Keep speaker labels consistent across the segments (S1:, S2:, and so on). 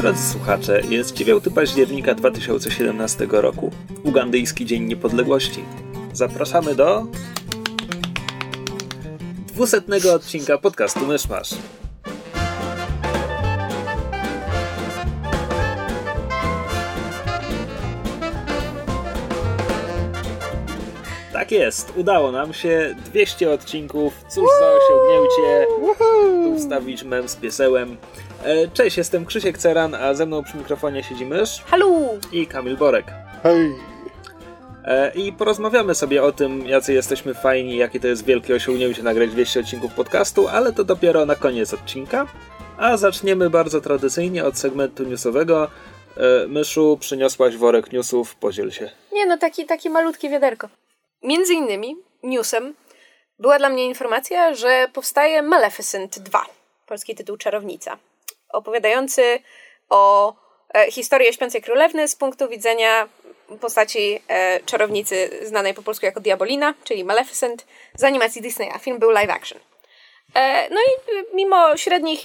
S1: Drodzy słuchacze, jest 9 października 2017 roku, Ugandyjski Dzień Niepodległości. Zapraszamy do... dwusetnego odcinka podcastu Myszmasz. Tak jest, udało nam się 200 odcinków, cóż za osiągnięcie, tu wstawić mem z piesełem. E, Cześć, jestem Krzysiek Ceran, a ze mną przy mikrofonie siedzi mysz
S2: Halu!
S1: i Kamil Borek.
S3: Hej!
S1: E, I porozmawiamy sobie o tym, jacy jesteśmy fajni, jakie to jest wielkie osiągnięcie nagrać 200 odcinków podcastu, ale to dopiero na koniec odcinka. A zaczniemy bardzo tradycyjnie od segmentu newsowego. E, Myszu, przyniosłaś worek newsów, podziel się.
S2: Nie no, taki, taki malutkie wiaderko. Między innymi newsem była dla mnie informacja, że powstaje Maleficent 2, polski tytuł Czarownica, opowiadający o e, historii Śpiącej Królewny z punktu widzenia postaci e, czarownicy znanej po polsku jako Diabolina, czyli Maleficent, z animacji Disneya. Film był live action. E, no i mimo średnich,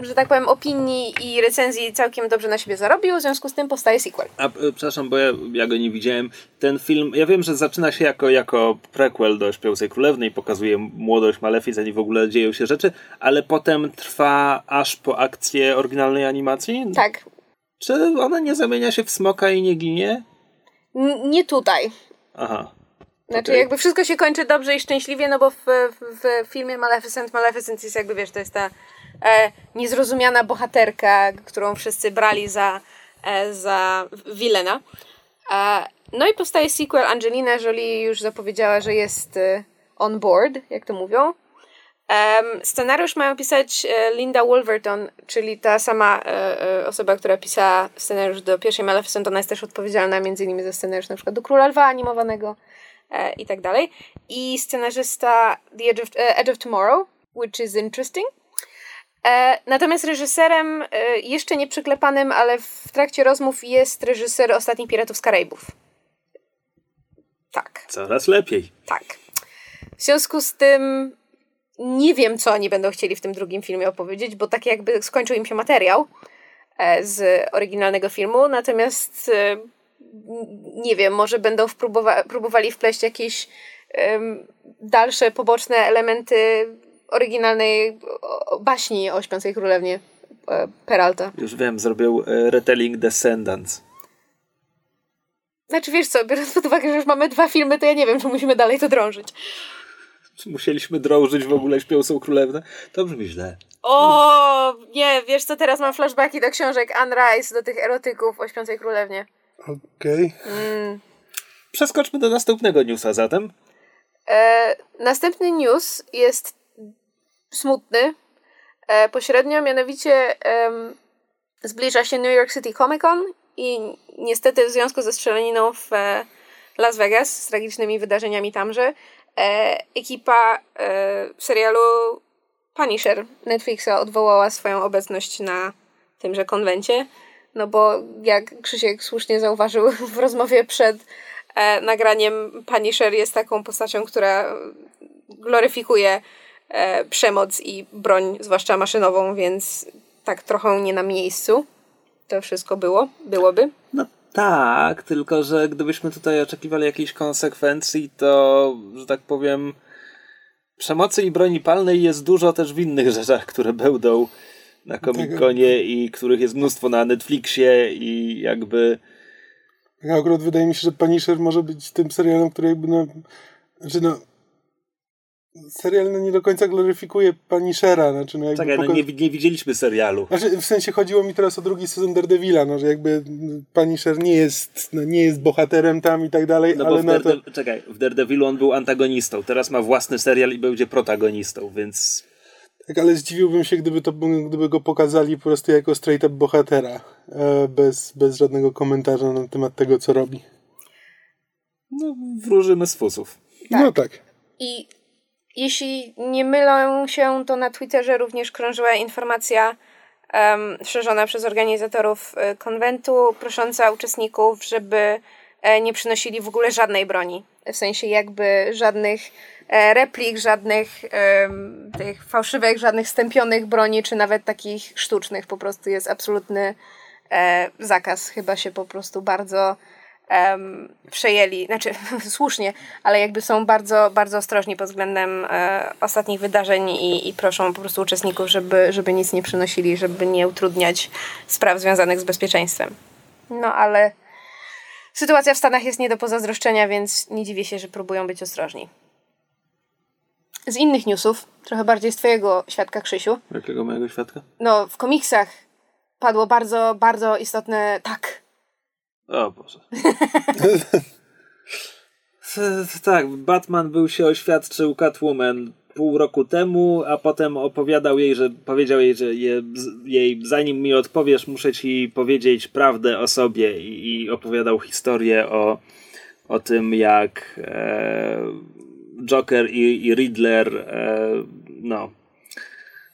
S2: że tak powiem, opinii i recenzji całkiem dobrze na siebie zarobił, w związku z tym powstaje sequel.
S1: A, e, przepraszam, bo ja, ja go nie widziałem. Ten film, ja wiem, że zaczyna się jako, jako prequel do Śpiącej Królewnej, pokazuje młodość Maleficent i w ogóle dzieją się rzeczy, ale potem trwa aż po akcję oryginalnej animacji?
S2: Tak,
S1: Czy ona nie zamienia się w smoka i nie ginie?
S2: N- nie tutaj.
S1: Aha.
S2: Znaczy,
S1: Okej.
S2: jakby wszystko się kończy dobrze i szczęśliwie, no bo w, w, w filmie Maleficent, Maleficent jest jakby, wiesz, to jest ta e, niezrozumiana bohaterka, którą wszyscy brali za, e, za Wilena. E, no i powstaje sequel. Angelina Jolie już zapowiedziała, że jest e, on board, jak to mówią. Scenariusz mają pisać e, Linda Wolverton, czyli ta sama e, osoba, która pisała scenariusz do pierwszej Maleficent. Ona jest też odpowiedzialna między innymi za scenariusz na przykład do Króla Lwa animowanego i tak dalej. I scenarzysta The Edge of, Edge of Tomorrow, which is interesting. E, natomiast reżyserem, e, jeszcze nie przyklepanym, ale w trakcie rozmów jest reżyser Ostatnich Piratów z Karaibów. Tak.
S1: Coraz lepiej.
S2: Tak. W związku z tym nie wiem, co oni będą chcieli w tym drugim filmie opowiedzieć, bo tak jakby skończył im się materiał e, z oryginalnego filmu, natomiast nie wiem, może będą wpróbowa- próbowali wpleść jakieś em, dalsze, poboczne elementy oryginalnej baśni o Śpiącej Królewnie e, Peralta.
S1: Już wiem, zrobił e, retelling Descendants.
S2: Znaczy wiesz co, biorąc pod uwagę, że już mamy dwa filmy, to ja nie wiem, czy musimy dalej to drążyć.
S1: Czy musieliśmy drążyć w ogóle Śpiącą Królewnę? To brzmi źle.
S2: O, nie, wiesz co, teraz mam flashbacki do książek Anne Rice, do tych erotyków o Śpiącej Królewnie.
S3: Okej.
S1: Przeskoczmy do następnego newsa zatem.
S2: E, następny news jest smutny. E, pośrednio, mianowicie zbliża się New York City Comic Con i niestety w związku ze strzelaniną w e, Las Vegas, z tragicznymi wydarzeniami tamże, e, ekipa e, serialu Punisher Netflixa odwołała swoją obecność na tymże konwencie, no bo jak Krzysiek słusznie zauważył w rozmowie przed e, nagraniem, Punisher jest taką postacią, która gloryfikuje e, przemoc i broń, zwłaszcza maszynową, więc tak trochę nie na miejscu to wszystko było, byłoby.
S1: No tak, tylko że gdybyśmy tutaj oczekiwali jakiejś konsekwencji, to, że tak powiem, przemocy i broni palnej jest dużo też w innych rzeczach, które będą na Comic-Conie i których jest mnóstwo na Netflixie i jakby...
S3: Tak akurat wydaje mi się, że Punisher może być tym serialem, który jakby no... Znaczy no... Serial no nie do końca gloryfikuje Punishera, znaczy no jakby...
S1: Czekaj, no
S3: poko-
S1: nie, nie widzieliśmy serialu.
S3: Znaczy, w sensie chodziło mi teraz o drugi sezon Daredevila, no, że jakby Punisher nie jest, no, nie jest bohaterem tam i tak dalej,
S1: No bo
S3: ale no to...
S1: Czekaj, w Daredevilu on był antagonistą, teraz ma własny serial i będzie protagonistą, więc...
S3: Tak, ale zdziwiłbym się, gdyby, to, gdyby go pokazali po prostu jako straight up bohatera, e, bez, bez żadnego komentarza na temat tego, co robi.
S1: No, wróżymy z fusów.
S2: Tak.
S3: No tak.
S2: I jeśli nie mylę się, to na Twitterze również krążyła informacja um, szerzona przez organizatorów e, konwentu, prosząca uczestników, żeby e, nie przynosili w ogóle żadnej broni. W sensie jakby żadnych e, replik, żadnych em, tych fałszywych, żadnych stępionych broni, czy nawet takich sztucznych. Po prostu jest absolutny e, zakaz. Chyba się po prostu bardzo em, przejęli, znaczy słusznie, ale jakby są bardzo, bardzo ostrożni pod względem e, ostatnich wydarzeń i, i proszą po prostu uczestników, żeby, żeby nic nie przynosili, żeby nie utrudniać spraw związanych z bezpieczeństwem. No ale sytuacja w Stanach jest nie do pozazdroszczenia, więc nie dziwię się, że próbują być ostrożni. Z innych newsów, trochę bardziej z twojego świadka, Krzysiu,
S1: Jakiego mojego świadka?
S2: no w komiksach padło bardzo, bardzo istotne tak.
S1: O Boże. tak, Batman był się oświadczył Catwoman pół roku temu, a potem opowiadał jej, że powiedział jej, że je, jej zanim mi odpowiesz, muszę ci powiedzieć prawdę o sobie i, i opowiadał historię o, o tym, jak e, Joker i, i Riddler e, no,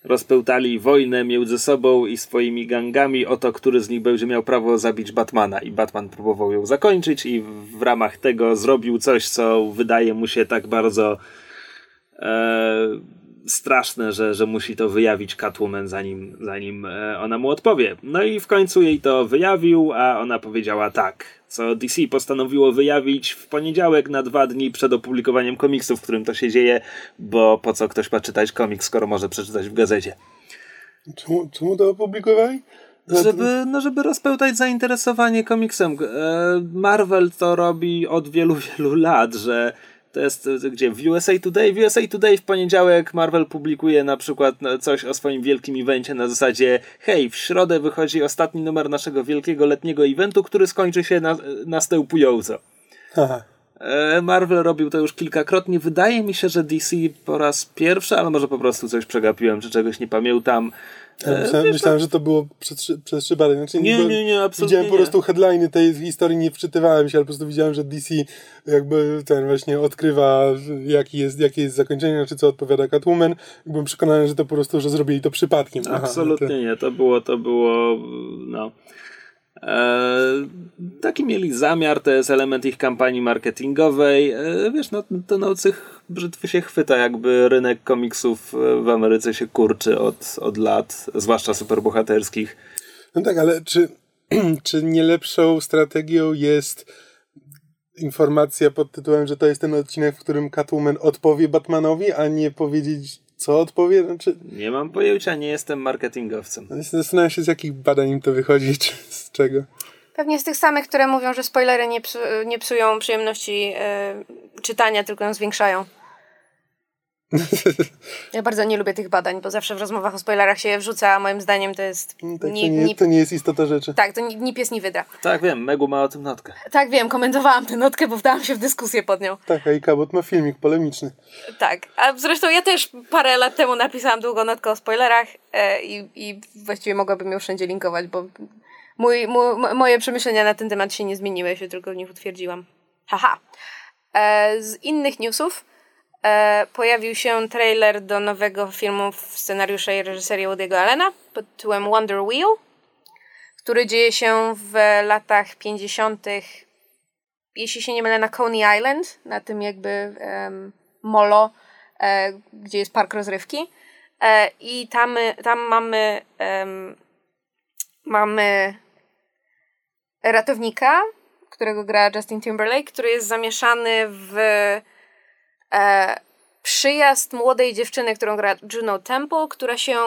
S1: rozpełtali wojnę między sobą i swoimi gangami o to, który z nich będzie miał prawo zabić Batmana. I Batman próbował ją zakończyć i w ramach tego zrobił coś, co wydaje mu się tak bardzo e, straszne, że, że musi to wyjawić Catwoman, zanim, zanim e, ona mu odpowie. No i w końcu jej to wyjawił, a ona powiedziała tak. Co DC postanowiło wyjawić w poniedziałek na dwa dni przed opublikowaniem komiksu, w którym to się dzieje, bo po co ktoś ma czytać komiks, skoro może przeczytać w gazecie.
S3: Czemu, czemu to opublikowali?
S1: Żeby, no, żeby rozpełtać zainteresowanie komiksem. E, Marvel to robi od wielu, wielu lat, że to jest e, gdzie? W USA Today? W USA Today w poniedziałek Marvel publikuje na przykład no, coś o swoim wielkim evencie na zasadzie hej, w środę wychodzi ostatni numer naszego wielkiego letniego eventu, który skończy się na, następująco.
S3: Aha.
S1: E, Marvel robił to już kilkakrotnie. Wydaje mi się, że DC po raz pierwszy, ale może po prostu coś przegapiłem, czy czegoś nie pamiętam.
S3: Ja myślałem, myślałem, że to było przez, przez przypadek. Znaczy,
S1: Nie, nie, nie, absolutnie
S3: Widziałem po prostu headliny tej historii, nie wczytywałem się, ale po prostu widziałem, że DC jakby ten właśnie odkrywa, jaki jest, jakie jest zakończenie, znaczy co odpowiada Catwoman. Byłem przekonany, że to po prostu, że zrobili to przypadkiem. Aha,
S1: Absolutnie
S3: no
S1: nie. To było, to było, no. E, taki mieli zamiar, to jest element ich kampanii marketingowej. E, wiesz, no, to no, cych brzytwy się chwyta, jakby rynek komiksów e, w Ameryce się kurczy od, od lat, zwłaszcza superbohaterskich.
S3: No tak, ale czy, czy nie lepszą strategią jest informacja pod tytułem, że to jest ten odcinek, w którym Catwoman odpowie Batmanowi, a nie powiedzieć, co odpowie? Znaczy,
S1: Nie mam pojęcia, nie jestem marketingowcem.
S3: zastanawiam się, z jakich badań im to wychodzi, czy czego.
S2: Pewnie z tych samych, które mówią, że spoilery nie, psu, nie psują przyjemności e, czytania, tylko ją zwiększają. Ja bardzo nie lubię tych badań, bo zawsze w rozmowach o spoilerach się je wrzuca, a moim zdaniem to jest
S3: Tak,
S2: ni,
S3: to, nie,
S2: ni,
S3: to nie jest istota rzeczy.
S2: tak, to ni, ni pies, ni wydra.
S1: Tak, wiem, Megu ma o tym notkę.
S2: Tak, wiem, komentowałam tę notkę, bo wdałam się w dyskusję pod nią.
S3: Tak, a i Cabot ma filmik polemiczny.
S2: Tak, a zresztą ja też parę lat temu napisałam długą notkę o spoilerach e, i, i właściwie mogłabym ją wszędzie linkować, bo mój, mój, moje przemyślenia na ten temat się nie zmieniły, ja się tylko w nich utwierdziłam. Haha. E, z innych newsów e, pojawił się trailer do nowego filmu w scenariuszu i reżyserii Woody'ego Allena pod tytułem Wonder Wheel, który dzieje się w latach 50 jeśli się nie mylę, na Coney Island, na tym jakby em, molo, e, gdzie jest park rozrywki. E, I tam, tam mamy, em, mamy ratownika, którego gra Justin Timberlake, który jest zamieszany w e, przyjazd młodej dziewczyny, którą gra Juno Temple, która się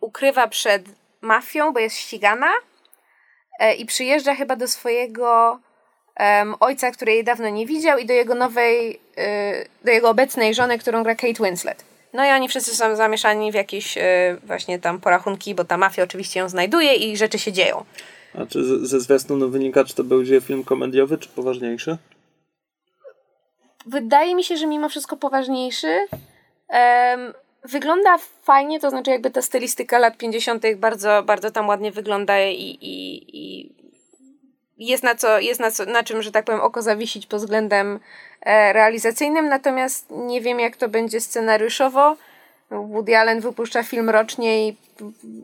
S2: ukrywa przed mafią, bo jest ścigana e, i przyjeżdża chyba do swojego ojca, który jej dawno nie widział i do jego nowej, y, do jego obecnej żony, którą gra Kate Winslet. No i oni wszyscy są zamieszani w jakieś y, właśnie tam porachunki, bo ta mafia oczywiście ją znajduje i rzeczy się dzieją.
S1: A czy ze zwiastunu wynika, czy to będzie film komediowy, czy poważniejszy?
S2: Wydaje mi się, że mimo wszystko poważniejszy. Em, wygląda fajnie, to znaczy jakby ta stylistyka lat 50. bardzo, bardzo tam ładnie wygląda i, i, i jest, na, co, jest na, co, na czym, że tak powiem, oko zawiesić pod względem e, realizacyjnym, natomiast nie wiem jak to będzie scenariuszowo. Woody Allen wypuszcza film rocznie i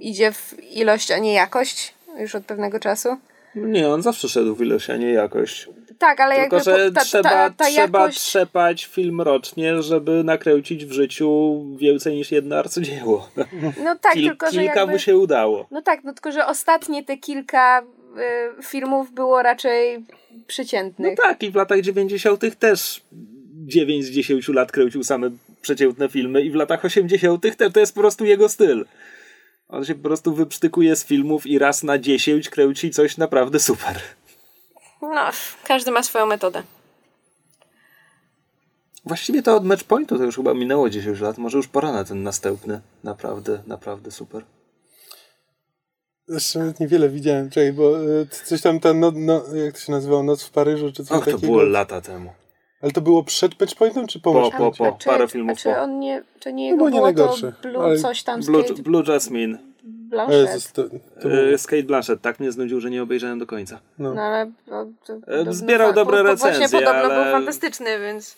S2: idzie w ilość, a nie jakość już od pewnego czasu.
S1: Nie, on zawsze szedł w ilość, a nie jakość.
S2: Tak, ale
S1: Tylko,
S2: jakby
S1: że
S2: ta,
S1: trzeba,
S2: ta, ta
S1: trzeba
S2: jakość...
S1: trzepać film rocznie, żeby nakręcić w życiu więcej niż jedno arcydzieło.
S2: No tak,
S1: Kil,
S2: tylko że
S1: kilka
S2: jakby...
S1: mu się udało.
S2: No tak, no tylko że ostatnie te kilka y, filmów było raczej
S1: No
S2: przeciętnych.
S1: tak, i w latach 90. też 9 z 10 lat kręcił same przeciętne filmy i w latach 80. też to jest po prostu jego styl. On się po prostu wyprztykuje z filmów i raz na 10 kręci coś naprawdę super.
S2: No, każdy ma swoją metodę.
S1: Właściwie to od Matchpointu to już chyba minęło 10 lat, może już pora na ten następny. Naprawdę, naprawdę super.
S3: Zresztą niewiele widziałem, czekaj, bo y, coś tam, ta no, no, jak to się nazywało, Noc w Paryżu, czy coś
S1: Och, to
S3: takiego.
S1: było lata temu.
S3: Ale to było przed Matchpointem, czy po,
S1: Po, po, po.
S2: A czy,
S1: parę
S2: a
S1: filmów
S2: czy
S1: po.
S2: on nie, to nie
S3: No
S2: jego
S3: nie
S2: było
S3: najgorsze,
S2: to Blue
S3: ale-
S2: coś tam,
S1: Blue,
S2: Skate
S1: Blue Jasmine.
S3: O Jezus,
S2: Blanchett.
S3: to, to było,
S1: E, Skate Blanchett tak mnie znudził, że nie obejrzałem do końca.
S3: no.
S2: No ale... No, to, podobno
S1: zbierał
S2: fa-
S1: dobre
S2: po- po-
S1: recenzje,
S2: Właśnie podobno
S1: ale-
S2: był fantastyczny, więc...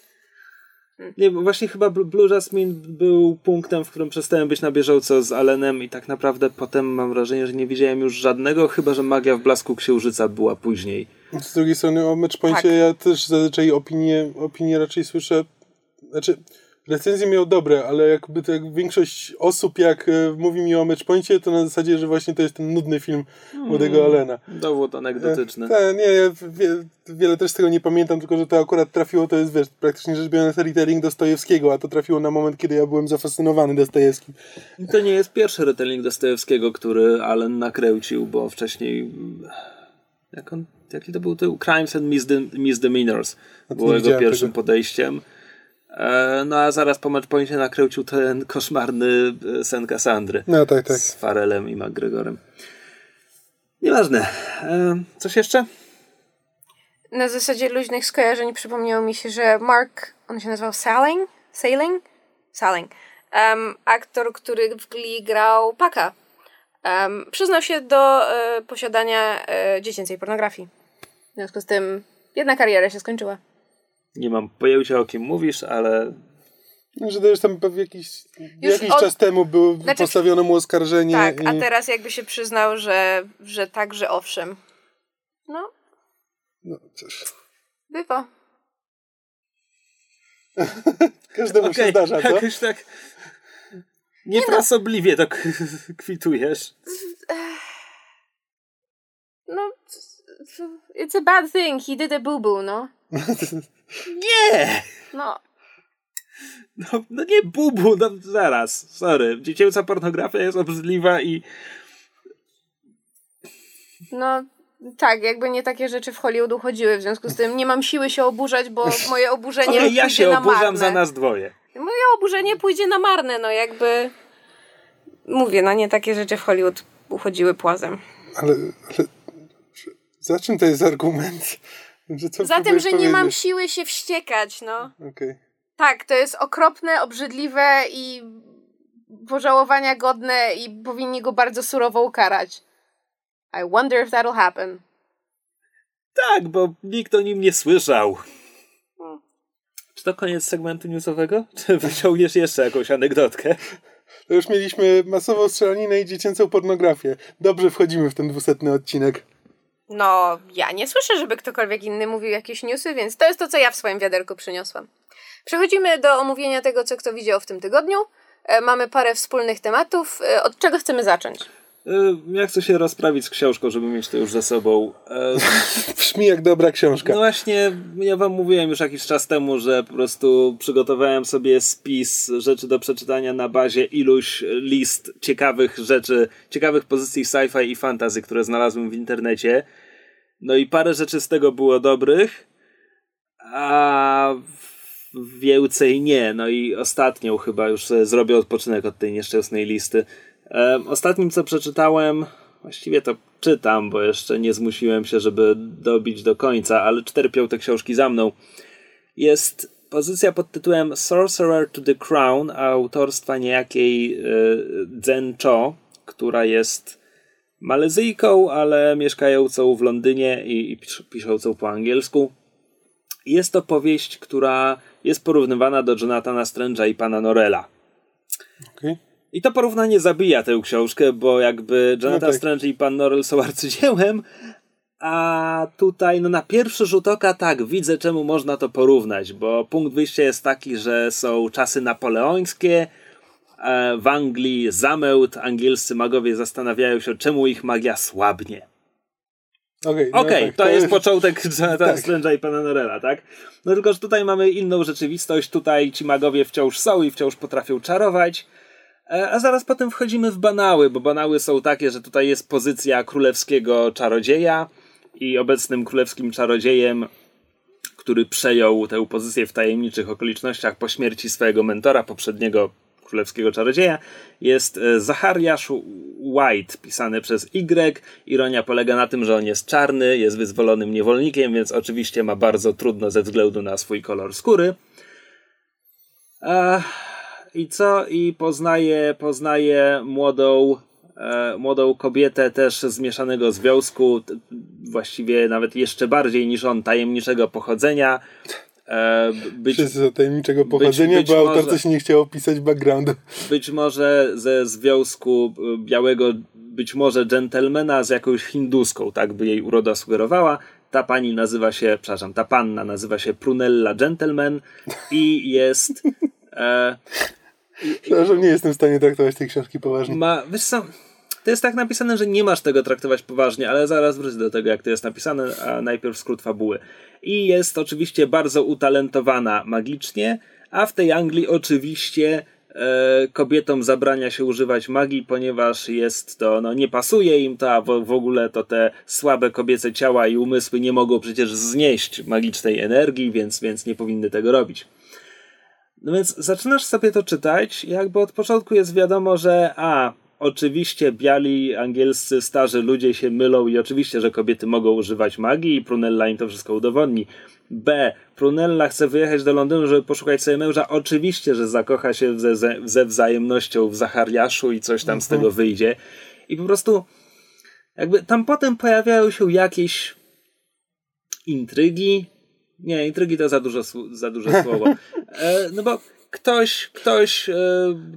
S1: Nie, bo właśnie chyba Bl- Blue Jasmine był punktem, w którym przestałem być na bieżąco z Allenem i tak naprawdę potem mam wrażenie, że nie widziałem już żadnego, chyba że Magia w Blasku Księżyca była później.
S3: Z drugiej strony o Matchpoincie
S2: Tak.
S3: ja też zazwyczaj opinie, opinie raczej słyszę, znaczy recenzje miał dobre, ale jakby to jak większość osób jak e, mówi mi o Matchpoincie, to na zasadzie, że właśnie to jest ten nudny film młodego Allena.
S1: Dowód anegdotyczny.
S3: Tak, nie, ja wie, wiele też z tego nie pamiętam, tylko że to akurat trafiło, to jest, wiesz, praktycznie rzecz biorąc retelling Dostojewskiego, a to trafiło na moment, kiedy ja byłem zafascynowany Dostojewskim.
S1: To nie jest pierwszy retelling Dostojewskiego, który Allen nakręcił, bo wcześniej jak on, jaki to był tytuł? Crimes and Misde- Misdemeanors
S3: No
S1: było jego pierwszym
S3: tego.
S1: podejściem. E, no a zaraz po Matchpointie nakręcił ten koszmarny e, sen Cassandry
S3: No tak, tak.
S1: z Farelem i McGregorem. Nieważne. E, coś jeszcze?
S2: Na zasadzie luźnych skojarzeń przypomniało mi się, że Mark, on się nazywał Salling? Sailing? Salling. Um, aktor, który w Glee grał Paka. Um, przyznał się do e, posiadania e, dziecięcej pornografii. W związku z tym jedna kariera się skończyła.
S1: Nie mam pojęcia o kim mówisz, ale
S3: Że to już tam jakiś,
S2: Już
S3: jakiś
S2: od-
S3: czas temu było
S2: Znaczy-
S3: postawiono mu oskarżenie.
S2: Tak, a
S3: i...
S2: teraz jakby się przyznał, że, że tak, że owszem. No,
S3: No, cóż.
S2: bywa.
S3: Każdemu się
S1: Okej,
S3: zdarza, co?
S1: jakoś tak niefrasobliwie to k- kwitujesz.
S2: No, it's a bad thing. He did a boo-boo, no.
S1: Nie!
S2: No,
S1: No, no nie bubu, no zaraz, sorry. Dziecięca pornografia jest obrzydliwa i
S2: No tak, jakby nie takie rzeczy w Hollywood uchodziły, w związku z tym nie mam siły się oburzać, bo moje oburzenie pójdzie
S1: ja się
S2: na
S1: oburzam
S2: marne.
S1: za nas dwoje.
S2: Moje oburzenie pójdzie na marne, no jakby... Mówię, no nie takie rzeczy w Hollywood uchodziły płazem.
S3: Ale, ale za czym to jest argument? Że
S2: Za tym, że nie mam
S3: powiedzieć?
S2: siły się wściekać, no.
S3: Okej.
S2: Tak, to jest okropne, obrzydliwe i pożałowania godne i powinni go bardzo surowo ukarać. I wonder if that'll happen.
S1: Tak, bo nikt o nim nie słyszał.
S2: Hmm.
S1: Czy to koniec segmentu newsowego? Czy wyciągniesz jeszcze jakąś anegdotkę?
S3: To już mieliśmy masową strzelaninę i dziecięcą pornografię. Dobrze wchodzimy w ten dwusetny odcinek.
S2: No, ja nie słyszę, żeby ktokolwiek inny mówił jakieś newsy, więc to jest to, co ja w swoim wiaderku przyniosłam. Przechodzimy do omówienia tego, co kto widział w tym tygodniu. E, mamy parę wspólnych tematów. E, od czego chcemy zacząć?
S1: Y, Ja chcę się rozprawić z książką, żeby mieć to już za sobą. E,
S3: Brzmi jak dobra książka.
S1: No właśnie, ja wam mówiłem już jakiś czas temu, że po prostu przygotowałem sobie spis rzeczy do przeczytania na bazie iluś list ciekawych rzeczy, ciekawych pozycji sci-fi i fantasy, które znalazłem w internecie. No i parę rzeczy z tego było dobrych, a więcej nie. No i ostatnią chyba już zrobię odpoczynek od tej nieszczęsnej listy. Ostatnim co przeczytałem, właściwie to czytam, bo jeszcze nie zmusiłem się, żeby dobić do końca, ale cztery piąte książki za mną. Jest pozycja pod tytułem Sorcerer to the Crown autorstwa niejakiej y, Zen Cho, która jest Malezyjką, ale mieszkającą w Londynie i, i piszącą po angielsku. Jest to powieść, która jest porównywana do Jonathana Strange'a i pana Norella.
S3: Okay.
S1: I to porównanie zabija tę książkę, bo jakby Jonathan no tak. Strange i pan Norrell są arcydziełem, a tutaj no na pierwszy rzut oka tak, widzę czemu można to porównać, bo punkt wyjścia jest taki, że są czasy napoleońskie, e, w Anglii zamełt, angielscy magowie zastanawiają się, czemu ich magia słabnie.
S3: Okej,
S1: okay, no okay, tak, to, to, jest, początek Jonathan tak. Strange'a i pana Norella, tak? No tylko, że tutaj mamy inną rzeczywistość, tutaj ci magowie wciąż są i wciąż potrafią czarować, a zaraz potem wchodzimy w banały, bo banały są takie, że tutaj jest pozycja królewskiego czarodzieja, i obecnym królewskim czarodziejem, który przejął tę pozycję w tajemniczych okolicznościach po śmierci swojego mentora, poprzedniego królewskiego czarodzieja, jest e, Zachariasz White, pisany przez Y. Ironia polega na tym, że on jest czarny, jest wyzwolonym niewolnikiem, więc oczywiście ma bardzo trudno ze względu na swój kolor skóry. I co? I poznaje, poznaje młodą E, młodą kobietę też z mieszanego związku, właściwie nawet jeszcze bardziej niż on, tajemniczego pochodzenia.
S3: E, być, Wszyscy tajemniczego pochodzenia, być, być bo autorce się nie chciało pisać backgroundu.
S1: Być może ze związku białego, być może dżentelmena z jakąś hinduską, tak by jej uroda sugerowała. Ta pani nazywa się, przepraszam, ta panna nazywa się Prunella Gentleman i jest... E,
S3: Przepraszam, nie jestem w stanie traktować tej książki poważnie.
S1: Ma, wiesz co, to jest tak napisane, że nie masz tego traktować poważnie, ale zaraz wrócę do tego, jak to jest napisane, a najpierw skrót fabuły. I jest oczywiście bardzo utalentowana magicznie, a w tej Anglii oczywiście e, kobietom zabrania się używać magii, ponieważ jest to, no nie pasuje im to, a w, w ogóle to te słabe kobiece ciała i umysły nie mogą przecież znieść magicznej energii, więc, więc nie powinny tego robić. No więc zaczynasz sobie to czytać, jakby od początku jest wiadomo, że a, oczywiście biali angielscy starzy ludzie się mylą i oczywiście, że kobiety mogą używać magii i Prunella im to wszystko udowodni. B. Prunella chce wyjechać do Londynu, żeby poszukać sobie męża. Oczywiście, że zakocha się ze, ze, ze wzajemnością w Zachariaszu i coś tam z tego mhm. wyjdzie. I po prostu jakby tam potem pojawiają się jakieś intrygi, nie, intrygi to za, dużo, za duże słowo. E, no bo ktoś, ktoś e,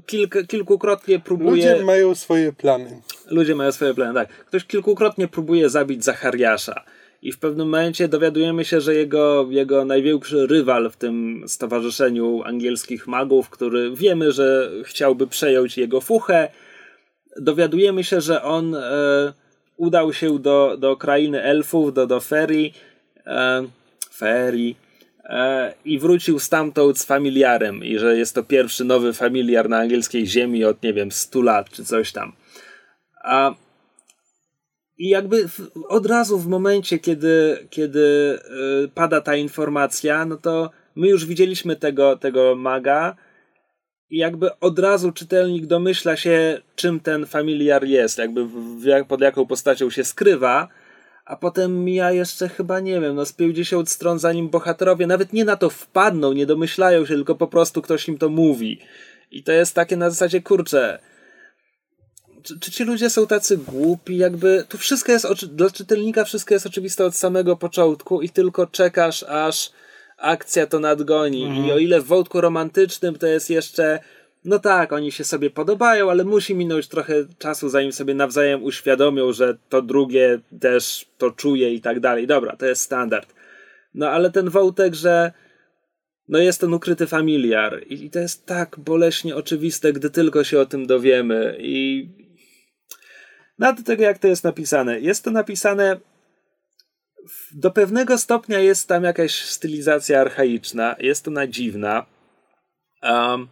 S1: kilk, kilkukrotnie próbuje...
S3: Ludzie mają swoje plany.
S1: Ludzie mają swoje plany, tak. Ktoś kilkukrotnie próbuje zabić Zachariasza. I w pewnym momencie dowiadujemy się, że jego, jego największy rywal w tym stowarzyszeniu angielskich magów, który wiemy, że chciałby przejąć jego fuchę, dowiadujemy się, że on e, udał się do, do krainy elfów, do, do Ferii. E, Ferii i wrócił stamtąd z familiarem i że jest to pierwszy nowy familiar na angielskiej ziemi od, nie wiem, 100 lat czy coś tam. A i jakby od razu w momencie, kiedy, kiedy y, pada ta informacja, no to my już widzieliśmy tego, tego maga i jakby od razu czytelnik domyśla się, czym ten familiar jest, jakby pod jaką postacią się skrywa a potem mija jeszcze chyba, nie wiem, no z 50 stron, zanim bohaterowie nawet nie na to wpadną, nie domyślają się, tylko po prostu ktoś im to mówi. I to jest takie na zasadzie, kurczę, czy, czy ci ludzie są tacy głupi, jakby, tu wszystko jest, dla czytelnika wszystko jest oczywiste od samego początku i tylko czekasz, aż akcja to nadgoni. Mhm. I o ile w wątku romantycznym to jest jeszcze no tak, oni się sobie podobają, ale musi minąć trochę czasu, zanim sobie nawzajem uświadomią, że to drugie też to czuje i tak dalej. Dobra, to jest standard. No ale ten wątek, że no jest ten ukryty familiar i, i to jest tak boleśnie oczywiste, gdy tylko się o tym dowiemy i no do tego jak to jest napisane. Jest to napisane do pewnego stopnia jest tam jakaś stylizacja archaiczna, jest ona dziwna. Um,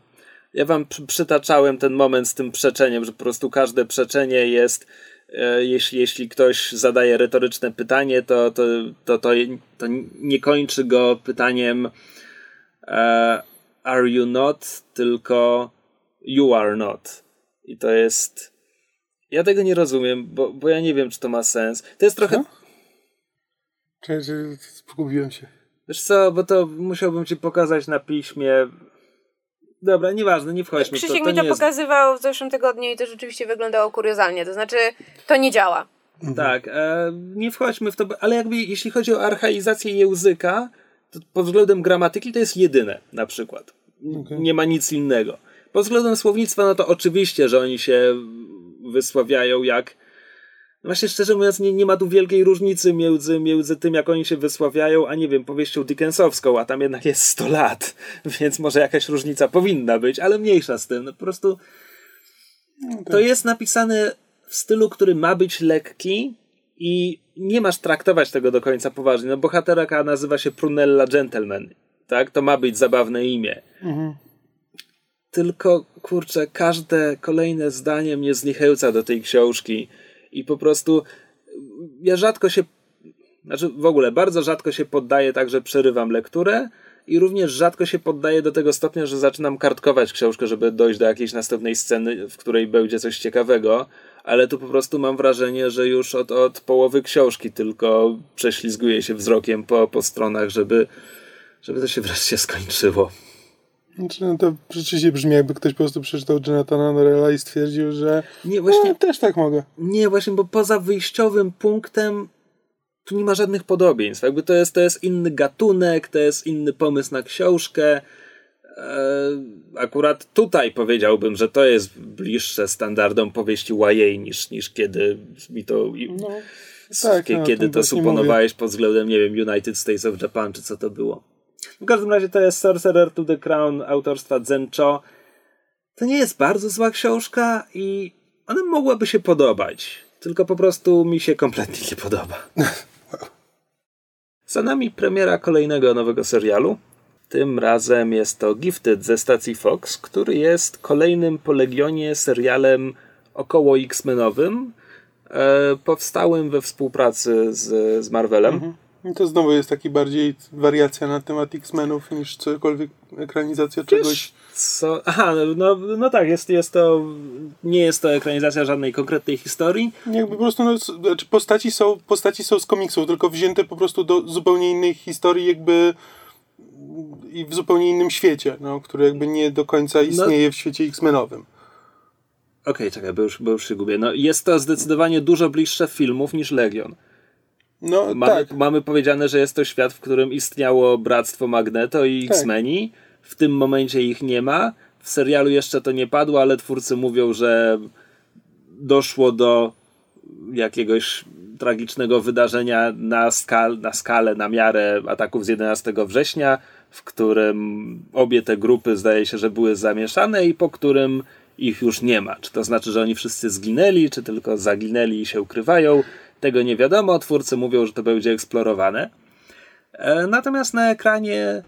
S1: ja wam przytaczałem ten moment z tym przeczeniem, że po prostu każde przeczenie jest e, jeśli, jeśli ktoś zadaje retoryczne pytanie, to, to, to, to, to nie kończy go pytaniem e, are you not, tylko you are not. I to jest. Ja tego nie rozumiem, bo, bo ja nie wiem, czy to ma sens. To jest trochę.
S3: Cześć, zgubiłem się.
S1: Wiesz co, bo to musiałbym ci pokazać na piśmie. Dobra, nieważne, nie wchodźmy w to.
S2: Krzysiek
S1: to
S2: mi to
S1: jest...
S2: pokazywał w zeszłym tygodniu i to rzeczywiście wyglądało kuriozalnie. To znaczy, to nie działa.
S1: Tak, e, nie wchodźmy w to, ale jakby jeśli chodzi o archaizację języka, to pod względem gramatyki to jest jedyne na przykład. Nie ma nic innego. Pod względem słownictwa, no to oczywiście, że oni się wysławiają jak. No Właśnie szczerze mówiąc, nie, nie ma tu wielkiej różnicy między, między tym, jak oni się wysławiają, a nie wiem, powieścią Dickensowską, a tam jednak jest 100 lat, więc może jakaś różnica powinna być, ale mniejsza z tym. No po prostu to jest napisane w stylu, który ma być lekki i nie masz traktować tego do końca poważnie. No bohaterka nazywa się Prunella Gentleman, tak? To ma być zabawne imię. Tylko, kurczę, każde kolejne zdanie mnie zniechęca do tej książki i po prostu ja rzadko się, znaczy w ogóle bardzo rzadko się poddaję tak, że przerywam lekturę i również rzadko się poddaję do tego stopnia, że zaczynam kartkować książkę, żeby dojść do jakiejś następnej sceny, w której będzie coś ciekawego, ale tu po prostu mam wrażenie, że już od, od połowy książki tylko prześlizguję się wzrokiem po, po stronach, żeby, żeby to się wreszcie skończyło.
S3: Znaczy, no to rzeczywiście brzmi, jakby ktoś po prostu przeczytał Jonathana Norella i stwierdził, że
S1: Nie, właśnie
S3: no, też tak mogę.
S1: Nie, właśnie, bo poza wyjściowym punktem tu nie ma żadnych podobieństw. Jakby to jest, to jest inny gatunek, to jest inny pomysł na książkę. Eee, akurat tutaj powiedziałbym, że to jest bliższe standardom powieści YA niż, niż kiedy mi to.
S3: No, tak, no,
S1: kiedy
S3: tym
S1: to suponowałeś pod względem, nie wiem, United States of Japan, czy co to było. W każdym razie to jest Sorcerer to the Crown autorstwa Zencho. To nie jest bardzo zła książka i ona mogłaby się podobać. Tylko po prostu mi się kompletnie nie podoba. Za nami premiera kolejnego nowego serialu. Tym razem jest to Gifted ze stacji Fox, który jest kolejnym po Legionie serialem około X-Menowym, e, powstałym we współpracy z, z Marvelem.
S3: I to znowu jest taki bardziej wariacja na temat X-Menów niż cokolwiek ekranizacja czegoś.
S1: Co? Aha, no, no tak, jest, jest to. Nie jest to ekranizacja żadnej konkretnej historii.
S3: Jakby po prostu no, znaczy postaci, są, postaci są z komiksów, tylko wzięte po prostu do zupełnie innej historii, jakby i w zupełnie innym świecie, no, który jakby nie do końca istnieje w świecie X-Menowym.
S1: Okej, czekaj, bo już, bo już się gubię. No, jest to zdecydowanie dużo bliższe filmów niż Legion.
S3: No
S1: Mamy,
S3: tak,
S1: mamy powiedziane, że jest to świat, w którym istniało Bractwo Magneto i
S3: Tak.
S1: X-Meni. W tym momencie ich nie ma. W serialu jeszcze to nie padło, ale twórcy mówią, że doszło do jakiegoś tragicznego wydarzenia na, skal, na skalę, na miarę ataków z 11 września, w którym obie te grupy zdaje się, że były zamieszane i po którym ich już nie ma. Czy to znaczy, że oni wszyscy zginęli, czy tylko zaginęli i się ukrywają? Tego nie wiadomo. Twórcy mówią, że to będzie eksplorowane. E, Natomiast na ekranie,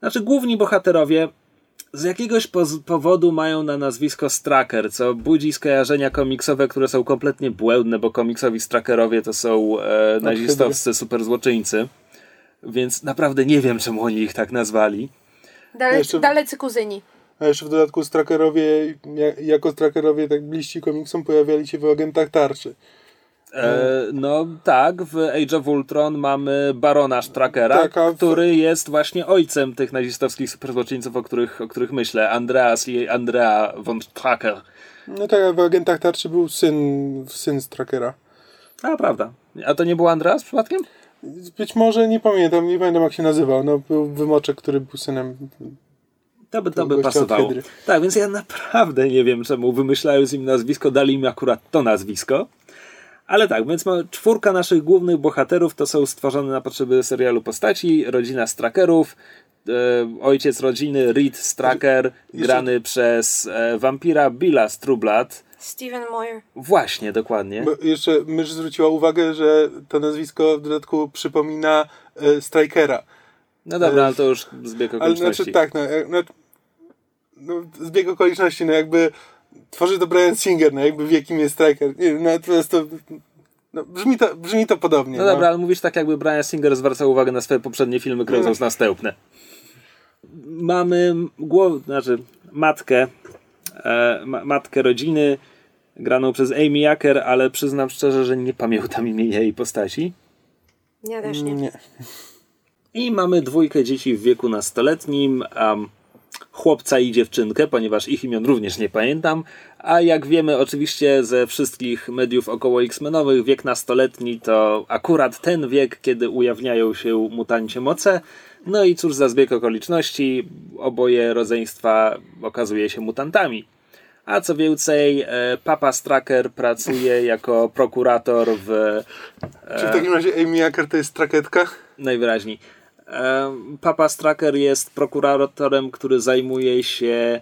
S1: znaczy główni bohaterowie z jakiegoś poz- powodu mają na nazwisko Straker, co budzi skojarzenia komiksowe, które są kompletnie błędne, bo komiksowi Strakerowie to są e, nazistowscy superzłoczyńcy. Więc naprawdę nie wiem, czemu oni ich tak nazwali.
S2: Dale,
S3: Jeszcze-
S2: Dalecy kuzyni.
S3: a jeszcze w dodatku Strakerowie, ja- jako Strakerowie tak bliżsi komiksom pojawiali się w Agentach Tarczy.
S1: E, no tak, w Age of Ultron mamy Barona Strakera,
S3: Tak,
S1: który jest właśnie ojcem tych nazistowskich superzłoczyńców, o których, o których myślę. Andreas i Andrea von Straker.
S3: No tak, w Agentach Tarczy był syn, syn Strakera.
S1: A, prawda. A to nie był Andreas przypadkiem?
S3: Być może, nie pamiętam, nie pamiętam jak się nazywał. No, był wymoczek, który był synem.
S1: To by, to by pasowało. Tak, więc ja naprawdę nie wiem, czemu wymyślając im nazwisko, dali im akurat to nazwisko. Ale tak, więc mamy czwórka naszych głównych bohaterów to są stworzone na potrzeby serialu postaci, rodzina Strakerów, e, ojciec rodziny Reed Straker, grany przez e, wampira Billa Blood.
S2: Steven Moyer.
S1: Właśnie, dokładnie.
S3: Bo jeszcze mysz zwróciła uwagę, że to nazwisko w dodatku przypomina e, Strikera.
S1: No dobra, ale to już zbieg
S3: Ale
S1: okoliczności.
S3: znaczy tak, no, e, no, no zbieg okoliczności, no jakby tworzy to Brian Singer, no jakby wie kim jest Striker. Nie wiem, no po prostu no, brzmi, to, brzmi to podobnie.
S1: No dobra, ale mówisz tak, jakby Brian Singer zwracał uwagę na swoje poprzednie filmy, kręcąc następne. Mamy głowę, znaczy matkę, e, ma, matkę rodziny, graną przez Amy Jacker, ale przyznam szczerze, że nie pamiętam imienia jej postaci.
S2: Ja też nie.
S3: Nie.
S1: I mamy dwójkę dzieci w wieku nastoletnim, um, chłopca i dziewczynkę, ponieważ ich imion również nie pamiętam. A jak wiemy oczywiście ze wszystkich mediów około X-Menowych, wiek nastoletni to akurat ten wiek, kiedy ujawniają się mutancie moce. No i cóż za zbieg okoliczności, oboje rodzeństwa okazuje się mutantami. A co więcej, e, Papa Stracker pracuje jako prokurator w.
S3: Czy w takim razie Amy Acker to jest traketka?
S1: najwyraźniej. Papa Stracker jest prokuratorem, który zajmuje się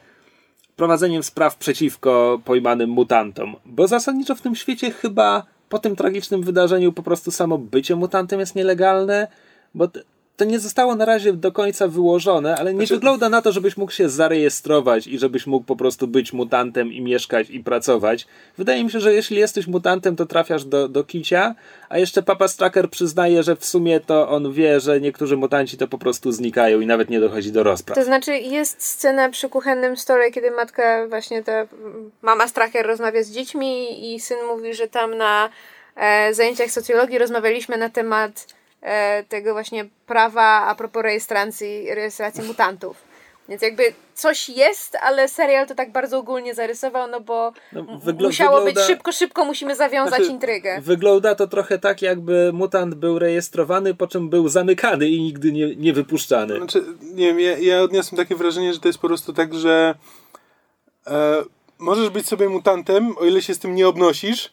S1: prowadzeniem spraw przeciwko pojmanym mutantom. Bo zasadniczo w tym świecie chyba po tym tragicznym wydarzeniu po prostu samo bycie mutantem jest nielegalne, bo to nie zostało na razie do końca wyłożone, ale nie
S3: Znaczy-
S1: wygląda na to, żebyś mógł się zarejestrować i żebyś mógł po prostu być mutantem i mieszkać i pracować. Wydaje mi się, że jeśli jesteś mutantem, to trafiasz do, do kicia, a jeszcze Papa Stracker przyznaje, że w sumie to on wie, że niektórzy mutanci to po prostu znikają i nawet nie dochodzi do rozpraw.
S2: To znaczy jest scena przy kuchennym stole, kiedy matka właśnie ta mama Stracher rozmawia z dziećmi i syn mówi, że tam na e, zajęciach socjologii rozmawialiśmy na temat tego właśnie prawa a propos rejestracji, rejestracji mutantów. Więc jakby coś jest, ale serial to tak bardzo ogólnie zarysował, no bo
S1: No,
S2: musiało
S1: wygląda-
S2: być szybko, szybko musimy zawiązać
S3: Znaczy,
S2: intrygę.
S1: Wygląda to trochę tak, jakby mutant był rejestrowany, po czym był zamykany i nigdy nie, nie wypuszczany.
S3: Znaczy, nie wiem, ja, ja odniosłem takie wrażenie, że to jest po prostu tak, że e, możesz być sobie mutantem, o ile się z tym nie obnosisz.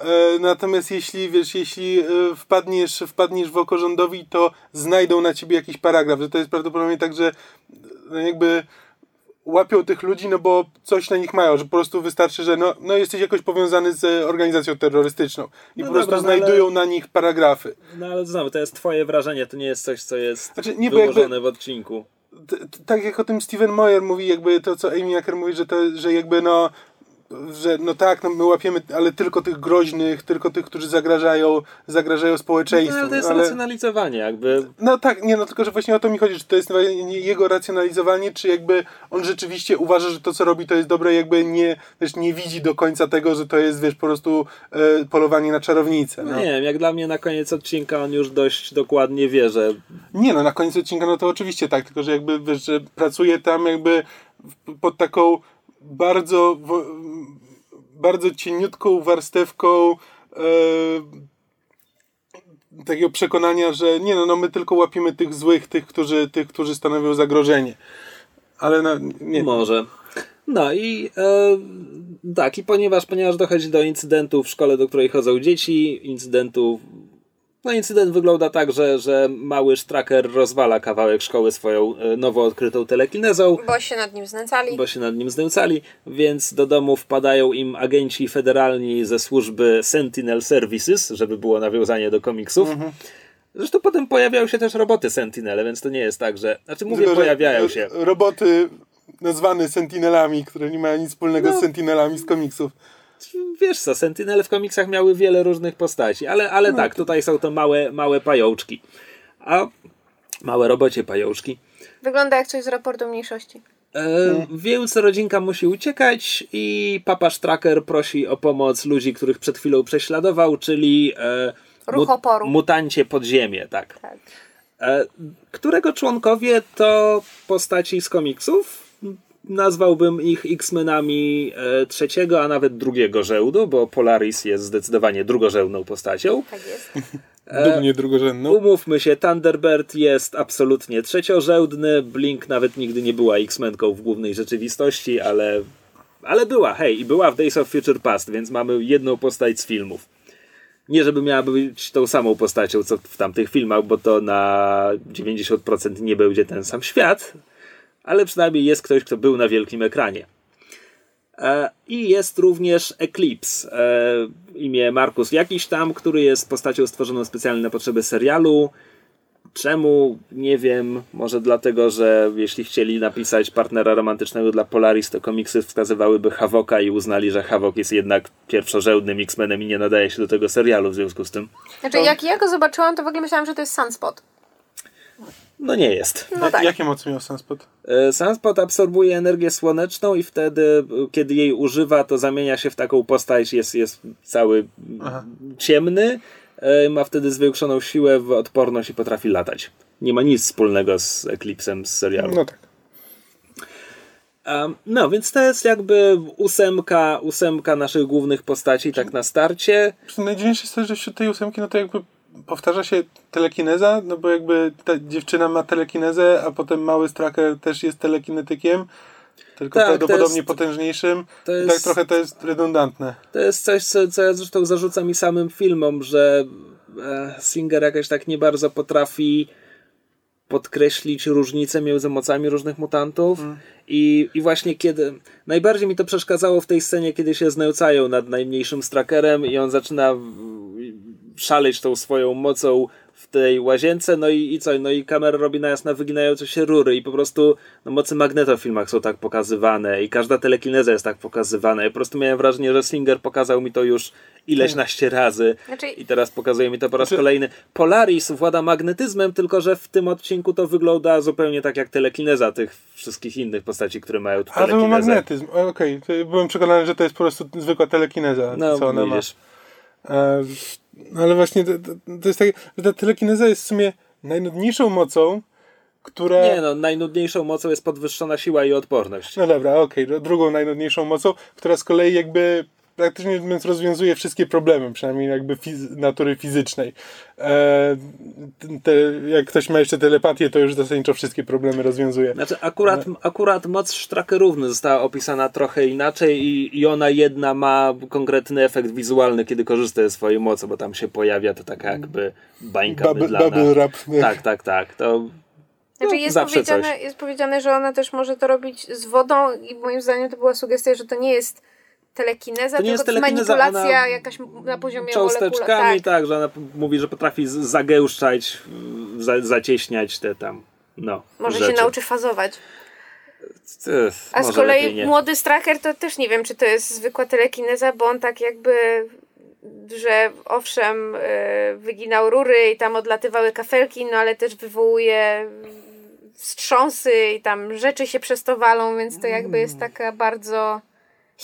S3: E, natomiast jeśli, wiesz, jeśli e, wpadniesz, wpadniesz w oko rządowi, to znajdą na ciebie jakiś paragraf, że to jest prawdopodobnie tak, że no jakby łapią tych ludzi, no bo coś na nich mają, że po prostu wystarczy, że no, no jesteś jakoś powiązany z organizacją terrorystyczną i
S1: No
S3: po prostu
S1: dobra, no ale-
S3: znajdują na nich paragrafy.
S1: No ale znowu, to jest twoje wrażenie, to nie jest coś, co jest
S3: Znaczy, nie,
S1: wyłożone
S3: jakby-
S1: w odcinku.
S3: Tak jak o tym Steven Moyer mówi, jakby to, co Amy Acker mówi, że to, że jakby no, że no tak, no my łapiemy, ale tylko tych groźnych, tylko tych, którzy zagrażają, zagrażają
S1: No,
S3: społeczeństwu.
S1: ale to jest
S3: ale,
S1: racjonalizowanie, jakby.
S3: no tak, nie, no tylko, że właśnie o to mi chodzi, czy to jest jego racjonalizowanie, czy jakby on rzeczywiście uważa, że to, co robi, to jest dobre, jakby nie, wiesz, nie widzi do końca tego, że to jest, wiesz, po prostu e, polowanie na czarownicę.
S1: No.
S3: No.
S1: Nie wiem, jak dla mnie na koniec odcinka on już dość dokładnie wie, że
S3: Nie no, na koniec odcinka no to oczywiście tak, tylko że jakby wiesz, że pracuje tam jakby pod taką bardzo bardzo cieniutką warstewką e, takiego przekonania, że nie no, no my tylko łapiemy tych złych, tych, którzy, tych, którzy stanowią zagrożenie. Ale no, nie.
S1: może. No i e, tak, i ponieważ, ponieważ dochodzi do incydentu w szkole, do której chodzą dzieci, incydentu. No incydent wygląda tak, że, że mały sztraker rozwala kawałek szkoły swoją e, nowo odkrytą telekinezą.
S2: Bo się nad nim znęcali.
S1: bo się nad nim znęcali, więc do domu wpadają im agenci federalni ze służby Sentinel Services, żeby było nawiązanie do komiksów. Zresztą potem pojawiają się też roboty Sentinele, więc to nie jest tak, że... Znaczy mówię,
S3: Tylko, że
S1: pojawiają się.
S3: Roboty nazwane Sentinelami, które nie mają nic wspólnego
S1: No.
S3: z Sentinelami z komiksów.
S1: Wiesz co, Sentinele w komiksach miały wiele różnych postaci, ale, ale tak, tutaj są to małe, małe pajączki. A małe robocie pajączki.
S2: Wygląda jak coś z raportu mniejszości.
S1: E, Więc rodzinka musi uciekać i papa Stracker prosi o pomoc ludzi, których przed chwilą prześladował, czyli e,
S2: Ruch oporu.
S1: mutancie podziemie, tak.
S2: Tak.
S1: E, którego członkowie to postaci z komiksów? Nazwałbym ich X-Menami e, trzeciego, a nawet drugiego żełdu, bo Polaris jest zdecydowanie drugorzędną postacią.
S2: Tak jest.
S3: Dumnie drugorzędną.
S1: Umówmy się, Thunderbird jest absolutnie trzeciorzędny. Blink nawet nigdy nie była X-Menką w głównej rzeczywistości, ale, ale była, hej, i była w Days of Future Past, więc mamy jedną postać z filmów. Nie, żeby miała być tą samą postacią, co w tamtych filmach, bo to na 90% nie będzie ten sam świat, ale przynajmniej jest ktoś, kto był na wielkim ekranie. E, I jest również Eclipse, e, imię Markus jakiś tam, który jest postacią stworzoną specjalnie na potrzeby serialu. Czemu? Nie wiem. Może dlatego, że jeśli chcieli napisać partnera romantycznego dla Polaris, to komiksy wskazywałyby Havoka i uznali, że Havok jest jednak pierwszorzędnym X-Menem i nie nadaje się do tego serialu w związku z tym.
S2: Znaczy, jak ja go zobaczyłam, to w ogóle myślałam, że to jest Sunspot.
S1: No nie jest.
S2: No tak.
S3: Jakie moce miał Sunspot?
S1: E, Sunspot absorbuje energię słoneczną i wtedy, e, kiedy jej używa, to zamienia się w taką postać, jest, jest cały
S3: Aha.
S1: ciemny e, ma wtedy zwiększoną siłę, odporność i potrafi latać. Nie ma nic wspólnego z Eclipsem z serialu.
S3: No tak.
S1: Um, no, więc to jest jakby ósemka, ósemka naszych głównych postaci, tak na starcie.
S3: Najdziwniejsze jest to, że wśród tej ósemki, no to jakby powtarza się telekineza, no bo jakby ta dziewczyna ma telekinezę, a potem mały Straker też jest telekinetykiem, tylko
S1: Tak,
S3: prawdopodobnie
S1: jest-
S3: potężniejszym.
S1: to
S3: I
S1: jest-
S3: tak trochę to jest redundantne.
S1: To jest coś, co, co ja zresztą zarzucam i samym filmom, że e, Singer jakoś tak nie bardzo potrafi podkreślić różnicę między mocami różnych mutantów I, i właśnie kiedy najbardziej mi to przeszkadzało w tej scenie, kiedy się znęcają nad najmniejszym strakerem i on zaczyna szaleć tą swoją mocą w tej łazience, no i, i co, no i kamera robi najazd na wyginające się rury i po prostu no, mocy magneto w filmach są tak pokazywane i każda telekineza jest tak pokazywana i po prostu miałem wrażenie, że Singer pokazał mi to już ileś naście razy
S2: Znaczy-
S1: i teraz pokazuje mi to po raz
S3: Znaczy-
S1: kolejny. Polaris włada magnetyzmem, tylko że w tym odcinku to wygląda zupełnie tak jak telekineza tych wszystkich innych postaci, które mają tu
S3: A to był
S1: telekinezę.
S3: magnetyzm. O, Okej, to byłem przekonany, że to jest po prostu zwykła telekineza,
S1: No,
S3: co ona
S1: widzisz.
S3: ma. E, ale właśnie to, to, jest tak, że ta telekineza jest w sumie najnudniejszą mocą, która...
S1: Nie no, najnudniejszą mocą jest podwyższona siła i odporność.
S3: No dobra, okej, no, drugą najnudniejszą mocą, która z kolei jakby praktycznie rozwiązuje wszystkie problemy, przynajmniej jakby fiz- natury fizycznej. E, te, jak ktoś ma jeszcze telepatię, to już zasadniczo wszystkie problemy rozwiązuje.
S1: Znaczy akurat, akurat moc sztrakerówny została opisana trochę inaczej i, i ona jedna ma konkretny efekt wizualny, kiedy korzysta ze swojej mocy, bo tam się pojawia to taka jakby bańka
S3: Bubble,
S1: mydlana.
S3: bubble wrap.
S1: Tak, tak, tak. To
S2: Znaczy
S1: No,
S2: jest,
S1: zawsze
S2: powiedziane,
S1: coś.
S2: jest powiedziane, że ona też może to robić z wodą i moim zdaniem to była sugestia, że to nie jest telekineza,
S1: To nie
S2: tylko
S1: jest telekineza,
S2: manipulacja
S1: ona
S2: jakaś na poziomie
S1: cząsteczkami,
S2: molekularnym.
S1: tak. że ona mówi, że potrafi zagęszczać, za, zacieśniać te tam, no,
S2: Może
S1: rzeczy.
S2: się nauczy fazować. A z kolei młody Straker to też nie wiem, czy to jest zwykła telekineza, bo on tak jakby, że owszem, y, wyginał rury i tam odlatywały kafelki, no ale też wywołuje wstrząsy i tam rzeczy się przez to walą, więc to jakby jest taka bardzo...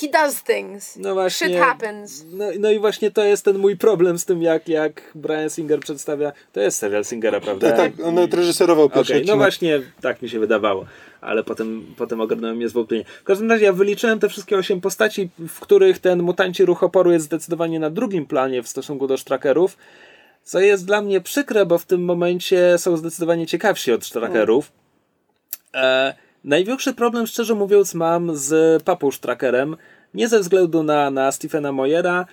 S2: He does things.
S1: No właśnie.
S2: Shit happens.
S1: No, no i właśnie to jest ten mój problem z tym, jak, jak Brian Singer przedstawia. To jest serial Singera, prawda?
S3: Tak, tak, on reżyserował pierwszy
S1: no
S3: odcinek.
S1: właśnie tak mi się wydawało, ale potem, potem ogarnąłem mnie zwątpienie. W każdym razie ja wyliczyłem te wszystkie osiem postaci, w których ten mutanci ruch oporu jest zdecydowanie na drugim planie w stosunku do sztrakerów, co jest dla mnie przykre, bo w tym momencie są zdecydowanie ciekawsi od sztrakerów. E, największy problem, szczerze mówiąc, mam z papą sztrakerem, nie ze względu na, na Stephena Moyera,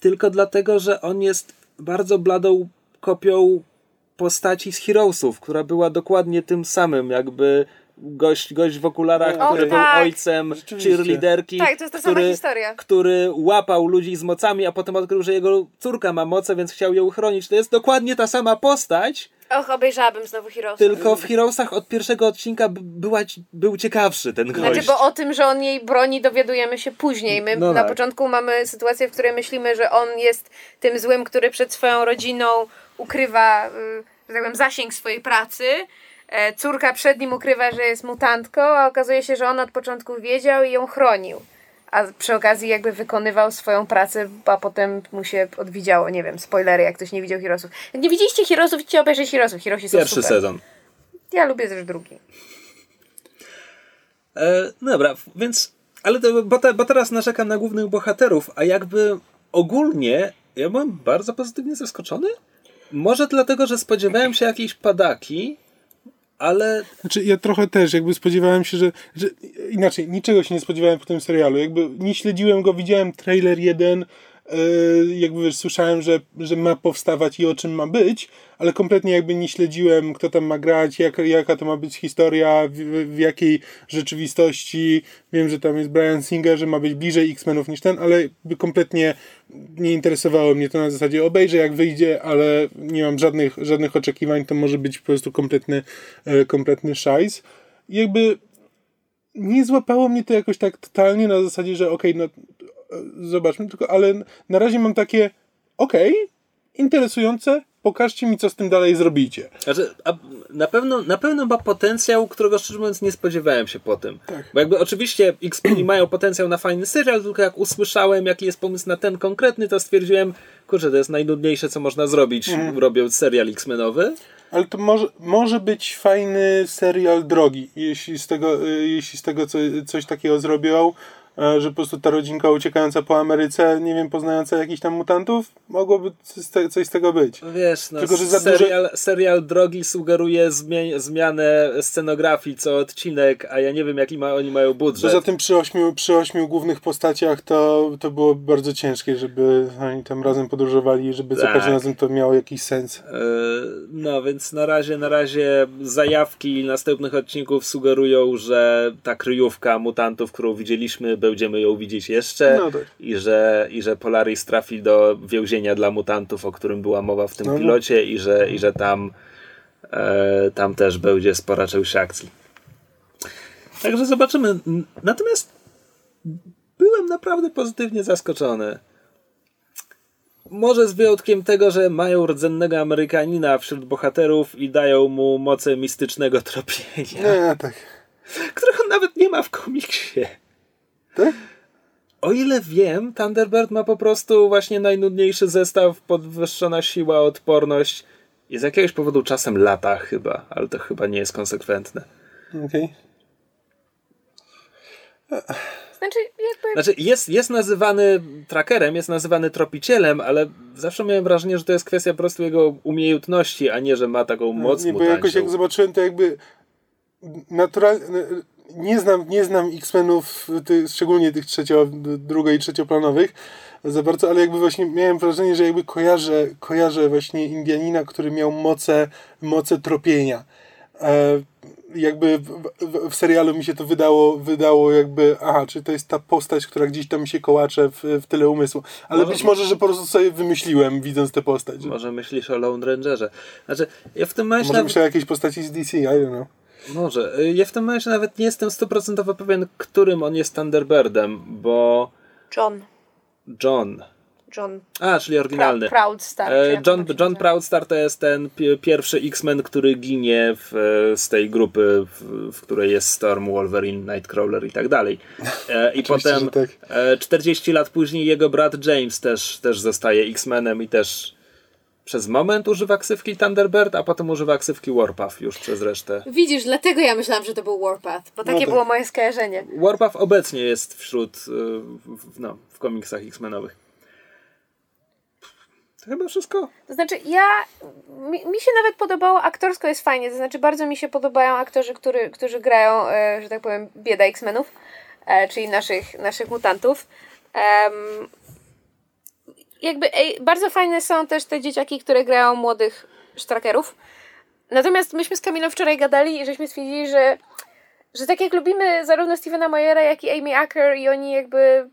S1: tylko dlatego, że on jest bardzo bladą kopią postaci z Heroesów, która była dokładnie tym samym, jakby gość, gość w okularach,
S2: O,
S1: który był
S2: tak.
S1: ojcem
S3: Rzeczywiście.
S1: cheerleaderki,
S2: Tak, to jest ta sama
S1: który,
S2: historia.
S1: który łapał ludzi z mocami, a potem odkrył, że jego córka ma moce, więc chciał ją uchronić. To jest dokładnie ta sama postać,
S2: Och, obejrzałabym znowu Heroes.
S1: tylko w Heroesach od pierwszego odcinka była, był ciekawszy ten gość.
S2: Znaczy, bo o tym, że on jej broni, dowiadujemy się później. My
S1: No
S2: na
S1: tak.
S2: początku mamy sytuację, w której myślimy, że on jest tym złym, który przed swoją rodziną ukrywa, y, że tak powiem, zasięg swojej pracy. E, Córka przed nim ukrywa, że jest mutantką, a okazuje się, że on od początku wiedział i ją chronił. A przy okazji jakby wykonywał swoją pracę, a potem mu się odwidziało, nie wiem, spoilery, jak ktoś nie widział Heroesów. Jak nie widzieliście Heroesów, idźcie obejrzeć Heroesów. Heroesi są
S1: Pierwszy
S2: super.
S1: sezon.
S2: Ja lubię też drugi.
S1: E, dobra, więc. Ale to, bo, te, bo teraz narzekam na głównych bohaterów, a jakby ogólnie ja byłem bardzo pozytywnie zaskoczony. Może dlatego, że spodziewałem się jakiejś padaki, ale
S3: Znaczy, ja trochę też jakby spodziewałem się, że, że inaczej, niczego się nie spodziewałem po tym serialu. Jakby nie śledziłem go, widziałem trailer jeden, jakby wiesz, słyszałem, że, że ma powstawać i o czym ma być, ale kompletnie jakby nie śledziłem, kto tam ma grać, jak, jaka to ma być historia, w, w jakiej rzeczywistości. Wiem, że tam jest Brian Singer, że ma być bliżej X-Menów niż ten, ale kompletnie nie interesowało mnie to na zasadzie obejrzę jak wyjdzie, ale nie mam żadnych, żadnych oczekiwań, to może być po prostu kompletny, e, kompletny szajs. Jakby nie złapało mnie to jakoś tak totalnie na zasadzie, że okej, no e, zobaczmy, tylko, ale na razie mam takie okej, interesujące, pokażcie mi, co z tym dalej zrobicie.
S1: Znaczy, a na, pewno, na pewno ma potencjał, którego szczerze mówiąc nie spodziewałem się po tym.
S3: Tak.
S1: Bo jakby oczywiście x mają potencjał na fajny serial, tylko jak usłyszałem, jaki jest pomysł na ten konkretny, to stwierdziłem, kurczę, to jest najnudniejsze, co można zrobić,
S3: Mhm.
S1: robiąc serial X-Menowy.
S3: Ale to może, może być fajny serial drogi, jeśli z tego, y, jeśli z tego co, coś takiego zrobią, że po prostu ta rodzinka uciekająca po Ameryce, nie wiem, poznająca jakichś tam mutantów, mogłoby coś z te- coś z tego być.
S1: No Wiesz, no,
S3: Tylko, że za
S1: serial, serial drogi sugeruje zmie- zmianę scenografii co odcinek, a ja nie wiem, jaki ma, oni mają budżet.
S3: Poza tym przy ośmiu, przy ośmiu głównych postaciach to, to było bardzo ciężkie, żeby oni tam razem podróżowali, żeby za
S1: Tak.
S3: każdym razem to miało jakiś sens.
S1: E, No, więc na razie, na razie zajawki następnych odcinków sugerują, że ta kryjówka mutantów, którą widzieliśmy, będziemy ją widzieć jeszcze
S3: No tak.
S1: i, że, i że Polaris trafi do więzienia dla mutantów, o którym była mowa w tym
S3: No, no.
S1: pilocie i że, i że tam, e, tam też będzie spora część akcji. Także zobaczymy. Natomiast byłem naprawdę pozytywnie zaskoczony. Może z wyjątkiem tego, że mają rdzennego Amerykanina wśród bohaterów i dają mu moce mistycznego tropienia,
S3: Nie, tak.
S1: którego nawet nie ma w komiksie.
S3: Tak?
S1: O ile wiem, Thunderbird ma po prostu właśnie najnudniejszy zestaw, podwyższona siła, odporność i z jakiegoś powodu czasem lata chyba, ale to chyba nie jest konsekwentne.
S3: Okej.
S2: Znaczy, jakby
S1: Znaczy, jest, jest nazywany trackerem, jest nazywany tropicielem, ale zawsze miałem wrażenie, że to jest kwestia po prostu jego umiejętności, a nie, że ma taką moc
S3: Nie, bo jakoś jak zobaczyłem, to jakby naturalnie. Nie znam, nie znam X-Menów, ty, szczególnie tych trzecio, drugo i trzecioplanowych za bardzo, ale jakby właśnie miałem wrażenie, że jakby kojarzę, kojarzę właśnie Indianina, który miał moce, moce tropienia. E, jakby w, w, w serialu mi się to wydało, wydało jakby, aha, czy to jest ta postać, która gdzieś tam się kołacze w, w tyle umysłu. Ale
S1: Może-
S3: być może, że po prostu sobie wymyśliłem, widząc tę postać. Że,
S1: Może myślisz o Lone Rangerze. Znaczy, ja w tym momencie
S3: może myślę o jakiejś postaci z DC, I don't know.
S1: Może. Y, Ja w tym momencie nawet nie jestem stuprocentowo pewien, którym on jest Thunderbirdem, bo
S2: John.
S1: John.
S2: John
S1: A, czyli oryginalny.
S2: Pra- Proudstar.
S1: E, John,
S2: się
S1: John. Proudstar to jest ten pi- pierwszy X-Men, który ginie w, e, z tej grupy, w, w której jest Storm, Wolverine, Nightcrawler i tak dalej. E, I potem
S3: tak.
S1: e, 40 lat później jego brat James też, też zostaje X-Menem i też przez moment używa ksywki Thunderbird, a potem używa ksywki Warpath już przez resztę.
S2: Widzisz, dlatego ja myślałam, że to był Warpath, bo takie
S3: tak.
S2: było moje skojarzenie.
S1: Warpath obecnie jest wśród, w, w, no, w komiksach X-Menowych. To chyba wszystko.
S2: To znaczy, ja. Mi, mi się nawet podobało, aktorsko jest fajnie. To znaczy, bardzo mi się podobają aktorzy, który, którzy grają, e, że tak powiem, bieda X-Menów, e, czyli naszych, naszych mutantów. Jakby ej, bardzo fajne są też te dzieciaki, które grają młodych sztrakerów. Natomiast myśmy z Kamilą wczoraj gadali i żeśmy stwierdzili, że, że tak jak lubimy zarówno Stevena Moyera, jak i Amy Acker i oni jakby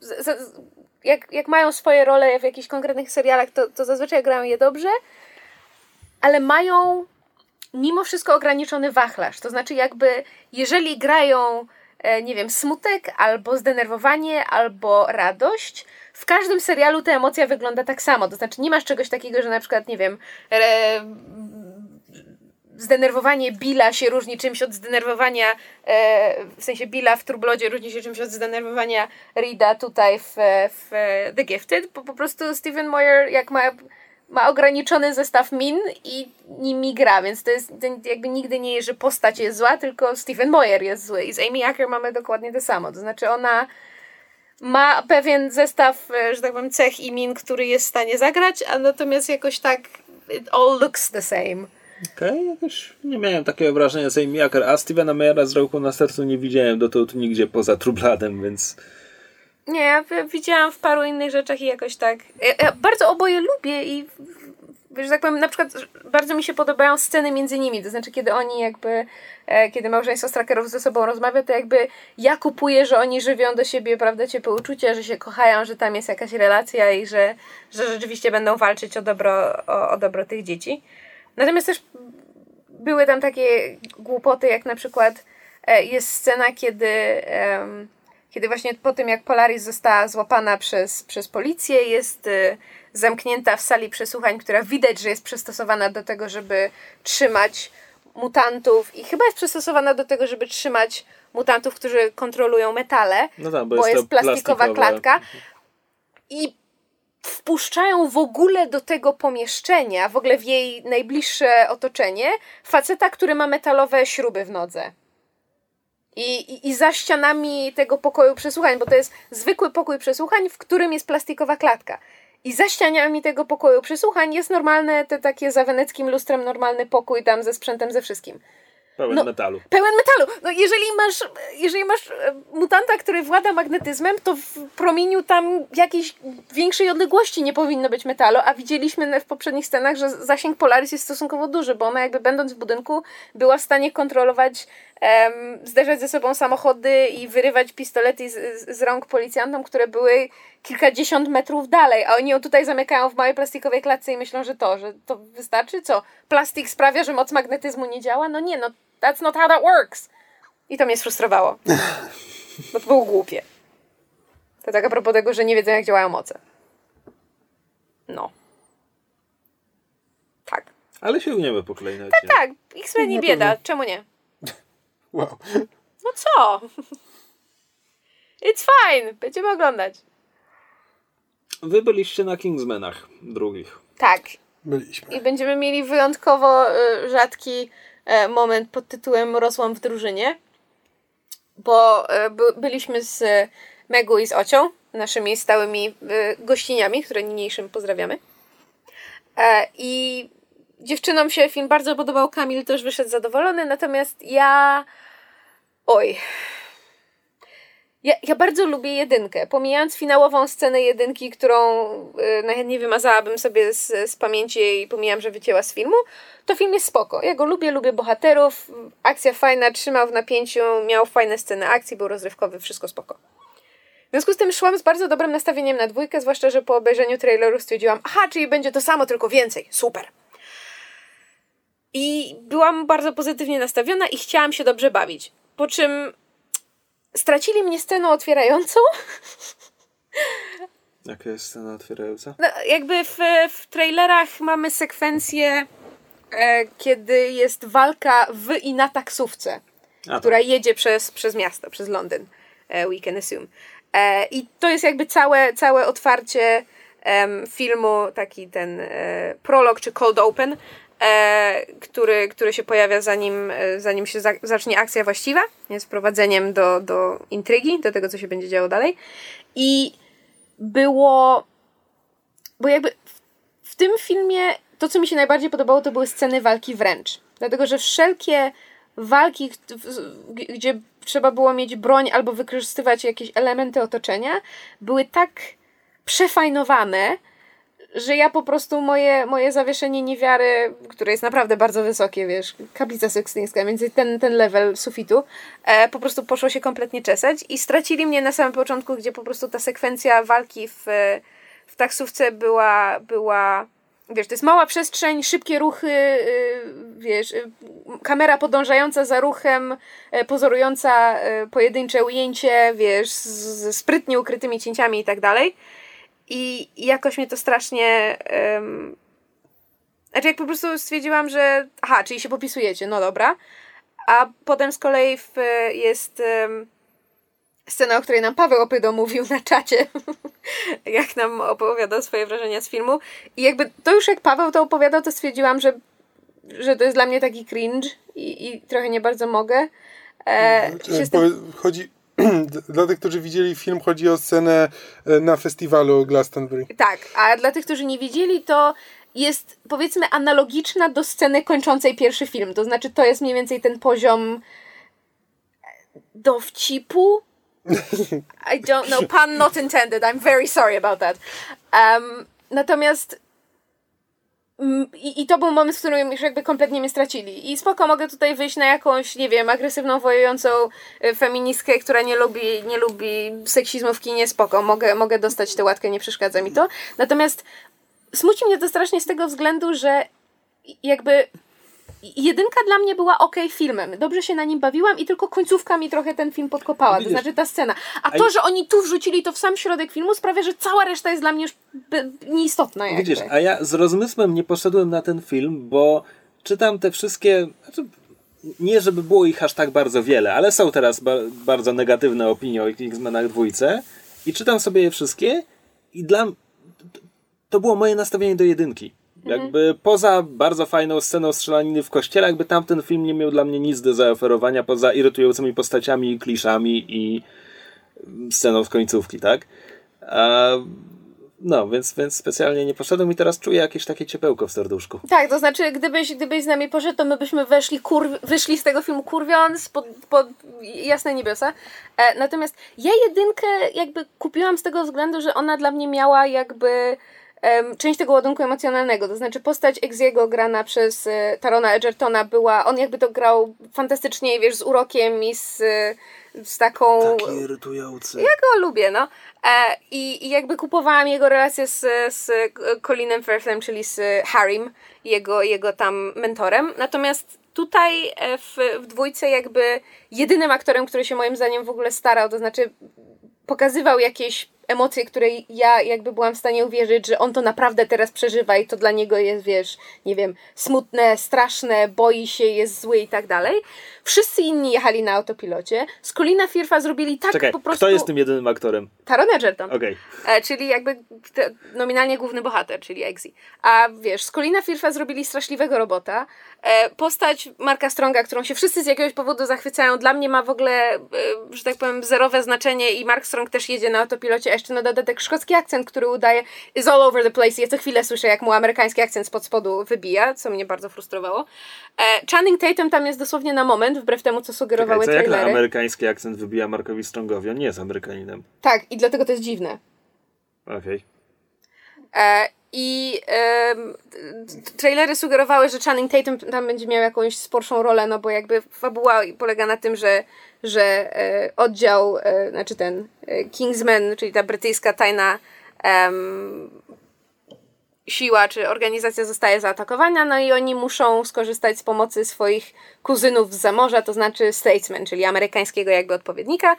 S2: z, z, jak, jak mają swoje role w jakichś konkretnych serialach, to, to zazwyczaj grają je dobrze, ale mają mimo wszystko ograniczony wachlarz. To znaczy, jakby jeżeli grają, e, nie wiem, smutek, albo zdenerwowanie, albo radość, w każdym serialu ta emocja wygląda tak samo. To znaczy, nie masz czegoś takiego, że na przykład, nie wiem, re, zdenerwowanie Billa się różni czymś od zdenerwowania, e, w sensie Billa w Trublodzie różni się czymś od zdenerwowania Rida tutaj w, w The Gifted, bo po prostu Steven Moyer jak ma, ma ograniczony zestaw min i nimi gra, więc to jest jakby nigdy nie jest, że postać jest zła, tylko Steven Moyer jest zły i z Amy Acker mamy dokładnie to samo, to znaczy ona ma pewien zestaw, e, że tak powiem, cech i min, który jest w stanie zagrać, a natomiast jakoś tak it all looks the same.
S1: Okej, jakoś nie miałem takiego wrażenia z Amy Acker, a Stevena Mayera z Rąku na sercu nie widziałem dotąd nigdzie poza Trubladem, więc
S2: Nie, ja wi- widziałam w paru innych rzeczach i jakoś tak. Ja, ja bardzo oboje lubię i wiesz, tak powiem, na przykład bardzo mi się podobają sceny między nimi, to znaczy kiedy oni jakby, e, kiedy małżeństwo Strakerów ze sobą rozmawia, to jakby ja kupuję, że oni żywią do siebie, prawda, ciepłe uczucia, że się kochają, że tam jest jakaś relacja i że, że rzeczywiście będą walczyć o dobro, o, o dobro tych dzieci. Natomiast też były tam takie głupoty, jak na przykład e, jest scena, kiedy, em, kiedy właśnie po tym, jak Polaris została złapana przez, przez policję, jest, e, zamknięta w sali przesłuchań, która widać, że jest przystosowana do tego, żeby trzymać mutantów i chyba jest przystosowana do tego, żeby trzymać mutantów, którzy kontrolują metale,
S1: No tak, bo
S2: bo
S1: jest
S2: jest plastikowa
S1: plastikowe.
S2: klatka i wpuszczają w ogóle do tego pomieszczenia, w ogóle w jej najbliższe otoczenie, faceta, który ma metalowe śruby w nodze. I, i, I za ścianami tego pokoju przesłuchań, bo to jest zwykły pokój przesłuchań, w którym jest plastikowa klatka. I za ścianami tego pokoju przesłuchań jest normalne, te takie za weneckim lustrem normalny pokój tam ze sprzętem, ze wszystkim.
S1: Pełen
S2: No.
S1: metalu.
S2: Pełen metalu. No jeżeli masz, jeżeli masz e, mutanta, który włada magnetyzmem, to w promieniu tam jakiejś większej odległości nie powinno być metalu, a widzieliśmy w poprzednich scenach, że zasięg Polaris jest stosunkowo duży, bo ona jakby będąc w budynku była w stanie kontrolować, em, zderzać ze sobą samochody i wyrywać pistolety z, z- z rąk policjantom, które były kilkadziesiąt metrów dalej, a oni ją tutaj zamykają w małej plastikowej klatce i myślą, że to, że to wystarczy? Co? Plastik sprawia, że moc magnetyzmu nie działa? No nie, no that's not how that works. I to mnie sfrustrowało. Bo to było głupie. To tak a propos tego, że nie wiedzą jak działają moce. No. Tak.
S1: Ale sięgniemy po kolejne
S2: Tak, tak. X-Men i bieda. Czemu nie?
S3: Wow.
S2: No co? It's fine. Będziemy oglądać.
S1: Wy byliście na Kingsmenach drugich.
S2: Tak.
S3: Byliśmy.
S2: I będziemy mieli wyjątkowo y, rzadki e, moment pod tytułem Rosłam w drużynie, bo e, by, byliśmy z Megu i z Ocią, naszymi stałymi e, gościniami, które niniejszym pozdrawiamy. E, I dziewczynom się film bardzo podobał, Kamil też wyszedł zadowolony, natomiast ja... Oj... Ja, ja bardzo lubię jedynkę. Pomijając finałową scenę jedynki, którą y, najchętniej wymazałabym sobie z, z pamięci i pomijam, że wycięła z filmu, to film jest spoko. Ja go lubię, lubię bohaterów, akcja fajna, trzymał w napięciu, miał fajne sceny akcji, był rozrywkowy, wszystko spoko. W związku z tym szłam z bardzo dobrym nastawieniem na dwójkę, zwłaszcza, że po obejrzeniu traileru stwierdziłam, aha, czyli będzie to samo, tylko więcej, super. I byłam bardzo pozytywnie nastawiona i chciałam się dobrze bawić. Po czym stracili mnie sceną otwierającą.
S1: Jaka jest scena otwierająca?
S2: No, jakby w, w trailerach mamy sekwencję, e, kiedy jest walka w i na taksówce,
S1: A,
S2: która jedzie przez, przez miasto, przez Londyn. E, we can assume. E, I to jest jakby całe, całe otwarcie filmu, taki ten e, prolog czy cold open, e, który, który się pojawia zanim, e, zanim się za, zacznie akcja właściwa, jest wprowadzeniem do, do intrygi, do tego, co się będzie działo dalej. I było. Bo jakby w, w tym filmie to, co mi się najbardziej podobało, to były sceny walki wręcz. Dlatego, że wszelkie walki, gdzie trzeba było mieć broń albo wykorzystywać jakieś elementy otoczenia, były tak przefajnowane, że ja po prostu moje, moje zawieszenie niewiary, które jest naprawdę bardzo wysokie, wiesz, kaplica sekstyńska, między ten, ten level sufitu, e, po prostu poszło się kompletnie czesać i stracili mnie na samym początku, gdzie po prostu ta sekwencja walki w, w taksówce była, była wiesz, to jest mała przestrzeń, szybkie ruchy, y, wiesz, y, kamera podążająca za ruchem, pozorująca pojedyncze ujęcie, wiesz, z sprytnie ukrytymi cięciami i tak dalej. I i jakoś mnie to strasznie. Um, znaczy, jak po prostu stwierdziłam, że. Aha, czyli się popisujecie, no dobra. A potem z kolei w, jest um, scena, o której nam Paweł Opydo mówił na czacie, jak nam opowiadał swoje wrażenia z filmu. I jakby to już jak Paweł to opowiadał, to stwierdziłam, że, że to jest dla mnie taki cringe i, i trochę nie bardzo mogę. E, się z tym-
S3: Powie- Chodzi, dla tych, którzy widzieli film, chodzi o scenę e, na festiwalu Glastonbury.
S2: Tak, a dla tych, którzy nie widzieli, to jest powiedzmy analogiczna do sceny kończącej pierwszy film. To znaczy, to jest mniej więcej ten poziom dowcipu. I don't know, pun not intended. I'm very sorry about that. Um, natomiast i, I to był moment, w którym już jakby kompletnie mnie stracili. I spoko, mogę tutaj wyjść na jakąś, nie wiem, agresywną, wojującą y, feministkę, która nie lubi, nie lubi seksizmu w kinie, spoko. Mogę, mogę dostać tę łatkę, nie przeszkadza mi to. Natomiast smuci mnie to strasznie z tego względu, że jakby jedynka dla mnie była ok filmem. Dobrze się na nim bawiłam i tylko końcówka mi trochę ten film podkopała.
S1: Widzisz,
S2: to znaczy ta scena. A to, że oni tu wrzucili to w sam środek filmu sprawia, że cała reszta jest dla mnie już nieistotna. Jakby.
S1: Widzisz, a ja z rozmysłem nie poszedłem na ten film, bo czytam te wszystkie. Znaczy, nie, żeby było ich aż tak bardzo wiele, ale są teraz ba bardzo negatywne opinie o X-Menach dwójce i czytam sobie je wszystkie i dla to było moje nastawienie do jedynki. Mhm. Jakby poza bardzo fajną sceną strzelaniny w kościele, jakby tamten film nie miał dla mnie nic do zaoferowania poza irytującymi postaciami, kliszami i sceną z końcówki, tak? No, więc, więc specjalnie nie poszedłem i teraz czuję jakieś takie ciepełko w serduszku.
S2: Tak, to znaczy, gdybyś, gdybyś z nami poszedł, to my byśmy weszli kur, wyszli z tego filmu kurwiąc pod, pod jasne niebiosa. E, natomiast ja jedynkę jakby kupiłam z tego względu, że ona dla mnie miała jakby część tego ładunku emocjonalnego, to znaczy postać Exiego grana przez e, Tarona Edgertona była, on jakby to grał fantastycznie, wiesz, z urokiem i z, z taką...
S1: Taki irytujący.
S2: Ja go lubię, no. E, i, I jakby kupowałam jego relację z, z Colinem Firthem, czyli z Harrym, jego, jego tam mentorem, natomiast tutaj e, w, w dwójce jakby jedynym aktorem, który się moim zdaniem w ogóle starał, to znaczy pokazywał jakieś emocje, które ja jakby byłam w stanie uwierzyć, że on to naprawdę teraz przeżywa i to dla niego jest, wiesz, nie wiem, smutne, straszne, boi się, jest zły i tak dalej. Wszyscy inni jechali na autopilocie. Z Colina Firfa zrobili tak
S1: Czekaj,
S2: po prostu...
S1: kto jest tym jedynym aktorem?
S2: Taron Egerton.
S1: Okej.
S2: Okay. E, czyli jakby nominalnie główny bohater, czyli Exi. A wiesz, z Colina Firfa zrobili straszliwego robota. E, postać Marka Stronga, którą się wszyscy z jakiegoś powodu zachwycają, dla mnie ma w ogóle, e, że tak powiem, zerowe znaczenie i Mark Strong też jedzie na autopilocie, jeszcze na dodatek szkocki akcent, który udaje is all over the place. Ja co chwilę słyszę, jak mu amerykański akcent spod spodu wybija, co mnie bardzo frustrowało. E, Channing Tatum tam jest dosłownie na moment, wbrew temu, co sugerowały
S1: Czekaj, co,
S2: trailery.
S1: jak na amerykański akcent wybija Markowi Strongowi? On nie jest Amerykaninem.
S2: Tak, i dlatego to jest dziwne.
S1: Okej. Okay.
S2: E, I e, trailery sugerowały, że Channing Tatum tam będzie miał jakąś sporszą rolę, no bo jakby fabuła polega na tym, że, że e, oddział, e, znaczy ten e, Kingsman, czyli ta brytyjska tajna siła czy organizacja zostaje zaatakowana, no i oni muszą skorzystać z pomocy swoich kuzynów z zamorza, to znaczy Statesman, czyli amerykańskiego jakby odpowiednika.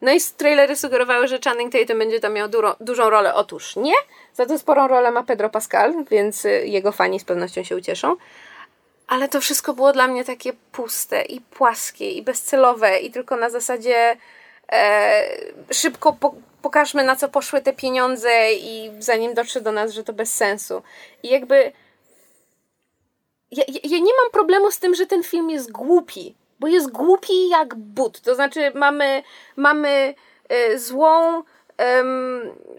S2: No i trailery sugerowały, że Channing Tatum będzie tam miał duro, dużą rolę. Otóż nie, za to sporą rolę ma Pedro Pascal, więc jego fani z pewnością się ucieszą. Ale to wszystko było dla mnie takie puste i płaskie i bezcelowe i tylko na zasadzie e, szybko po, pokażmy na co poszły te pieniądze i zanim dotrze do nas, że to bez sensu. I jakby ja, ja nie mam problemu z tym, że ten film jest głupi, bo jest głupi jak but. To znaczy mamy, mamy y, złą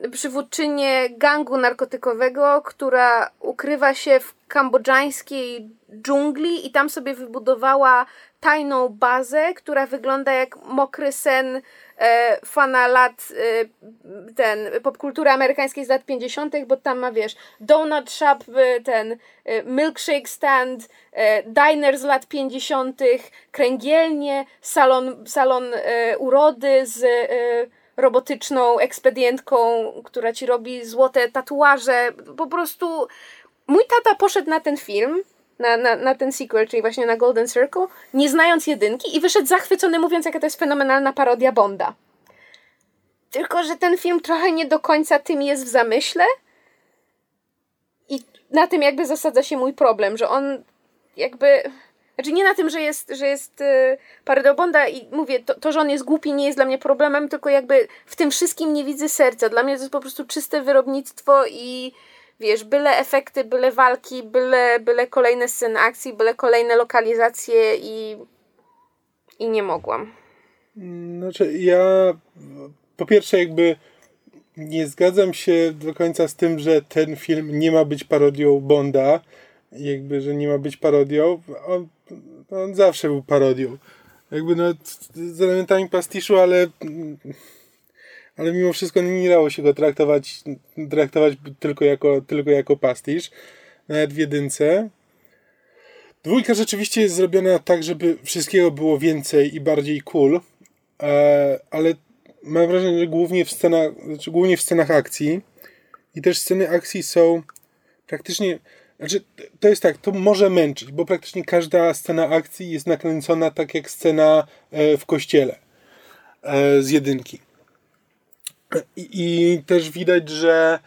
S2: y, przywódczynię gangu narkotykowego, która ukrywa się w kambodżańskiej dżungli i tam sobie wybudowała tajną bazę, która wygląda jak mokry sen e, fana lat e, ten popkultury amerykańskiej z lat 50., bo tam ma wiesz donut shop, e, ten e, milkshake stand, e, diner z lat 50., kręgielnie, salon, salon e, urody z robotyczną ekspedientką, która ci robi złote tatuaże. Po prostu mój tata poszedł na ten film na, na, na ten sequel, czyli właśnie na Golden Circle, nie znając jedynki i wyszedł zachwycony, mówiąc, jaka to jest fenomenalna parodia Bonda. Tylko, że ten film trochę nie do końca tym jest w zamyśle i na tym jakby zasadza się mój problem, że on jakby... Znaczy nie na tym, że jest, że jest yy, i mówię, to, to, że on jest głupi nie jest dla mnie problemem, tylko jakby w tym wszystkim nie widzę serca. Dla mnie to jest po prostu czyste wyrobnictwo i wiesz, byle efekty, byle walki, byle, byle kolejne sceny akcji, byle kolejne lokalizacje i, i nie mogłam.
S3: Znaczy, ja po pierwsze jakby nie zgadzam się do końca z tym, że ten film nie ma być parodią Bonda. Jakby, że nie ma być parodią. On, on zawsze był parodią. Jakby no, z elementami pastiszu, ale ale mimo wszystko nie dało się go traktować, traktować tylko, jako, tylko jako pastisz, nawet w jedynce. Dwójka rzeczywiście jest zrobiona tak, żeby wszystkiego było więcej i bardziej cool, e, ale mam wrażenie, że głównie w scenach, znaczy głównie w scenach akcji i też sceny akcji są praktycznie Znaczy, to jest tak, to może męczyć, bo praktycznie każda scena akcji jest nakręcona tak jak scena e, w kościele e, z jedynki. I, też widać, że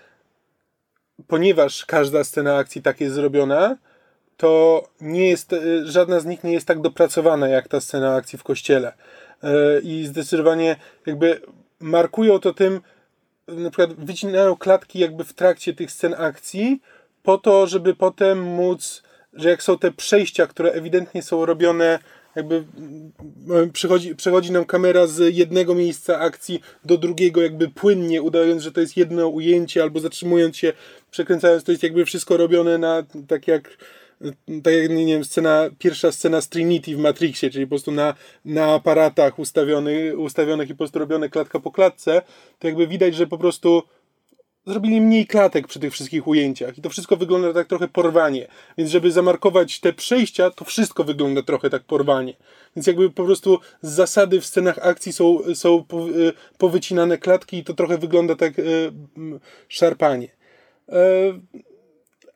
S3: ponieważ każda scena akcji tak jest zrobiona, to nie jest, e, żadna z nich nie jest tak dopracowana jak ta scena akcji w kościele. I zdecydowanie jakby markują to tym, na przykład wycinają klatki jakby w trakcie tych scen akcji, po to, żeby potem móc, że jak są te przejścia, które ewidentnie są robione, jakby mm, przechodzi, przechodzi nam kamera z jednego miejsca akcji do drugiego, jakby płynnie, udając, że to jest jedno ujęcie, albo zatrzymując się, przekręcając, to jest jakby wszystko robione na tak jak tak jak, nie wiem, scena, pierwsza scena z Trinity w Matrixie, czyli po prostu na, na aparatach ustawiony, ustawionych i po prostu robione klatka po klatce, to jakby widać, że po prostu zrobili mniej klatek przy tych wszystkich ujęciach i to wszystko wygląda tak trochę porwanie. Więc żeby zamarkować te przejścia, to wszystko wygląda trochę tak porwanie. Więc jakby po prostu z zasady w scenach akcji są, są y, powycinane klatki i to trochę wygląda tak y, szarpanie. E,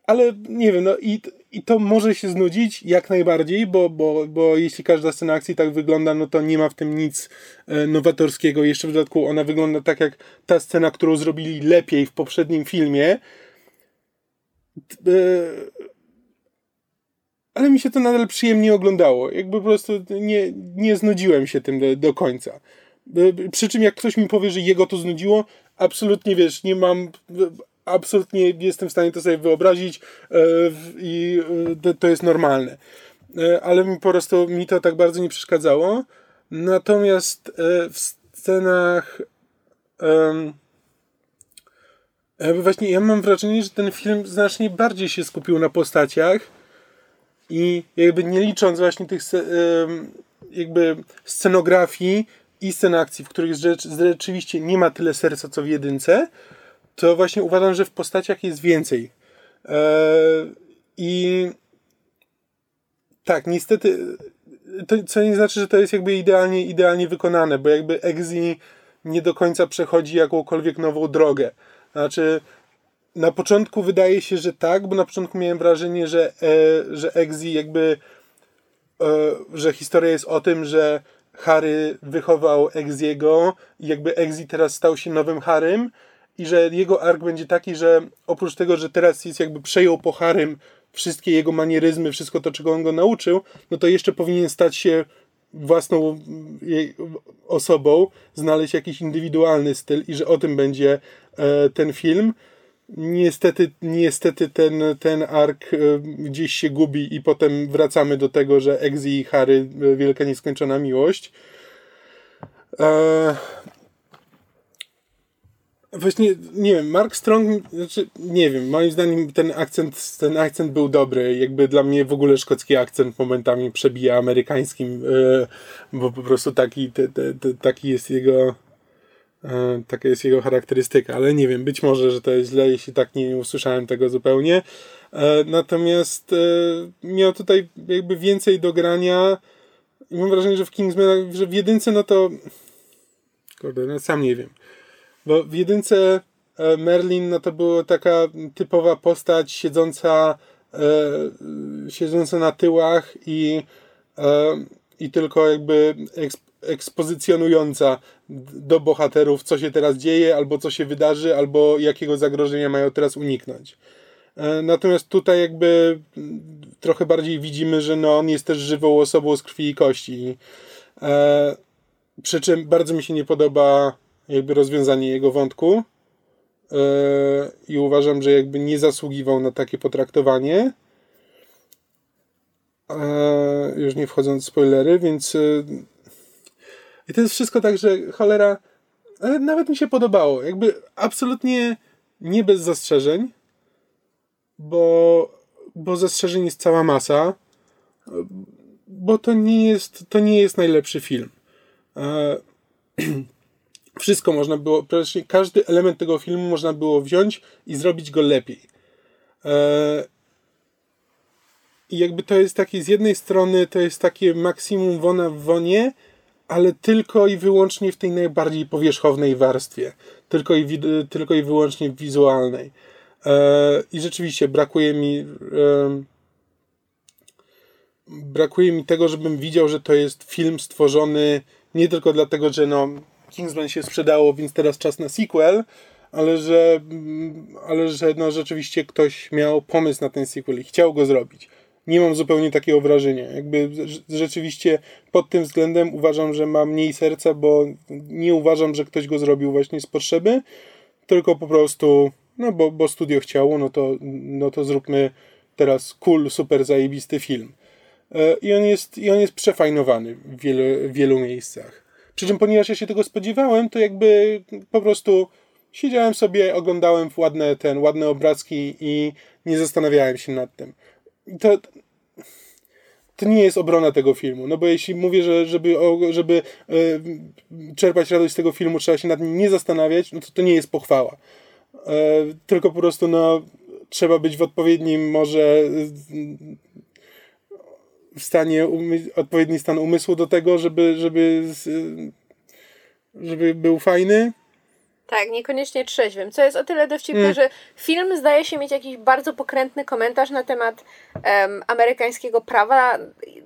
S3: ale nie wiem, no i, i to może się znudzić jak najbardziej, bo, bo, bo jeśli każda scena akcji tak wygląda, no to nie ma w tym nic e, nowatorskiego. Jeszcze w dodatku ona wygląda tak jak ta scena, którą zrobili lepiej w poprzednim filmie. E, ale mi się to nadal przyjemnie oglądało. Jakby po prostu nie, nie znudziłem się tym do, do końca. E, przy czym jak ktoś mi powie, że jego to znudziło, absolutnie wiesz, nie mam absolutnie jestem w stanie to sobie wyobrazić e, i e, to jest normalne. E, ale mi po prostu mi to tak bardzo nie przeszkadzało. Natomiast w scenach właśnie ja mam wrażenie, że ten film znacznie bardziej się skupił na postaciach i jakby nie licząc właśnie tych jakby scenografii i scen akcji, w których rzeczywiście nie ma tyle serca co w jedynce, to właśnie uważam, że w postaciach jest więcej. Eee, I tak, niestety, to, co nie znaczy, że to jest jakby idealnie, idealnie wykonane, bo jakby Exi nie do końca przechodzi jakąkolwiek nową drogę. Znaczy, na początku wydaje się, że tak, bo na początku miałem wrażenie, że, e, że Exi jakby, e, że historia jest o tym, że Harry wychował Exiego i jakby Exi teraz stał się nowym Harrym, i że jego ark będzie taki, że oprócz tego, że teraz jest jakby przejął po Harym wszystkie jego manieryzmy, wszystko to, czego on go nauczył, no to jeszcze powinien stać się własną osobą, znaleźć jakiś indywidualny styl i że o tym będzie e, ten film. Niestety, niestety ten, ten ark e, gdzieś się gubi i potem wracamy do tego, że Exi i Harry, e, wielka nieskończona miłość. Właśnie, nie wiem, Mark Strong, znaczy, nie wiem, moim zdaniem ten akcent, ten akcent był dobry. Jakby dla mnie w ogóle szkocki akcent momentami przebija amerykańskim, yy, bo po prostu taki, te, te, te, taki jest jego, yy, taka jest jego charakterystyka. Ale nie wiem, być może, że to jest źle, jeśli tak nie, usłyszałem tego zupełnie. Yy, natomiast miał tutaj jakby więcej do grania. I mam wrażenie, że w Kingsman, że w jedynce, no to. Kurde, no sam nie wiem bo w jedynce e, Merlin no to była taka typowa postać siedząca, e, siedząca na tyłach i, e, i tylko jakby ekspozycjonująca do bohaterów, co się teraz dzieje, albo co się wydarzy, albo jakiego zagrożenia mają teraz uniknąć. E, natomiast tutaj jakby trochę bardziej widzimy, że no on jest też żywą osobą z krwi i kości. E, przy czym bardzo mi się nie podoba jakby rozwiązanie jego wątku yy, i uważam, że jakby nie zasługiwał na takie potraktowanie. Yy, już nie wchodząc w spoilery, więc yy, i to jest wszystko tak, że cholera nawet mi się podobało. Jakby absolutnie nie bez zastrzeżeń, bo, bo zastrzeżeń jest cała masa, bo to nie jest, to nie jest najlepszy film. wszystko można było, praktycznie każdy element tego filmu można było wziąć i zrobić go lepiej. E, I jakby to jest takie, z jednej strony to jest takie maksimum wona w wonie, ale tylko i wyłącznie w tej najbardziej powierzchownej warstwie. Tylko i, tylko i wyłącznie wizualnej. E, I rzeczywiście brakuje mi e, brakuje mi tego, żebym widział, że to jest film stworzony nie tylko dlatego, że no Kingsman się sprzedało, więc teraz czas na sequel, ale że, mm, ale że no rzeczywiście ktoś miał pomysł na ten sequel i chciał go zrobić. Nie mam zupełnie takiego wrażenia. Jakby rzeczywiście pod tym względem uważam, że ma mniej serca, bo nie uważam, że ktoś go zrobił właśnie z potrzeby, tylko po prostu, no bo, bo studio chciało, no to, no to zróbmy teraz cool, super zajebisty film. E, I on jest, i on jest przefajnowany w wielu, w wielu miejscach. Przy czym, ponieważ ja się tego spodziewałem, to jakby po prostu siedziałem sobie, oglądałem ładne, ten, ładne obrazki i nie zastanawiałem się nad tym. To, to nie jest obrona tego filmu, no bo jeśli mówię, że żeby, żeby e, czerpać radość z tego filmu trzeba się nad nim nie zastanawiać, no to to nie jest pochwała. E, tylko po prostu no, trzeba być w odpowiednim może w stanie, odpowiedni stan umysłu do tego, żeby, żeby, żeby był fajny.
S2: Tak, niekoniecznie trzeźwym. Co jest o tyle dowcipne, mm. że film zdaje się mieć jakiś bardzo pokrętny komentarz na temat um, amerykańskiego prawa,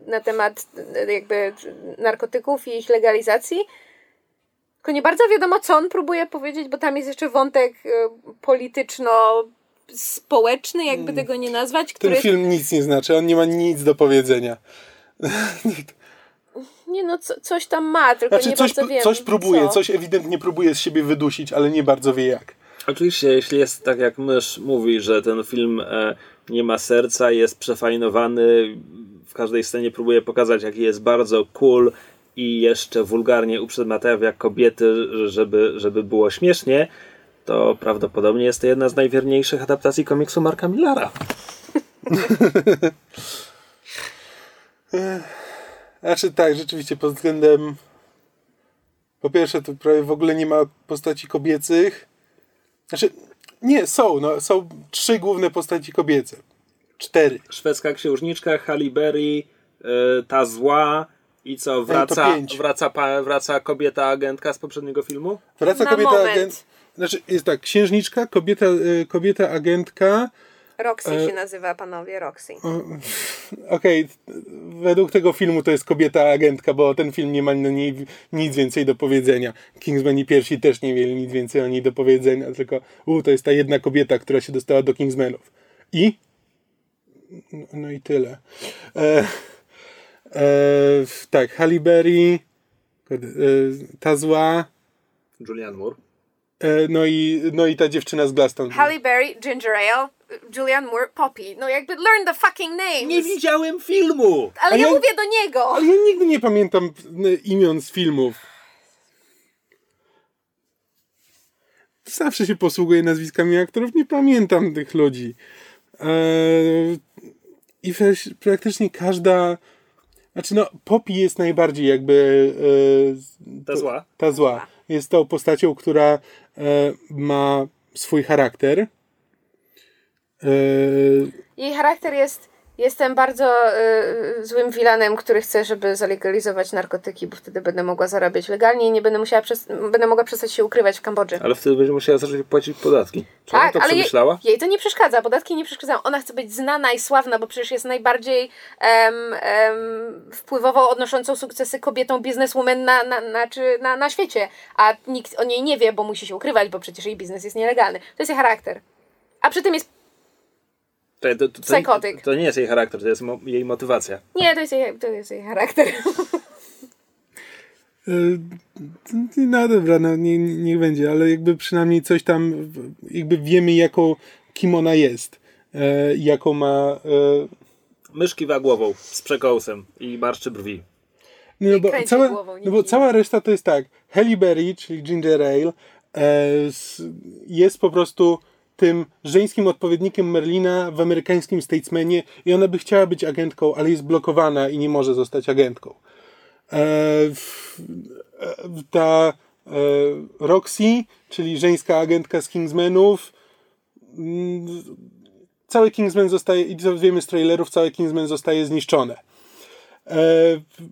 S2: na temat jakby narkotyków i ich legalizacji. Tylko nie bardzo wiadomo, co on próbuje powiedzieć, bo tam jest jeszcze wątek y, polityczno społeczny, jakby mm. tego nie nazwać.
S3: Który... Ten film nic nie znaczy, on nie ma nic do powiedzenia.
S2: Nie no, co, coś tam ma, tylko znaczy, nie
S3: coś,
S2: bardzo wiem.
S3: Coś próbuje, co? coś ewidentnie próbuje z siebie wydusić, ale nie bardzo wie jak.
S1: Oczywiście, jeśli jest tak jak mysz mówi, że ten film e, nie ma serca, jest przefajnowany, w każdej scenie próbuje pokazać, jaki jest bardzo cool i jeszcze wulgarnie uprzedmawia kobiety, żeby, żeby było śmiesznie, to prawdopodobnie jest to jedna z najwierniejszych adaptacji komiksu Marka Millara.
S3: znaczy tak, rzeczywiście pod względem po pierwsze tu prawie w ogóle nie ma postaci kobiecych. Znaczy nie, są, no, są trzy główne postaci kobiece. Cztery.
S1: Szwedzka księżniczka, Halle Berry, yy, ta zła i co, wraca, wraca, wraca kobieta agentka z poprzedniego filmu?
S3: Wraca
S2: Na
S3: kobieta agentka znaczy, jest tak, księżniczka, kobieta, y, kobieta agentka.
S2: Roxy e... się nazywa, panowie, Roxy.
S3: Okej, okay. według tego filmu to jest kobieta agentka, bo ten film nie ma na niej nic więcej do powiedzenia. Kingsmani pierwsi też nie mieli nic więcej o niej do powiedzenia, tylko u, to jest ta jedna kobieta, która się dostała do Kingsmanów. I? No, no i tyle. E, e, tak, Halle Berry, e, ta zła.
S1: Julian Moore.
S3: E, no i, no i ta dziewczyna z Glaston.
S2: Halle Berry, Ginger Ale, Julian Moore, Poppy. No jakby learn the fucking names.
S1: Nie widziałem filmu!
S2: Ale ja, ja, mówię do niego!
S3: Ale ja nigdy nie pamiętam imion z filmów. Zawsze się posługuję nazwiskami aktorów, nie pamiętam tych ludzi. Eee, I praktycznie każda... Znaczy no, Poppy jest najbardziej jakby...
S1: E, ta zła.
S3: Ta zła. Jest tą postacią, która E, ma swój charakter.
S2: E, Jej charakter jest Jestem bardzo y, złym wilanem, który chce, żeby zalegalizować narkotyki, bo wtedy będę mogła zarabiać legalnie i nie będę musiała przez, będę mogła przestać się ukrywać w Kambodży.
S1: Ale wtedy będzie musiała zacząć płacić podatki. Czy tak, to ale jej,
S2: jej, to nie przeszkadza. Podatki nie przeszkadzają. Ona chce być znana i sławna, bo przecież jest najbardziej um, um, wpływowo odnoszącą sukcesy kobietą bizneswoman na, na, na, czy na, na świecie. A nikt o niej nie wie, bo musi się ukrywać, bo przecież jej biznes jest nielegalny. To jest jej charakter. A przy tym jest
S1: to, to, to, Psychotyk. To nie jest jej charakter, to jest mo jej motywacja.
S2: Nie, to jest jej, to jest jej charakter.
S3: E, no dobra, no nie, niech będzie, ale jakby przynajmniej coś tam, jakby wiemy jaką, kim ona jest. E, jaką ma... E...
S1: Myszki wa głową z przekąsem i marszczy brwi.
S3: No, bo, cała, no bo cała reszta to jest tak. Halle Berry, czyli Ginger Ale, e, jest po prostu tym żeńskim odpowiednikiem Merlina w amerykańskim Statesmanie i ona by chciała być agentką, ale jest blokowana i nie może zostać agentką. E, ta e, Roxy, czyli żeńska agentka z Kingsmanów, mm, cały Kingsman zostaje, i co wiemy z trailerów, cały Kingsman zostaje zniszczone. E,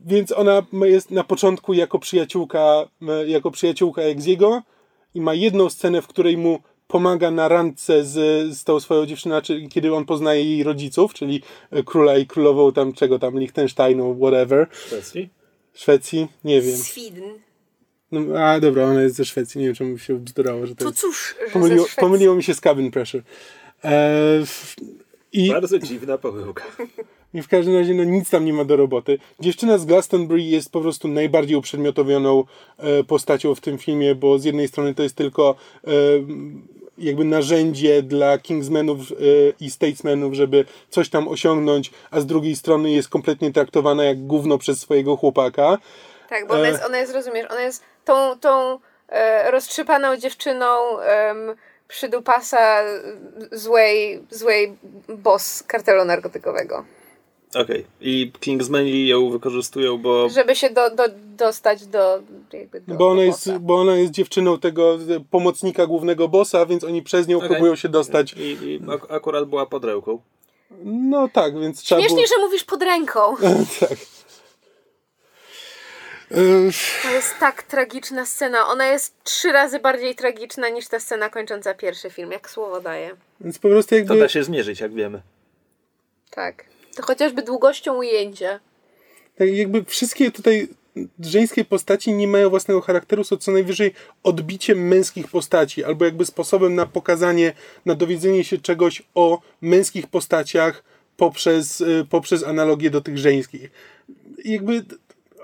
S3: więc ona jest na początku jako przyjaciółka, jako przyjaciółka Exiego i ma jedną scenę, w której mu pomaga na randce z, z tą swoją dziewczyną, czy kiedy on poznaje jej rodziców, czyli e, króla i królową tam czego tam, Liechtensteinu, whatever.
S1: Szwecji?
S3: Szwecji? Nie wiem.
S2: Sweden.
S3: No, a dobra, ona jest ze Szwecji, nie wiem czemu się bzdurało, że to
S2: To
S3: jest...
S2: cóż, że
S3: Pomyliło, pomyliło mi się z cabin pressure. E, f- i,
S1: Bardzo dziwna pomyłka.
S3: I w każdym razie no, nic tam nie ma do roboty. Dziewczyna z Glastonbury jest po prostu najbardziej uprzedmiotowioną e, postacią w tym filmie, bo z jednej strony to jest tylko e, jakby narzędzie dla Kingsmenów e, i Statesmenów, żeby coś tam osiągnąć, a z drugiej strony jest kompletnie traktowana jak gówno przez swojego chłopaka.
S2: Tak, bo ona
S3: E.
S2: jest, ona jest, rozumiesz, ona jest tą, tą e, roztrzypaną dziewczyną em, przydupasa złej, złej boss kartelu narkotykowego.
S1: Okej. I Kingsmeni ją wykorzystują, bo...
S2: Żeby się do, do, dostać do jakby do,
S3: Bo ona,
S2: do
S3: jest, bo ona jest dziewczyną tego e, pomocnika głównego bossa, więc oni przez nią
S1: Okej.
S3: próbują się dostać.
S1: I, i ak- akurat była pod ręką.
S3: No tak, więc trzeba było...
S2: Śmiesznie, że mówisz pod ręką.
S3: tak.
S2: To jest tak tragiczna scena. Ona jest trzy razy bardziej tragiczna niż ta scena kończąca pierwszy film, jak słowo daje.
S3: Więc po prostu
S1: To
S3: jakby...
S1: da się zmierzyć, jak wiemy.
S2: Tak. To chociażby długością ujęcia.
S3: Tak jakby wszystkie tutaj żeńskie postaci nie mają własnego charakteru, są co najwyżej odbiciem męskich postaci, albo jakby sposobem na pokazanie, na dowiedzenie się czegoś o męskich postaciach poprzez, y, poprzez analogię do tych żeńskich. Jakby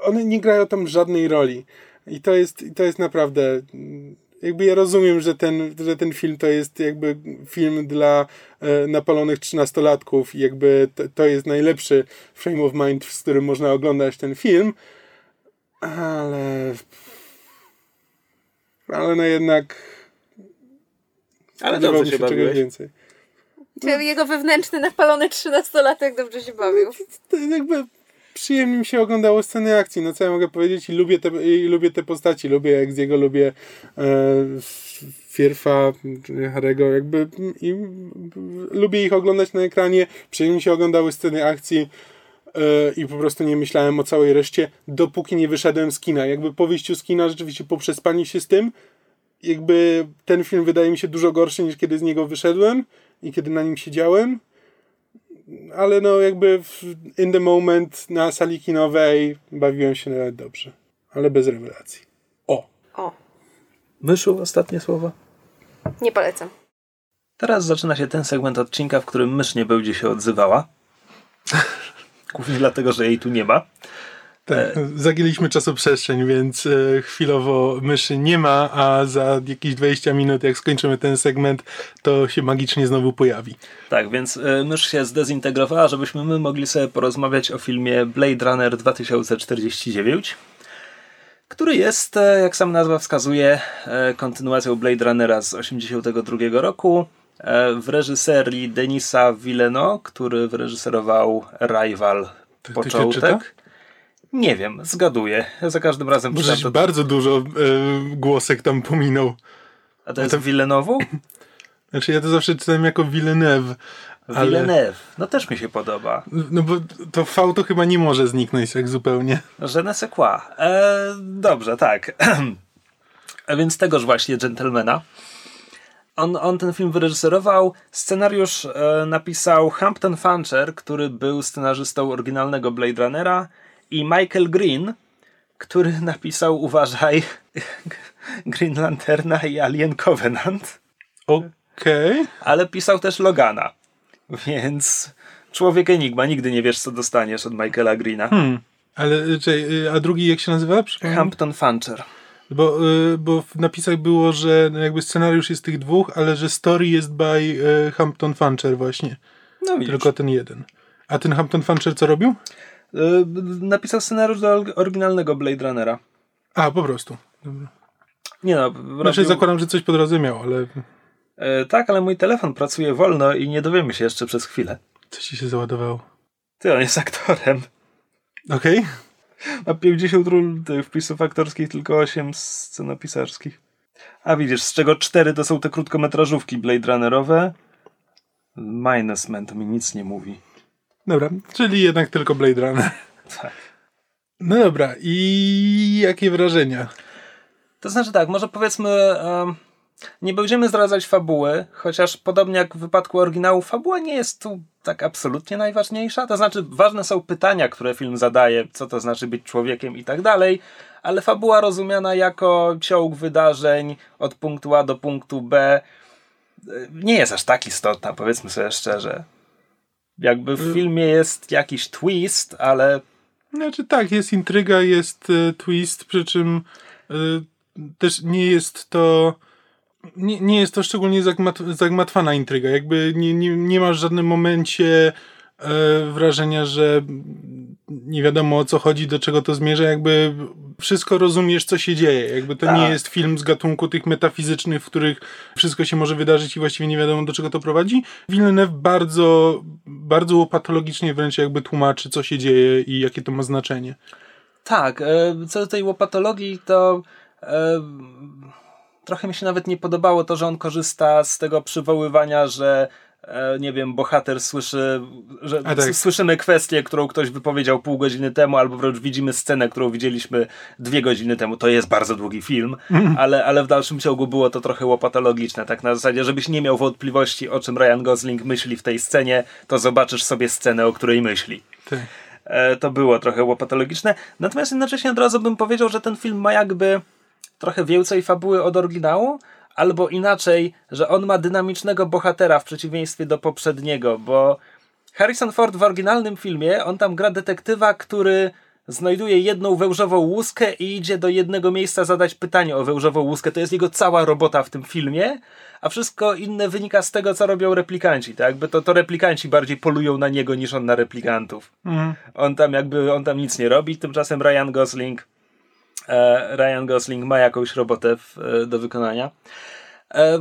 S3: one nie grają tam żadnej roli. I to jest, i to jest naprawdę. Jakby ja rozumiem, że ten, że ten film to jest jakby film dla e, napalonych trzynastolatków i jakby to, to jest najlepszy frame of mind, z którym można oglądać ten film, ale ale no jednak
S1: Ale dobrze się
S3: czegoś
S1: bawiłeś.
S3: więcej.
S2: Czy Jego wewnętrzny, napalony trzynastolatek dobrze się bawił.
S3: To jakby przyjemnie mi się oglądało sceny akcji, no co ja mogę powiedzieć? I lubię te, i lubię te postaci, lubię jego lubię e, Fierfa, Harego, jakby i, lubię ich oglądać na ekranie, przyjemnie mi się oglądały sceny akcji e, i po prostu nie myślałem o całej reszcie, dopóki nie wyszedłem z kina. Jakby po wyjściu z kina, rzeczywiście po przespaniu się z tym, jakby ten film wydaje mi się dużo gorszy niż kiedy z niego wyszedłem i kiedy na nim siedziałem ale no jakby w, in the moment na sali kinowej bawiłem się nawet dobrze, ale bez rewelacji. O,
S2: O,
S1: Myszu, ostatnie słowa.
S2: nie polecam.
S1: Teraz zaczyna się ten segment odcinka, w którym mysz nie będzie się odzywała. Głównie dlatego, że jej tu nie ma.
S3: Tak, zagięliśmy czasoprzestrzeń, więc e, chwilowo myszy nie ma, a za jakieś 20 minut, jak skończymy ten segment, to się magicznie znowu pojawi.
S1: Tak, więc y, mysz się zdezintegrowała, żebyśmy my mogli sobie porozmawiać o filmie Blade Runner 2049, który jest, e, jak sam nazwa wskazuje, e, kontynuacją Blade Runnera z 1982 roku e, w reżyserii Denisa Villeneuve, który wyreżyserował Rival Początek. Nie wiem, zgaduję. Za każdym razem
S3: Bo
S1: czytam to.
S3: bardzo dużo e, głosek tam pominął.
S1: A to jest Villeneuve'u?
S3: Znaczy ja to zawsze czytałem jako Villeneuve, ale...
S1: Villeneuve. No też mi się podoba.
S3: No bo to V to chyba nie może zniknąć tak zupełnie.
S1: Je ne sais quoi. E, dobrze, tak. A więc tegoż właśnie Gentlemana. On, on ten film wyreżyserował. Scenariusz e, napisał Hampton Fancher, który był scenarzystą oryginalnego Blade Runnera i Michael Green, który napisał, uważaj, Green Lanterna i Alien Covenant,
S3: Okej.
S1: ale pisał też Logana. Więc człowiek enigma, nigdy nie wiesz, co dostaniesz od Michaela Greena.
S3: Hmm. Ale y, czekaj, y, a drugi jak się nazywa?
S1: Hampton Fancher.
S3: Bo, y, bo w napisach było, że no jakby scenariusz jest tych dwóch, ale że story jest by y, Hampton Fancher właśnie.
S1: No widzisz.
S3: Tylko ten jeden. A ten Hampton Fancher co robił?
S1: Y, napisał scenariusz do or- oryginalnego Blade Runnera.
S3: A, po prostu. Dobra.
S1: Nie no,
S3: Znaczy
S1: robił,
S3: zakładam, że coś po drodze miał, ale
S1: y, tak, ale mój telefon pracuje wolno i nie dowiemy się jeszcze przez chwilę.
S3: co ci się załadowało?
S1: Ty, on jest aktorem.
S3: Okej.
S1: Ma 50 ról wpisów aktorskich, tylko 8 scenopisarskich. A widzisz, z czego 4 to są te krótkometrażówki Blade Runnerowe. Minusman to mi nic nie mówi.
S3: Dobra, czyli jednak tylko Blade Runner.
S1: Tak.
S3: No dobra, i jakie wrażenia?
S1: To znaczy tak, może powiedzmy, em, Nie będziemy zdradzać fabuły, chociaż podobnie jak w wypadku oryginału, fabuła nie jest tu tak absolutnie najważniejsza. To znaczy, ważne są pytania, które film zadaje, co to znaczy być człowiekiem i tak dalej, ale fabuła rozumiana jako ciąg wydarzeń od punktu A do punktu B nie jest aż tak istotna, powiedzmy sobie szczerze. Jakby w filmie jest jakiś twist, ale.
S3: Znaczy tak, jest intryga, jest y, twist, przy czym y, też nie jest to. Nie, nie jest to szczególnie zagmat, zagmatwana intryga. Jakby nie, nie, nie masz w żadnym momencie e, wrażenia, że nie wiadomo o co chodzi, do czego to zmierza, jakby wszystko rozumiesz, co się dzieje. Jakby to tak. nie jest film z gatunku tych metafizycznych, w których wszystko się może wydarzyć i właściwie nie wiadomo, do czego to prowadzi. Villeneuve bardzo, bardzo łopatologicznie wręcz jakby tłumaczy, co się dzieje i jakie to ma znaczenie.
S1: Tak, e, co do tej łopatologii, to e, trochę mi się nawet nie podobało to, że on korzysta z tego przywoływania, że nie wiem, bohater słyszy, że tak. słyszymy kwestię, którą ktoś wypowiedział pół godziny temu, albo wręcz widzimy scenę, którą widzieliśmy dwie godziny temu. To jest bardzo długi film, mm. ale, ale w dalszym ciągu było to trochę łopatologiczne, tak na zasadzie, żebyś nie miał wątpliwości, o czym Ryan Gosling myśli w tej scenie, to zobaczysz sobie scenę, o której myśli. Tak. E, to było trochę łopatologiczne. Natomiast jednocześnie od razu bym powiedział, że ten film ma jakby trochę więcej fabuły od oryginału, albo inaczej, że on ma dynamicznego bohatera w przeciwieństwie do poprzedniego, bo Harrison Ford w oryginalnym filmie, on tam gra detektywa, który znajduje jedną wełżową łuskę i idzie do jednego miejsca zadać pytanie o wełżową łuskę. To jest jego cała robota w tym filmie, a wszystko inne wynika z tego, co robią replikanci. Tak? Jakby to, to replikanci bardziej polują na niego niż on na replikantów. Mhm. On tam jakby, on tam nic nie robi, tymczasem Ryan Gosling Ryan Gosling ma jakąś robotę w, e, do wykonania. E,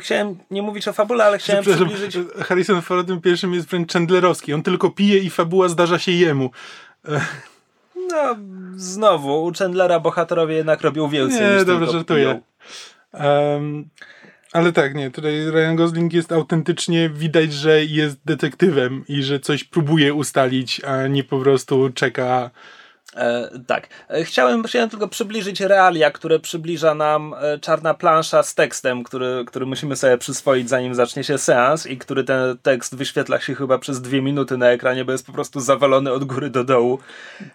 S1: chciałem nie mówić o fabule, ale chciałem przybliżyć...
S3: Harrison Ford tym pierwszym jest wręcz Chandlerowski. On tylko pije i fabuła zdarza się jemu.
S1: No, znowu, u Chandlera bohaterowie jednak robią więcej Nie, niż dobrze, żartuję. Um,
S3: ale tak, nie, tutaj Ryan Gosling jest autentycznie, widać, że jest detektywem i że coś próbuje ustalić, a nie po prostu czeka
S1: E, tak. E, chciałem, chciałem tylko przybliżyć realia, które przybliża nam e, czarna plansza z tekstem, który, który musimy sobie przyswoić zanim zacznie się seans i który ten tekst wyświetla się chyba przez dwie minuty na ekranie, bo jest po prostu zawalony od góry do dołu.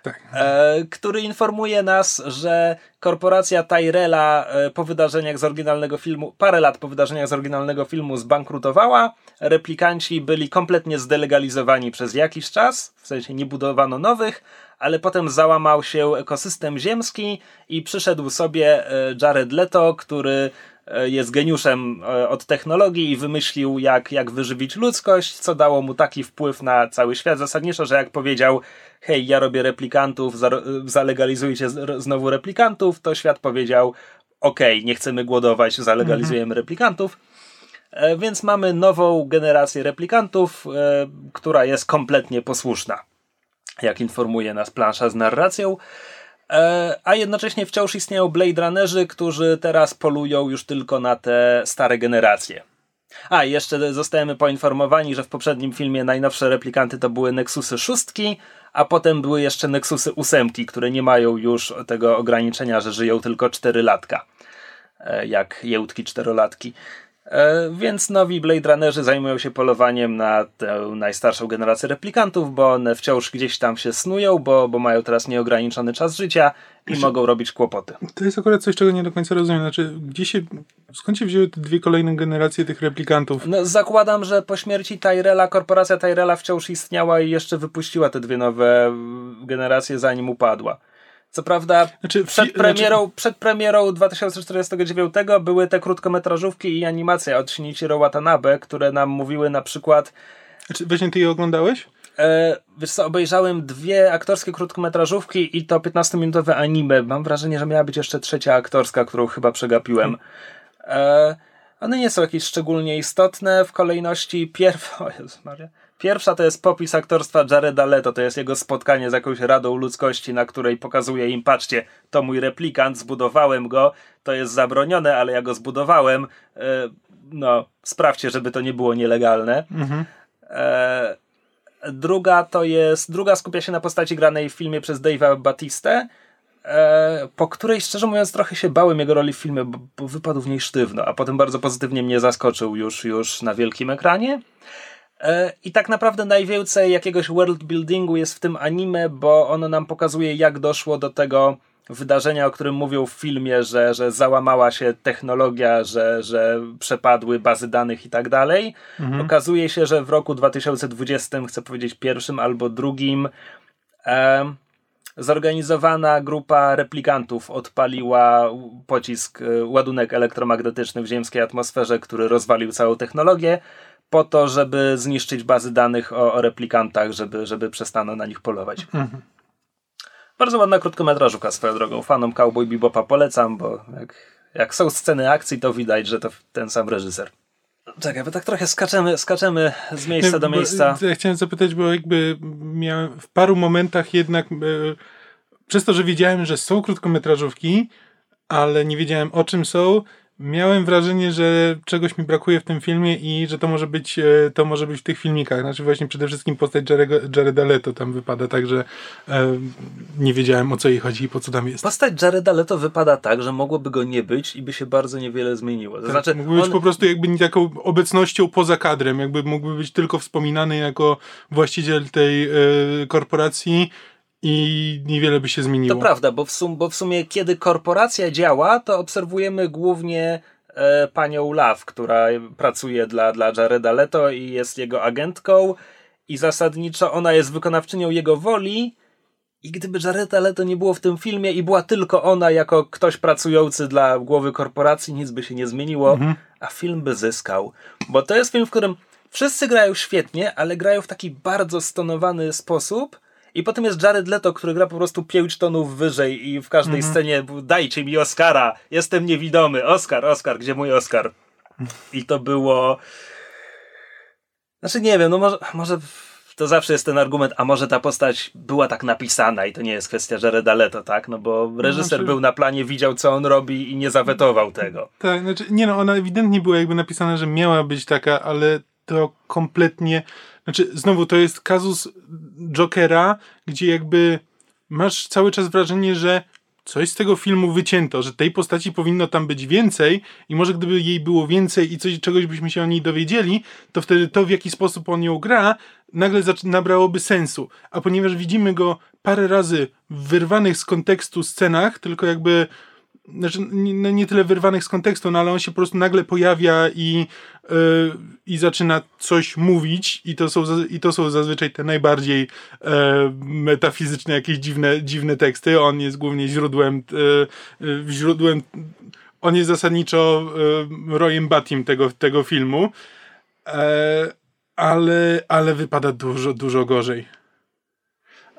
S1: Tak. E, który informuje nas, że korporacja Tyrella e, po wydarzeniach z oryginalnego filmu, parę lat po wydarzeniach z oryginalnego filmu zbankrutowała. Replikanci byli kompletnie zdelegalizowani przez jakiś czas, w sensie nie budowano nowych, ale potem załamał się ekosystem ziemski i przyszedł sobie e, Jared Leto, który e, jest geniuszem e, od technologii i wymyślił, jak, jak wyżywić ludzkość, co dało mu taki wpływ na cały świat. Zasadniczo, że jak powiedział, hej, ja robię replikantów, zalegalizujcie znowu replikantów, to świat powiedział, okej, okay, nie chcemy głodować, zalegalizujemy mhm. replikantów. Więc mamy nową generację replikantów, która jest kompletnie posłuszna jak informuje nas plansza z narracją. E, a jednocześnie wciąż istnieją Blade Runnerzy, którzy teraz polują już tylko na te stare generacje. A, jeszcze zostajemy poinformowani, że w poprzednim filmie najnowsze replikanty to były Nexusy szóstki, a potem były jeszcze Nexusy ósemki, które nie mają już tego ograniczenia, że żyją tylko 4 latka, e, jak jełtki czterolatki. E, więc nowi Blade Runnerzy zajmują się polowaniem na tę najstarszą generację replikantów, bo one wciąż gdzieś tam się snują, bo, bo mają teraz nieograniczony czas życia i mogą robić kłopoty.
S3: To jest akurat coś, czego nie do końca rozumiem. Znaczy, gdzie się, skąd się wzięły te dwie kolejne generacje tych replikantów?
S1: No, zakładam, że po śmierci Tyrella, korporacja Tyrella wciąż istniała i jeszcze wypuściła te dwie nowe generacje, zanim upadła. Co prawda znaczy, przed, premierą, znaczy... przed premierą 2049 były te krótkometrażówki i animacja od Shinichiro Watanabe, które nam mówiły na przykład...
S3: Znaczy, właśnie ty je oglądałeś?
S1: E, wiesz co, obejrzałem dwie aktorskie krótkometrażówki i to 15-minutowe anime. Mam wrażenie, że miała być jeszcze trzecia aktorska, którą chyba przegapiłem. E, one nie są jakieś szczególnie istotne w kolejności pierw... O Jezus Maria. Pierwsza to jest popis aktorstwa Jareda Leto, to jest jego spotkanie z jakąś radą ludzkości, na której pokazuje im, patrzcie, to mój replikant, zbudowałem go, to jest zabronione, ale ja go zbudowałem, e, no, sprawdźcie, żeby to nie było nielegalne. Mhm. E, druga to jest, druga skupia się na postaci granej w filmie przez Dave'a Batistę, e, po której szczerze mówiąc trochę się bałem jego roli w filmie, bo, bo wypadł w niej sztywno, a potem bardzo pozytywnie mnie zaskoczył już, już na wielkim ekranie. E, I tak naprawdę najwięcej jakiegoś world buildingu jest w tym anime, bo ono nam pokazuje, jak doszło do tego wydarzenia, o którym mówią w filmie, że, że załamała się technologia, że, że przepadły bazy danych i tak dalej. Mhm. Okazuje się, że w roku 2020, chcę powiedzieć pierwszym albo drugim, e, zorganizowana grupa replikantów odpaliła pocisk, e, ładunek elektromagnetyczny w ziemskiej atmosferze, który rozwalił całą technologię po to, żeby zniszczyć bazy danych o, o replikantach, żeby, żeby przestano na nich polować. Mhm. Bardzo ładna krótkometrażówka swoją drogą. Fanom Cowboy Bebopa polecam, bo jak, jak są sceny akcji, to widać, że to ten sam reżyser. Czekaj, bo tak trochę skaczemy, skaczemy z miejsca do miejsca.
S3: ja chciałem zapytać, bo jakby miałem w paru momentach jednak e, przez to, że wiedziałem, że są krótkometrażówki, ale nie wiedziałem o czym są, miałem wrażenie, że czegoś mi brakuje w tym filmie i że to może być, e, to może być w tych filmikach. Znaczy właśnie przede wszystkim postać Jared, Jareda Leto tam wypada tak, że e, nie wiedziałem o co jej chodzi i po co tam jest.
S1: Postać Jareda Leto wypada tak, że mogłoby go nie być i by się bardzo niewiele zmieniło. To
S3: tak, znaczy, mógłby on... być po prostu jakby taką obecnością poza kadrem, jakby mógłby być tylko wspominany jako właściciel tej e, korporacji i niewiele by się zmieniło.
S1: To prawda, bo w, sum, bo w sumie kiedy korporacja działa, to obserwujemy głównie e, panią Love, która pracuje dla, dla Jareda Leto i jest jego agentką i zasadniczo ona jest wykonawczynią jego woli i gdyby Jareda Leto nie było w tym filmie i była tylko ona jako ktoś pracujący dla głowy korporacji, nic by się nie zmieniło, mhm. a film by zyskał. Bo to jest film, w którym wszyscy grają świetnie, ale grają w taki bardzo stonowany sposób, i potem jest Jared Leto, który gra po prostu pięć tonów wyżej i w każdej mhm. scenie dajcie mi Oscara, jestem niewidomy, Oscar, Oscar, gdzie mój Oscar? I to było... Znaczy nie wiem, no może, może to zawsze jest ten argument, a może ta postać była tak napisana i to nie jest kwestia Jareda Leto, tak? No bo reżyser znaczy... był na planie, widział co on robi i nie zawetował tego.
S3: Tak, znaczy nie no, ona ewidentnie była jakby napisana, że miała być taka, ale to kompletnie znaczy, znowu, to jest kazus Jokera, gdzie jakby masz cały czas wrażenie, że coś z tego filmu wycięto, że tej postaci powinno tam być więcej i może gdyby jej było więcej i coś, czegoś byśmy się o niej dowiedzieli, to wtedy to, w jaki sposób on ją gra, nagle nabrałoby sensu. A ponieważ widzimy go parę razy w wyrwanych z kontekstu scenach, tylko jakby znaczy nie, nie, tyle wyrwanych z kontekstu, no ale on się po prostu nagle pojawia i, yy, i zaczyna coś mówić i to są, i to są zazwyczaj te najbardziej yy, metafizyczne, jakieś dziwne, dziwne teksty. On jest głównie źródłem, yy, źródłem on jest zasadniczo Royem Batim tego, tego filmu, ale, ale wypada dużo, dużo gorzej.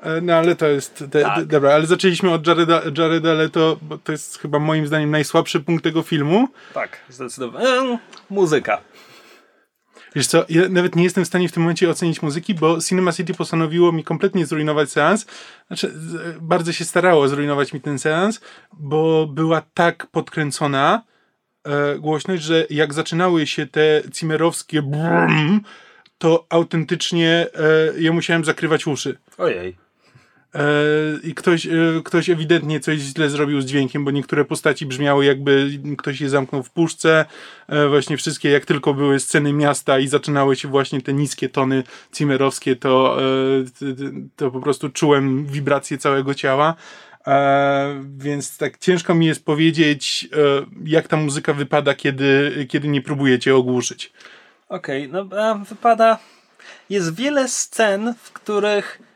S3: E, no ale to jest. Te, tak. dobra, ale zaczęliśmy od Jareda, Jareda Leto, bo to jest chyba moim zdaniem najsłabszy punkt tego filmu.
S1: Tak, zdecydowanie. E, muzyka.
S3: Wiesz co, ja nawet nie jestem w stanie w tym momencie ocenić muzyki, bo Cinema City postanowiło mi kompletnie zrujnować seans. Znaczy, bardzo się starało zrujnować mi ten seans, bo była tak podkręcona e, głośność, że jak zaczynały się te cimerowskie brum, to autentycznie e, ja musiałem zakrywać uszy.
S1: Ojej.
S3: E, I ktoś, e, ktoś ewidentnie coś źle zrobił z dźwiękiem, bo niektóre postaci brzmiały jakby ktoś je zamknął w puszce. E, właśnie wszystkie, jak tylko były sceny miasta i zaczynały się właśnie te niskie tony cimerowskie, to, to po prostu czułem wibrację całego ciała. więc tak ciężko mi jest powiedzieć, jak ta muzyka wypada, kiedy, kiedy nie próbujecie ogłuszyć.
S1: Okej, okay, no wypada. Jest wiele scen, w których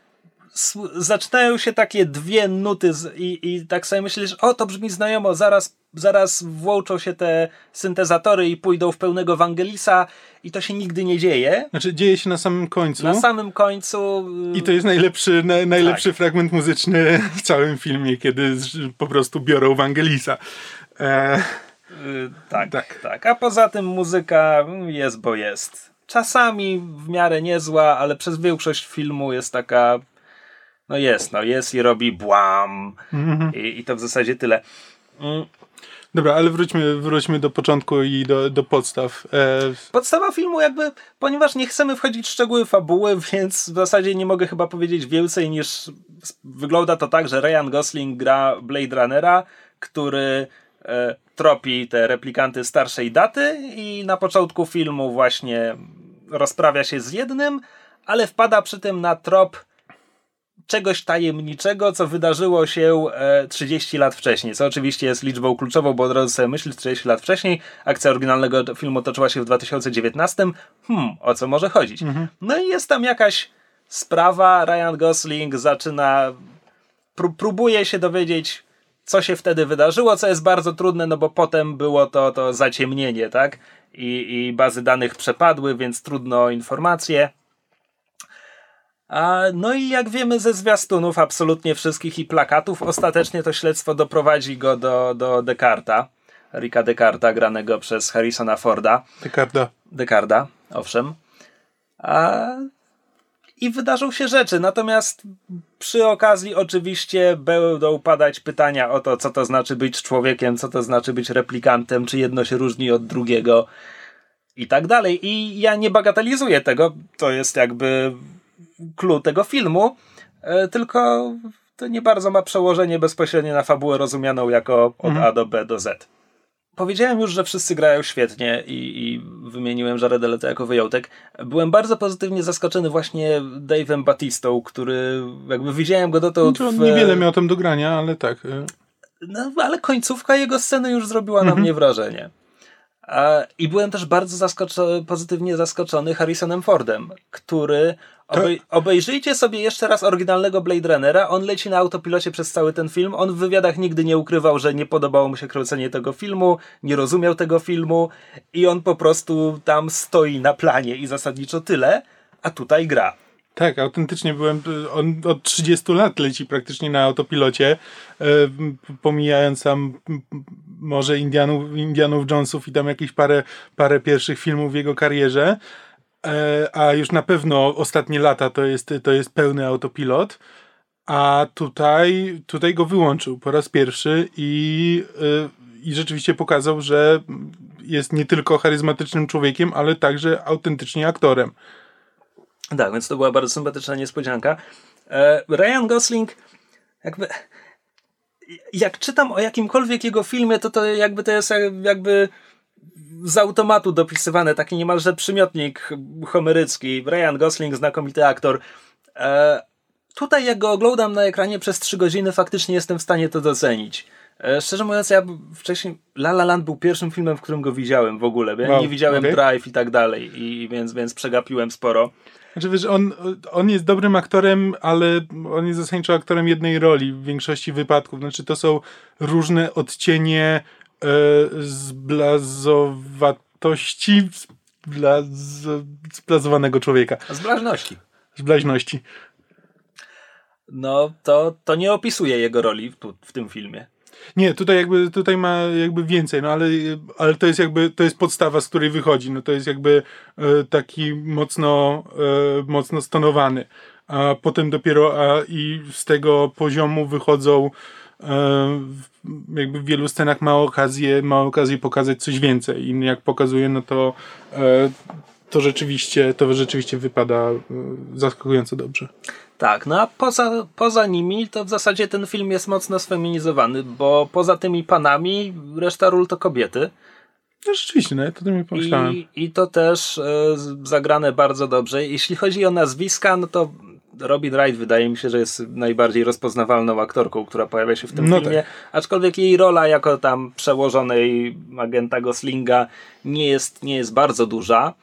S1: zaczynają się takie dwie nuty z, i, i tak sobie myślisz, o to brzmi znajomo, zaraz, zaraz włączą się te syntezatory i pójdą w pełnego Wangelisa i to się nigdy nie dzieje.
S3: Znaczy dzieje się na samym końcu.
S1: Na samym końcu.
S3: I to jest najlepszy, na, najlepszy tak. fragment muzyczny w całym filmie, kiedy po prostu biorą Wangelisa. E...
S1: Yy, tak, tak, tak. A poza tym muzyka jest, bo jest. Czasami w miarę niezła, ale przez większość filmu jest taka no jest, no jest i robi błam. -hmm. I, I, to w zasadzie tyle. Mm.
S3: Dobra, ale wróćmy, wróćmy do początku i do, do podstaw. E...
S1: Podstawa filmu jakby, ponieważ nie chcemy wchodzić w szczegóły fabuły, więc w zasadzie nie mogę chyba powiedzieć więcej niż wygląda to tak, że Ryan Gosling gra Blade Runnera, który e, tropi te replikanty starszej daty i na początku filmu właśnie rozprawia się z jednym, ale wpada przy tym na trop czegoś tajemniczego, co wydarzyło się 30 e, lat wcześniej, co oczywiście jest liczbą kluczową, bo od razu sobie myślisz 30 lat wcześniej, akcja oryginalnego filmu toczyła się w 2019, hmm, o co może chodzić? Mhm. No i jest tam jakaś sprawa, Ryan Gosling zaczyna, pró próbuje się dowiedzieć, co się wtedy wydarzyło, co jest bardzo trudne, no bo potem było to, to zaciemnienie, tak? I, I bazy danych przepadły, więc trudno informacje. A, no i jak wiemy ze zwiastunów absolutnie wszystkich i plakatów, ostatecznie to śledztwo doprowadzi go do, do Descarta. Rika Descarta, granego przez Harrisona Forda.
S3: Descarta.
S1: Descarta, owszem. A, I wydarzą się rzeczy, natomiast przy okazji oczywiście będą padać pytania o to, co to znaczy być człowiekiem, co to znaczy być replikantem, czy jedno się różni od drugiego i tak dalej. I ja nie bagatelizuję tego, to jest jakby clue tego filmu, e, tylko to nie bardzo ma przełożenie bezpośrednie na fabułę rozumianą jako od mhm. A do B do Z. Powiedziałem już, że wszyscy grają świetnie i, i wymieniłem Jared Leto jako wyjątek. Byłem bardzo pozytywnie zaskoczony właśnie Dave'em Batistą, który jakby widziałem go dotąd...
S3: No, w... Niewiele miał tam do grania, ale tak. E.
S1: No, ale końcówka jego sceny już zrobiła mhm. na mnie wrażenie. I byłem też bardzo zaskoczony, pozytywnie zaskoczony Harrisonem Fordem, który Obej obejrzyjcie sobie jeszcze raz oryginalnego Blade Runnera. On leci na autopilocie przez cały ten film. On w wywiadach nigdy nie ukrywał, że nie podobało mu się kręcenie tego filmu, nie rozumiał tego filmu i on po prostu tam stoi na planie i zasadniczo tyle, a tutaj gra.
S3: Tak, autentycznie byłem. On od 30 lat leci praktycznie na autopilocie, pomijając tam może Indianów, Indianów Jonesów i tam jakieś parę, parę pierwszych filmów w jego karierze. E, a już na pewno ostatnie lata to jest, to jest pełny autopilot. A tutaj, tutaj go wyłączył po raz pierwszy i, e, i rzeczywiście pokazał, że jest nie tylko charyzmatycznym człowiekiem, ale także autentycznie aktorem.
S1: Tak, więc to była bardzo sympatyczna niespodzianka. E, Ryan Gosling, jakby. Jak czytam o jakimkolwiek jego filmie, to to jakby to jest jakby z automatu dopisywane, taki niemalże przymiotnik homerycki. Ryan Gosling, znakomity aktor. E, tutaj jak go oglądam na ekranie przez trzy godziny, faktycznie jestem w stanie to docenić. E, szczerze mówiąc, ja wcześniej La La Land był pierwszym filmem, w którym go widziałem w ogóle. Ja wow, nie widziałem okay. Drive i tak dalej, i więc, więc przegapiłem sporo.
S3: Znaczy wiesz, on, on jest dobrym aktorem, ale on jest zasadniczo aktorem jednej roli w większości wypadków. Znaczy to są różne odcienie e, zblazowatości zblaz, zblazowanego człowieka.
S1: Zblaźności.
S3: Zblaźności.
S1: No, to, to nie opisuje jego roli w, tu, w tym filmie.
S3: Nie, tutaj jakby tutaj ma jakby więcej, no ale, ale to jest jakby to jest podstawa, z której wychodzi. No to jest jakby e, taki mocno, e, mocno stonowany. A potem dopiero a, i z tego poziomu wychodzą jakby w wielu scenach ma okazję, ma okazję pokazać coś więcej. I jak pokazuje, no to e, to rzeczywiście, to rzeczywiście wypada e, zaskakująco dobrze.
S1: Tak, no a poza, poza nimi to w zasadzie ten film jest mocno sfeminizowany, bo poza tymi panami reszta ról to kobiety.
S3: No rzeczywiście, no ja to tym nie pomyślałem.
S1: I, I to też e, zagrane bardzo dobrze. Jeśli chodzi o nazwiska, no to Robin Wright wydaje mi się, że jest najbardziej rozpoznawalną aktorką, która pojawia się w tym no filmie. Tak. Aczkolwiek jej rola jako tam przełożonej agenta Goslinga nie jest, nie jest bardzo duża.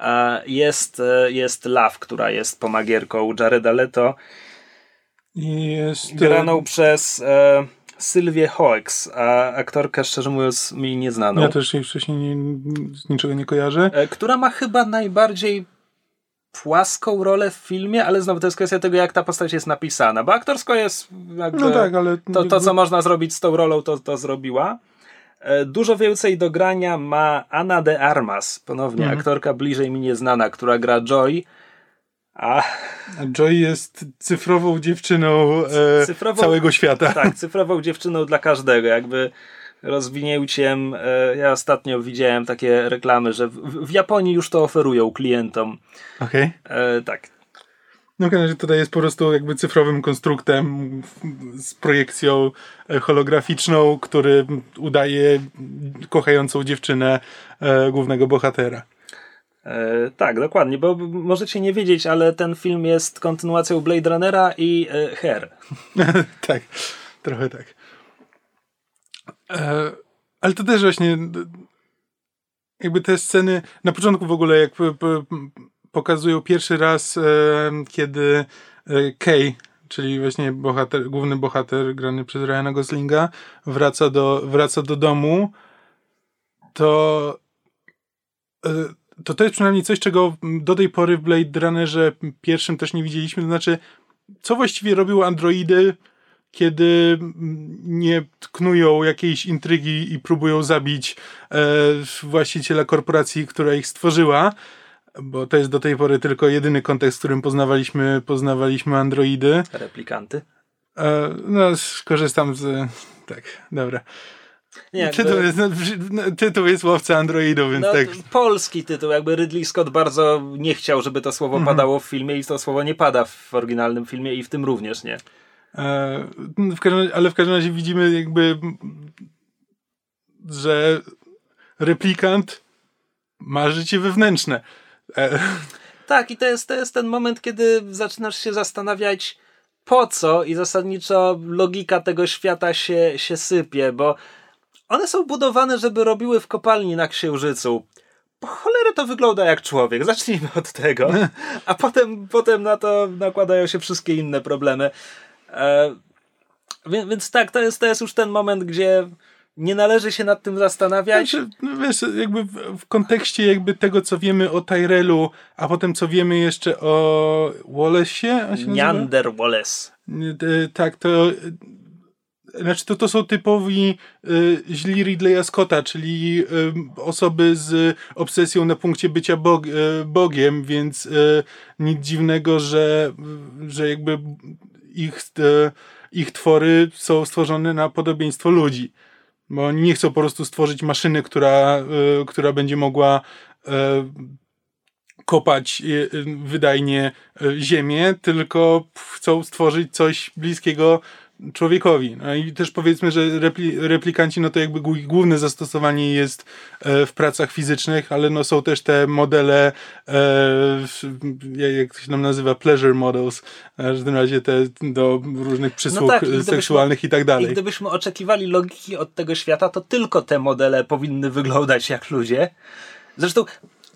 S1: E, jest, e, jest Love, która jest pomagierką Jareda Leto.
S3: Jest...
S1: Graną e, przez e, Sylwię Hoeks, a aktorkę szczerze mówiąc mi nieznaną.
S3: Ja też jej wcześniej nie, niczego nie kojarzę.
S1: która ma chyba najbardziej płaską rolę w filmie, ale znowu to jest kwestia tego, jak ta postać jest napisana, bo aktorsko jest jakby no tak, ale to, to, co można zrobić z tą rolą, to, to zrobiła. E, dużo więcej do grania ma Ana de Armas, ponownie mhm. aktorka bliżej mi nieznana, która gra Joy. A...
S3: Joy jest cyfrową dziewczyną e, cyfrową, całego świata.
S1: Tak, cyfrową dziewczyną dla każdego. Jakby rozwinięciem. E, ja ostatnio widziałem takie reklamy, że w, Japonii już to oferują klientom.
S3: Okej.
S1: E, tak.
S3: No razie tutaj jest po prostu jakby cyfrowym konstruktem z projekcją e, holograficzną, który udaje kochającą dziewczynę głównego bohatera.
S1: E, tak, dokładnie, bo możecie nie wiedzieć, ale ten film jest kontynuacją Blade Runnera i e, Her.
S3: tak, trochę tak. E, ale to też właśnie jakby te sceny, na początku w ogóle jak pokazują pierwszy raz, e, kiedy e, Kay, czyli właśnie bohater, główny bohater grany przez Ryana Goslinga wraca do, wraca do domu, to to to jest przynajmniej coś, czego do tej pory w Blade Runnerze pierwszym też nie widzieliśmy, to znaczy co właściwie robią androidy kiedy nie tknują jakiejś intrygi i próbują zabić e, właściciela korporacji, która ich stworzyła, bo to jest do tej pory tylko jedyny kontekst, w którym poznawaliśmy, poznawaliśmy androidy.
S1: Replikanty.
S3: E, no, skorzystam z... Tak, dobra. Nie, tytuł, jest, no, tytuł jest Łowca Androidów, więc no, tak.
S1: Polski tytuł, jakby Ridley Scott bardzo nie chciał, żeby to słowo mhm. padało w filmie i to słowo nie pada w oryginalnym filmie i w tym również nie.
S3: E, w każdym, ale w każdym razie widzimy jakby, że replikant ma życie wewnętrzne. E,
S1: tak, i to jest, to jest ten moment, kiedy zaczynasz się zastanawiać, po co i zasadniczo logika tego świata się, się sypie, bo one są budowane, żeby robiły w kopalni na Księżycu. Po cholerę to wygląda jak człowiek. Zacznijmy od tego. A potem, potem na to nakładają się wszystkie inne problemy. E, więc, więc tak, to jest, to jest już ten moment, gdzie nie należy się nad tym zastanawiać.
S3: Znaczy, no wiesz, jakby w, w, kontekście jakby tego, co wiemy o Tyrellu, a potem co wiemy jeszcze o Wallace'ie.
S1: Neander Wallace.
S3: Tak, to znaczy to, to są typowi y, źli Ridleya Scotta, czyli y, osoby z obsesją na punkcie bycia bog, y, Bogiem, więc nic dziwnego, że, że jakby ich, e, ich twory są stworzone na podobieństwo ludzi. Bo oni nie chcą po prostu stworzyć maszyny, która, e, która będzie mogła e, kopać wydajnie ziemię, tylko chcą stworzyć coś bliskiego człowiekowi. No i też powiedzmy, że repli, replikanci, no to jakby główne zastosowanie jest e, w pracach fizycznych, ale no są też te modele, e, jak to się nam nazywa, pleasure models, w każdym razie te do różnych przysług no tak, i seksualnych i tak dalej. I
S1: gdybyśmy oczekiwali logiki od tego świata, to tylko te modele powinny wyglądać jak ludzie. Zresztą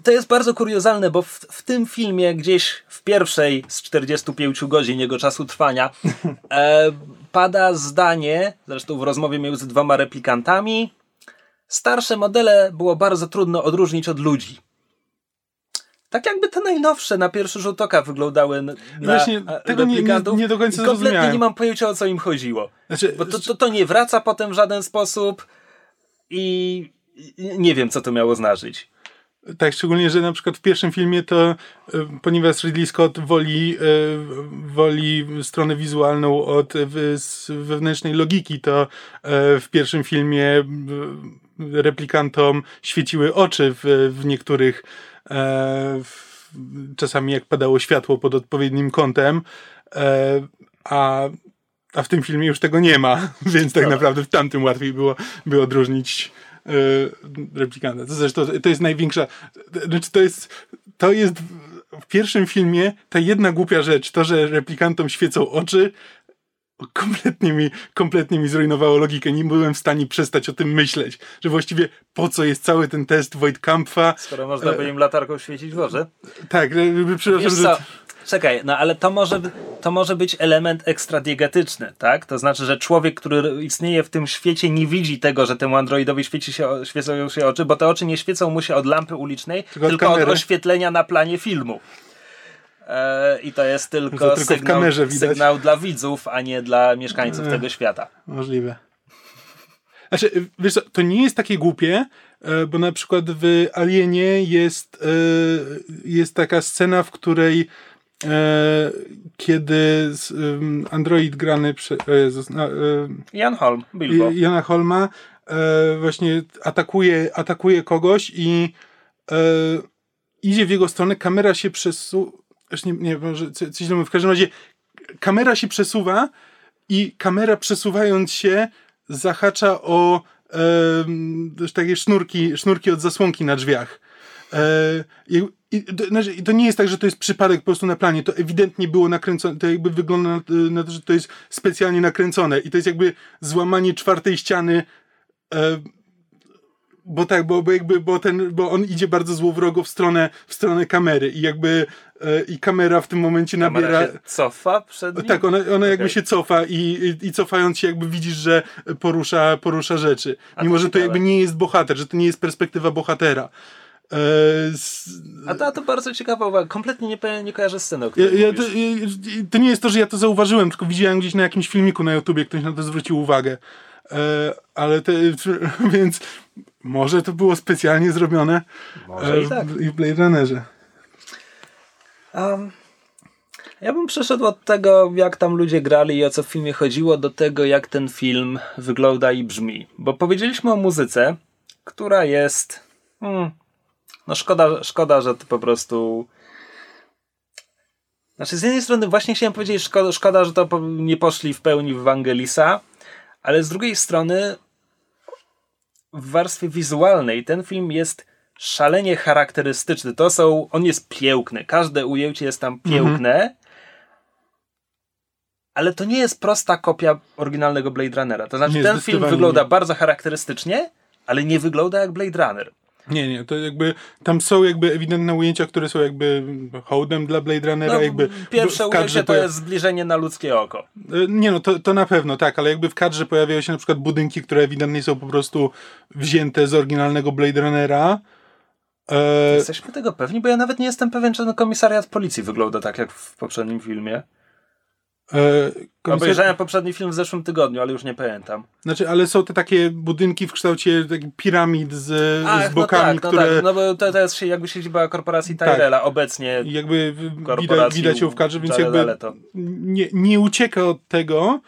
S1: to jest bardzo kuriozalne, bo w, w, tym filmie gdzieś w pierwszej z 45 godzin jego czasu trwania e, pada zdanie, zresztą w rozmowie między dwoma replikantami, starsze modele było bardzo trudno odróżnić od ludzi. Tak jakby te najnowsze na pierwszy rzut oka wyglądały na
S3: Właśnie, tego nie, nie, nie, do końca
S1: kompletnie nie mam pojęcia o co im chodziło. Znaczy, bo to, to, to nie wraca potem w żaden sposób i nie wiem co to miało znaczyć.
S3: Tak, szczególnie, że na przykład w pierwszym filmie to, e, ponieważ Ridley Scott woli, e, woli stronę wizualną od wewnętrznej logiki, to e, w pierwszym filmie replikantom świeciły oczy w, w niektórych czasami jak padało światło pod odpowiednim kątem, a, a w tym filmie już tego nie ma, więc tak naprawdę w tamtym łatwiej było, było odróżnić replikanta. To zresztą to jest największa, znaczy to jest, to jest w pierwszym filmie ta jedna głupia rzecz, to, że replikantom świecą oczy, kompletnie mi, kompletnie mi zrujnowało logikę. Nie byłem w stanie przestać o tym myśleć, że właściwie po co jest cały ten test Wojtkampfa.
S1: Skoro można by im latarką świecić w oczy.
S3: Tak, przepraszam, że...
S1: Czekaj, no ale to może, to może być element ekstradiegetyczny, tak? To znaczy, że człowiek, który istnieje w tym świecie, nie widzi tego, że temu androidowi świeci się, świecą się oczy, bo te oczy nie świecą mu się od lampy ulicznej, tylko, tylko od, od oświetlenia na planie filmu. E, I to jest tylko, to tylko sygnał, sygnał dla widzów, a nie dla mieszkańców e, tego świata.
S3: Możliwe. Znaczy, wiesz co, to nie jest takie głupie, e, bo na przykład w Alienie jest, jest taka scena, w której kiedy Android grany przez
S1: Jan Holm, Bilbo.
S3: Jana Holma e, właśnie atakuje, atakuje kogoś i e, idzie w jego stronę, kamera się przesuwa, nie, nie może coś źle mówię, w każdym razie kamera się przesuwa i kamera przesuwając się zahacza o e, takie sznurki, sznurki od zasłonki na drzwiach. E, i, to, znaczy, to nie jest tak, że to jest przypadek po prostu na planie. To ewidentnie było nakręcone. To jakby wygląda na, na to, że to jest specjalnie nakręcone. I to jest jakby złamanie czwartej ściany. E, bo tak, bo, bo jakby, bo ten, bo on idzie bardzo złowrogo w stronę, w stronę kamery i jakby e, i kamera w tym momencie
S1: Kamera
S3: nabiera...
S1: się cofa przed nim?
S3: Tak, ona, ona
S1: Okej.
S3: jakby się cofa i, i, i cofając się jakby widzisz, że porusza, porusza rzeczy.
S1: A
S3: Mimo,
S1: to
S3: że to jakby nie jest bohater, że to nie jest perspektywa bohatera. E,
S1: A to, to bardzo ciekawa uwaga. Kompletnie nie, nie kojarzę sceny, o
S3: ja,
S1: której
S3: ja,
S1: mówisz.
S3: to, ja- to nie jest to, że ja to zauważyłem, tylko widziałem gdzieś na jakimś filmiku na YouTubie, ktoś na to zwrócił uwagę. E, ale te, więc może to było specjalnie zrobione
S1: Może i
S3: e,
S1: tak.
S3: w, i w Blade Runnerze.
S1: Um, ja bym przeszedł od tego, jak tam ludzie grali i o co w filmie chodziło, do tego, jak ten film wygląda i brzmi. Bo powiedzieliśmy o muzyce, która jest. Hmm, no szkoda, szkoda, że to po prostu. Znaczy, z jednej strony właśnie chciałem powiedzieć, szkoda, szkoda że to nie poszli w pełni w Wangelisa, ale z drugiej strony w warstwie wizualnej ten film jest szalenie charakterystyczny. To są, on jest piękny. Każde ujęcie jest tam piękne. Ale to nie jest prosta kopia oryginalnego Blade Runnera. To znaczy,
S3: Nie,
S1: ten film wygląda
S3: nie.
S1: bardzo charakterystycznie, ale nie wygląda jak Blade Runner.
S3: Nie, nie, to jakby tam są jakby ewidentne ujęcia, które są jakby hołdem dla Blade Runnera,
S1: No,
S3: jakby
S1: pierwsze ujęcie to jest zbliżenie na ludzkie oko.
S3: E, Nie no, to, to na pewno, tak, ale jakby w kadrze pojawiają się na przykład budynki, które ewidentnie są po prostu wzięte z oryginalnego Blade Runnera. E,
S1: Jesteśmy tego pewni, bo ja nawet nie jestem pewien, czy ten komisariat policji wygląda tak jak w poprzednim filmie.
S3: E, komisar-
S1: Obejrzałem poprzedni film w zeszłym tygodniu, ale już nie pamiętam.
S3: Znaczy, ale są te takie budynki w kształcie piramid z, z bokami,
S1: no tak, no
S3: które
S1: tak, no bo to, to jest się- jakby siedziba korporacji
S3: Tak.
S1: Tyrella obecnie.
S3: jakby widać, widać ją w kadrze, więc jakby nie, nie ucieka od tego,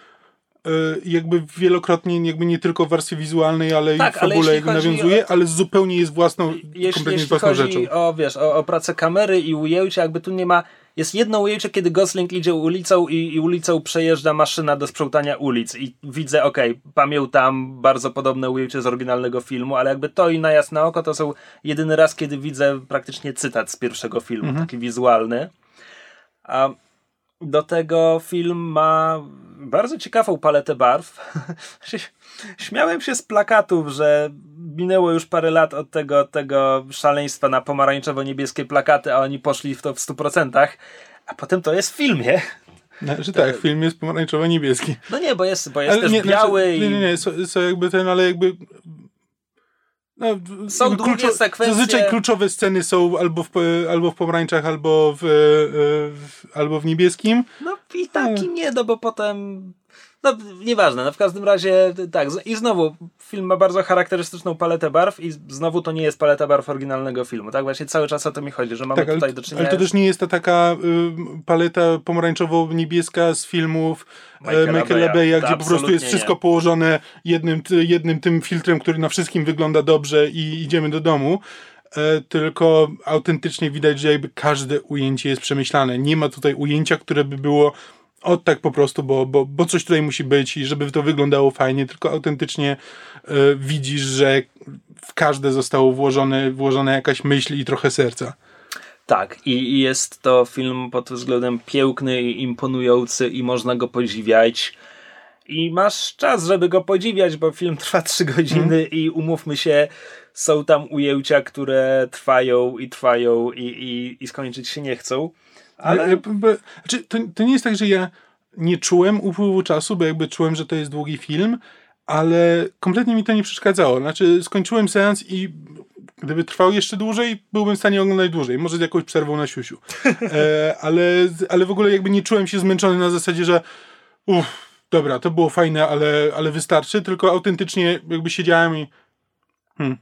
S3: e, jakby wielokrotnie, jakby nie tylko w warstwie wizualnej, ale
S1: Tak,
S3: i w fabule jakby
S1: chodzi
S3: nawiązuje,
S1: o-
S3: ale zupełnie jest własną,
S1: Jeśli,
S3: kompletnie
S1: jeśli
S3: własną
S1: chodzi
S3: rzeczą.
S1: o, wiesz, o, o pracę kamery i ujęcia, jakby tu nie ma. Jest jedno ujęcie, kiedy Gosling idzie ulicą i, i ulicą przejeżdża maszyna do sprzątania ulic i widzę, okej, pamiętam bardzo podobne ujęcie z oryginalnego filmu, ale jakby to i na jasne oko to są jedyny raz, kiedy widzę praktycznie cytat z pierwszego filmu,
S3: Mhm.
S1: taki wizualny. A do tego film ma bardzo ciekawą paletę barw. Śmiałem się z plakatów, że minęło już parę lat od tego, od tego szaleństwa na pomarańczowo-niebieskie plakaty, a oni poszli w to w 100%, a potem to jest w filmie.
S3: Znaczy tak, film jest pomarańczowo-niebieski.
S1: No nie, bo jest, bo jest
S3: Ale
S1: też
S3: nie,
S1: biały
S3: znaczy,
S1: i...
S3: Nie, nie, nie, są, jakby ten, ale jakby... No,
S1: Są
S3: jakby
S1: długie sekwencje.
S3: Zazwyczaj kluczowe sceny są albo w, albo w pomarańczach, albo w, e, w, albo w niebieskim.
S1: No i tak i nie, no bo potem... No nieważne, no w każdym razie tak. I znowu film ma bardzo charakterystyczną paletę barw i znowu to nie jest paleta barw oryginalnego filmu, tak? Właśnie cały czas o to mi chodzi, że mamy
S3: Tak,
S1: tutaj do czynienia...
S3: ale to też nie jest ta taka y, paleta pomarańczowo-niebieska z filmów
S1: Michaela
S3: Michaela, Michaela
S1: To
S3: gdzie po prostu jest wszystko
S1: nie.
S3: położone jednym, jednym tym filtrem, który na wszystkim wygląda dobrze i idziemy do domu. E, tylko autentycznie widać, że jakby każde ujęcie jest przemyślane. Nie ma tutaj ujęcia, które by było od tak po prostu, bo, bo, bo coś tutaj musi być i żeby to wyglądało fajnie, tylko autentycznie e, widzisz, że w każde zostało włożone, włożona jakaś myśl i trochę serca.
S1: Tak, i jest to film pod względem piękny i imponujący i można go podziwiać. I masz czas, żeby go podziwiać, bo film trwa 3 godziny i umówmy się, są tam ujęcia, które trwają i trwają i, i, i skończyć się nie chcą.
S3: Ale znaczy, to, to nie jest tak, że ja nie czułem upływu czasu, bo jakby czułem, że to jest długi film, ale kompletnie mi to nie przeszkadzało. Znaczy, skończyłem seans i gdyby trwał jeszcze dłużej, byłbym w stanie oglądać dłużej. Może z jakąś przerwą na siusiu. E, ale, ale w ogóle jakby nie czułem się zmęczony na zasadzie, że uff, dobra, to było fajne, ale, ale wystarczy, tylko autentycznie jakby siedziałem i hmm,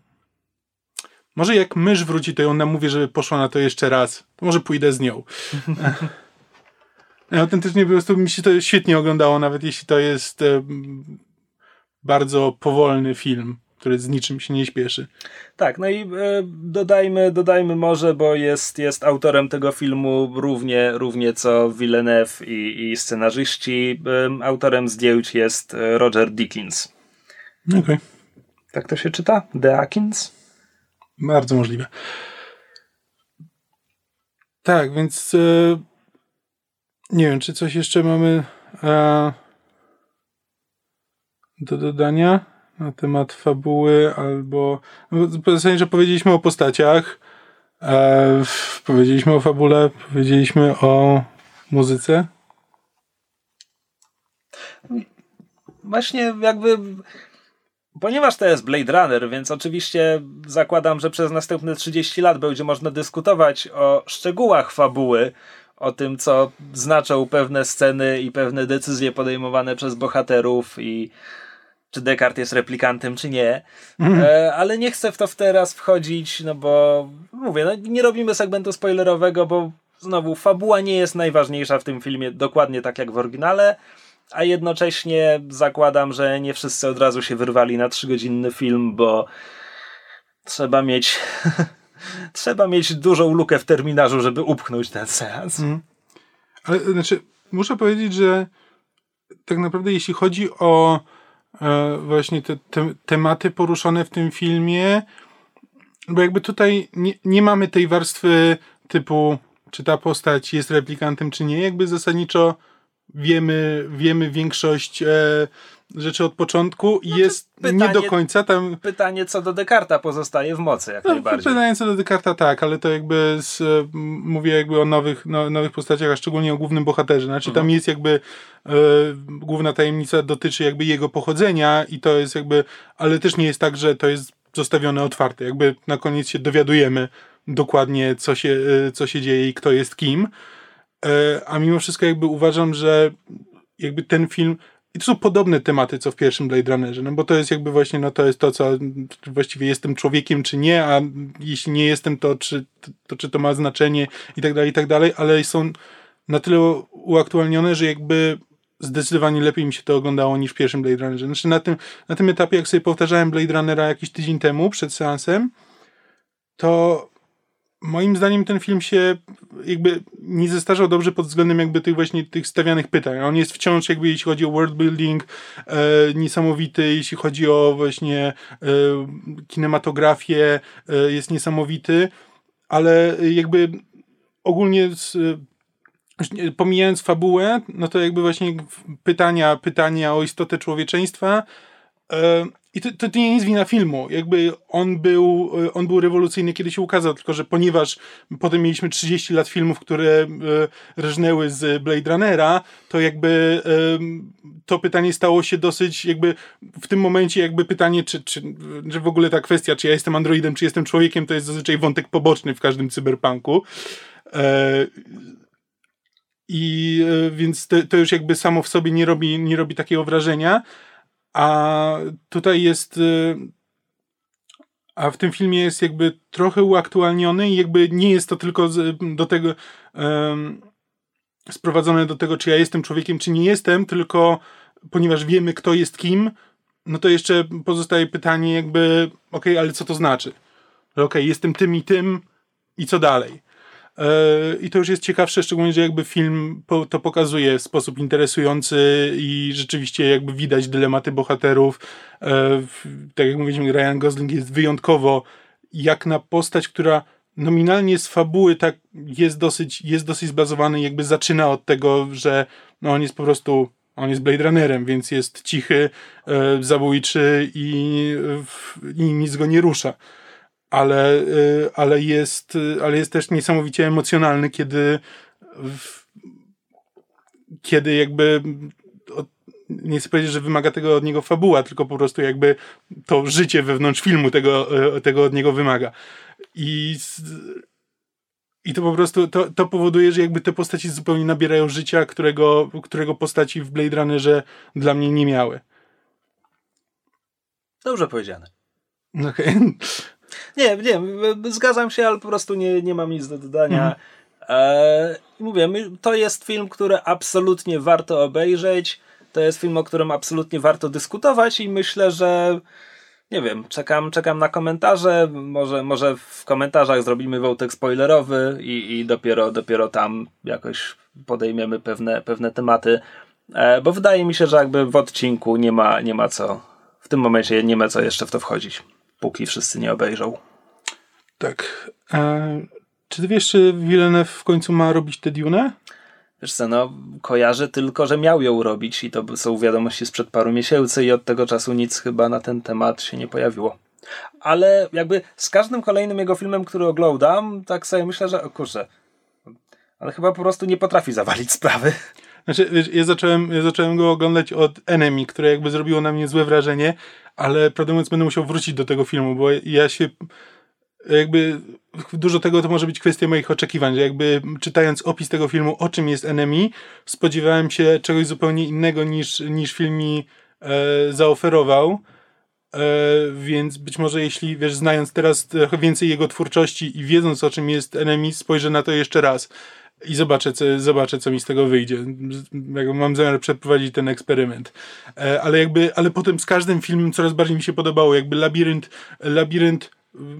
S3: może jak mysz wróci, to ją namówię, żeby poszła na to jeszcze raz. To może pójdę z nią. Autentycznie po prostu mi się to świetnie oglądało, nawet jeśli to jest e, bardzo powolny film. który z niczym się nie śpieszy.
S1: Tak, no i e, dodajmy, dodajmy może, bo jest, jest autorem tego filmu równie, równie co Villeneuve i, i scenarzyści. E, autorem zdjęć jest e, Roger Dickens.
S3: Okej. Okay.
S1: Tak to się czyta? Deakins?
S3: Bardzo możliwe. Tak, więc e, nie wiem, czy coś jeszcze mamy e, do dodania na temat fabuły, albo w zasadzie, że powiedzieliśmy o postaciach, e, powiedzieliśmy o fabule, powiedzieliśmy o muzyce.
S1: Właśnie jakby Ponieważ to jest Blade Runner, więc oczywiście zakładam, że przez następne 30 lat będzie można dyskutować o szczegółach fabuły, o tym, co znaczą pewne sceny i pewne decyzje podejmowane przez bohaterów i czy Descartes jest replikantem, czy nie. Mm. E, ale nie chcę w to w teraz wchodzić, no bo mówię, no, nie robimy segmentu spoilerowego, bo znowu fabuła nie jest najważniejsza w tym filmie, dokładnie tak jak w oryginale a jednocześnie zakładam, że nie wszyscy od razu się wyrwali na trzygodzinny film, bo trzeba mieć trzeba mieć dużą lukę w terminarzu, żeby upchnąć ten seans. Mm.
S3: Ale znaczy, muszę powiedzieć, że tak naprawdę jeśli chodzi o e, właśnie te, te, tematy poruszone w tym filmie, bo jakby tutaj nie, nie mamy tej warstwy typu, czy ta postać jest replikantem, czy nie, jakby zasadniczo wiemy, wiemy większość e, rzeczy od początku i no jest pytanie, nie do końca tam...
S1: Pytanie co do Descarta pozostaje w mocy jak no, najbardziej.
S3: Pytanie co do Descarta tak, ale to jakby z, mówię jakby o nowych, no, nowych postaciach, a szczególnie o głównym bohaterze. Znaczy mhm. tam jest jakby e, główna tajemnica dotyczy jakby jego pochodzenia i to jest jakby, ale też nie jest tak, że to jest zostawione otwarte. Jakby na koniec się dowiadujemy dokładnie co się, e, co się dzieje i kto jest kim. E, a mimo wszystko jakby uważam, że jakby ten film i to są podobne tematy, co w pierwszym Blade Runnerze, no bo to jest jakby właśnie, no to jest to, co właściwie jestem człowiekiem, czy nie, a jeśli nie jestem, to czy to, czy to ma znaczenie i tak dalej, i tak dalej, ale są na tyle uaktualnione, że jakby zdecydowanie lepiej mi się to oglądało niż w pierwszym Blade Runnerze. Znaczy na tym, na tym etapie, jak sobie powtarzałem Blade Runnera jakiś tydzień temu, przed seansem, to moim zdaniem ten film się jakby nie zestarzał dobrze pod względem jakby tych właśnie tych stawianych pytań. On jest wciąż jakby jeśli chodzi o world building e, niesamowity, jeśli chodzi o właśnie e, kinematografię e, jest niesamowity, ale jakby ogólnie z, pomijając fabułę, no to jakby właśnie pytania, pytania o istotę człowieczeństwa e, i to, to, nie jest wina filmu. Jakby on był, on był rewolucyjny, kiedy się ukazał, tylko że ponieważ potem mieliśmy 30 lat filmów, które e, rżnęły z Blade Runnera, to jakby e, to pytanie stało się dosyć jakby w tym momencie jakby pytanie, czy, czy, czy w ogóle ta kwestia, czy ja jestem androidem, czy jestem człowiekiem, to jest zazwyczaj wątek poboczny w każdym cyberpunku. E, I więc to, to już jakby samo w sobie nie robi, nie robi takiego wrażenia. A tutaj jest. Y, a w tym filmie jest jakby trochę uaktualniony i jakby nie jest to tylko do tego um, sprowadzone do tego, czy ja jestem człowiekiem, czy nie jestem, tylko ponieważ wiemy, kto jest kim, no to jeszcze pozostaje pytanie, jakby, okej, okay, ale co to znaczy? Okej, okay, jestem tym i tym i co dalej? E, I to już jest ciekawsze, szczególnie, że jakby film to pokazuje w sposób interesujący i rzeczywiście jakby widać dylematy bohaterów. E, tak jak mówiliśmy, Ryan Gosling jest wyjątkowo jak na postać, która nominalnie z fabuły tak jest dosyć, jest dosyć zbazowany, jakby zaczyna od tego, że no on jest po prostu on jest Blade Runnerem, więc jest cichy, e, zabójczy i, i nic go nie rusza ale, y, ale, jest, ale jest też niesamowicie emocjonalny, kiedy kiedy jakby nie chcę powiedzieć, że wymaga tego od niego fabuła, tylko po prostu jakby to życie wewnątrz filmu tego, y, tego od niego wymaga. I, i to po prostu to, to powoduje, że jakby te postaci zupełnie nabierają życia, którego, którego postaci w Blade Runnerze dla mnie nie miały.
S1: Dobrze powiedziane.
S3: Okej. Okay.
S1: Nie, nie, zgadzam się, ale po prostu nie, nie mam nic do dodania. Mhm. E, mówię, to jest film, który absolutnie warto obejrzeć. To jest film, o którym absolutnie warto dyskutować i myślę, że nie wiem, czekam, czekam na komentarze. Może, może w komentarzach zrobimy wątek spoilerowy i, i dopiero, dopiero tam jakoś podejmiemy pewne, pewne tematy. E, bo wydaje mi się, że jakby w odcinku nie ma, nie ma co, w tym momencie nie ma co jeszcze w to wchodzić, póki wszyscy nie obejrzą.
S3: Tak. E, czy ty wiesz, czy Villeneuve w końcu ma robić tę Dune?
S1: Wiesz co, no kojarzę tylko, że miał ją robić i to są wiadomości sprzed paru miesięcy i od tego czasu nic chyba na ten temat się nie pojawiło. Ale jakby z każdym kolejnym jego filmem, który oglądam, tak sobie myślę, że o kurczę, ale chyba po prostu nie potrafi zawalić sprawy.
S3: Znaczy, wiesz, ja zacząłem, ja zacząłem go oglądać od Enemy, które jakby zrobiło na mnie złe wrażenie, ale prawdę mówiąc będę musiał wrócić do tego filmu, bo ja się jakby dużo tego to może być kwestia moich oczekiwań, że jakby czytając opis tego filmu, o czym jest Enemy, spodziewałem się czegoś zupełnie innego niż, niż film mi e, zaoferował. E, więc być może jeśli, wiesz, znając teraz trochę więcej jego twórczości i wiedząc o czym jest Enemy, spojrzę na to jeszcze raz i zobaczę, co, zobaczę, co mi z tego wyjdzie. Mam zamiar przeprowadzić ten eksperyment. E, ale jakby, ale potem z każdym filmem coraz bardziej mi się podobało. Jakby Labirynt, Labirynt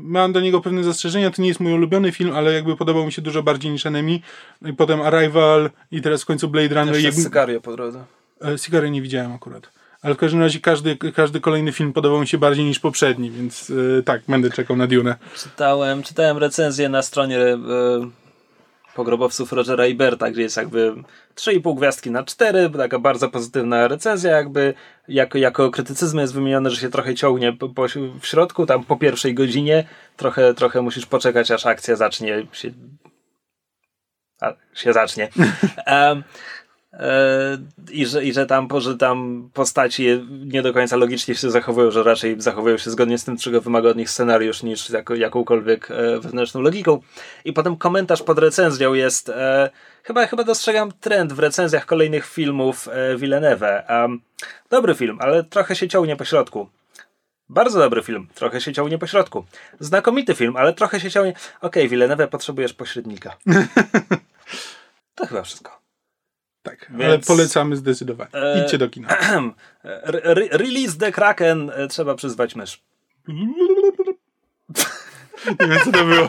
S3: mam do niego pewne zastrzeżenia, to nie jest mój ulubiony film, ale jakby podobał mi się dużo bardziej niż Enemy. I potem Arrival i teraz w końcu Blade Runner.
S1: Jeszcze
S3: jakby...
S1: Sykario po drodze.
S3: E, Sykario nie widziałem akurat. Ale w każdym razie każdy, każdy kolejny film podobał mi się bardziej niż poprzedni, więc e, tak, będę czekał na Dune.
S1: Czytałem, czytałem recenzję na stronie e, pogrobowców Rogera Iberta, gdzie jest jakby 3,5 gwiazdki na 4, taka bardzo pozytywna recenzja, jakby jako, jako krytycyzm jest wymienione, że się trochę ciągnie po, po, w środku, tam po pierwszej godzinie trochę, trochę musisz poczekać, aż akcja zacznie się a, się zacznie. um, i że, I że tam, że tam postaci nie do końca logicznie się zachowują, że raczej zachowują się zgodnie z tym, czego wymaga od nich scenariusz, niż jako, jakąkolwiek e, wewnętrzną logiką. I potem komentarz pod recenzją jest. E, chyba, chyba dostrzegam trend w recenzjach kolejnych filmów e, Villeneuve. Um, dobry film, ale trochę się ciągnie po środku. Bardzo dobry film, trochę się ciągnie po środku. Znakomity film, ale trochę się ciągnie. Okej, okay, Villeneuve, potrzebujesz pośrednika. to chyba wszystko.
S3: Tak, Więc... ale polecamy zdecydowanie. E, Idźcie do kina.
S1: Re release the Kraken, e, trzeba przyzwać mysz.
S3: Nie wiem, co to było.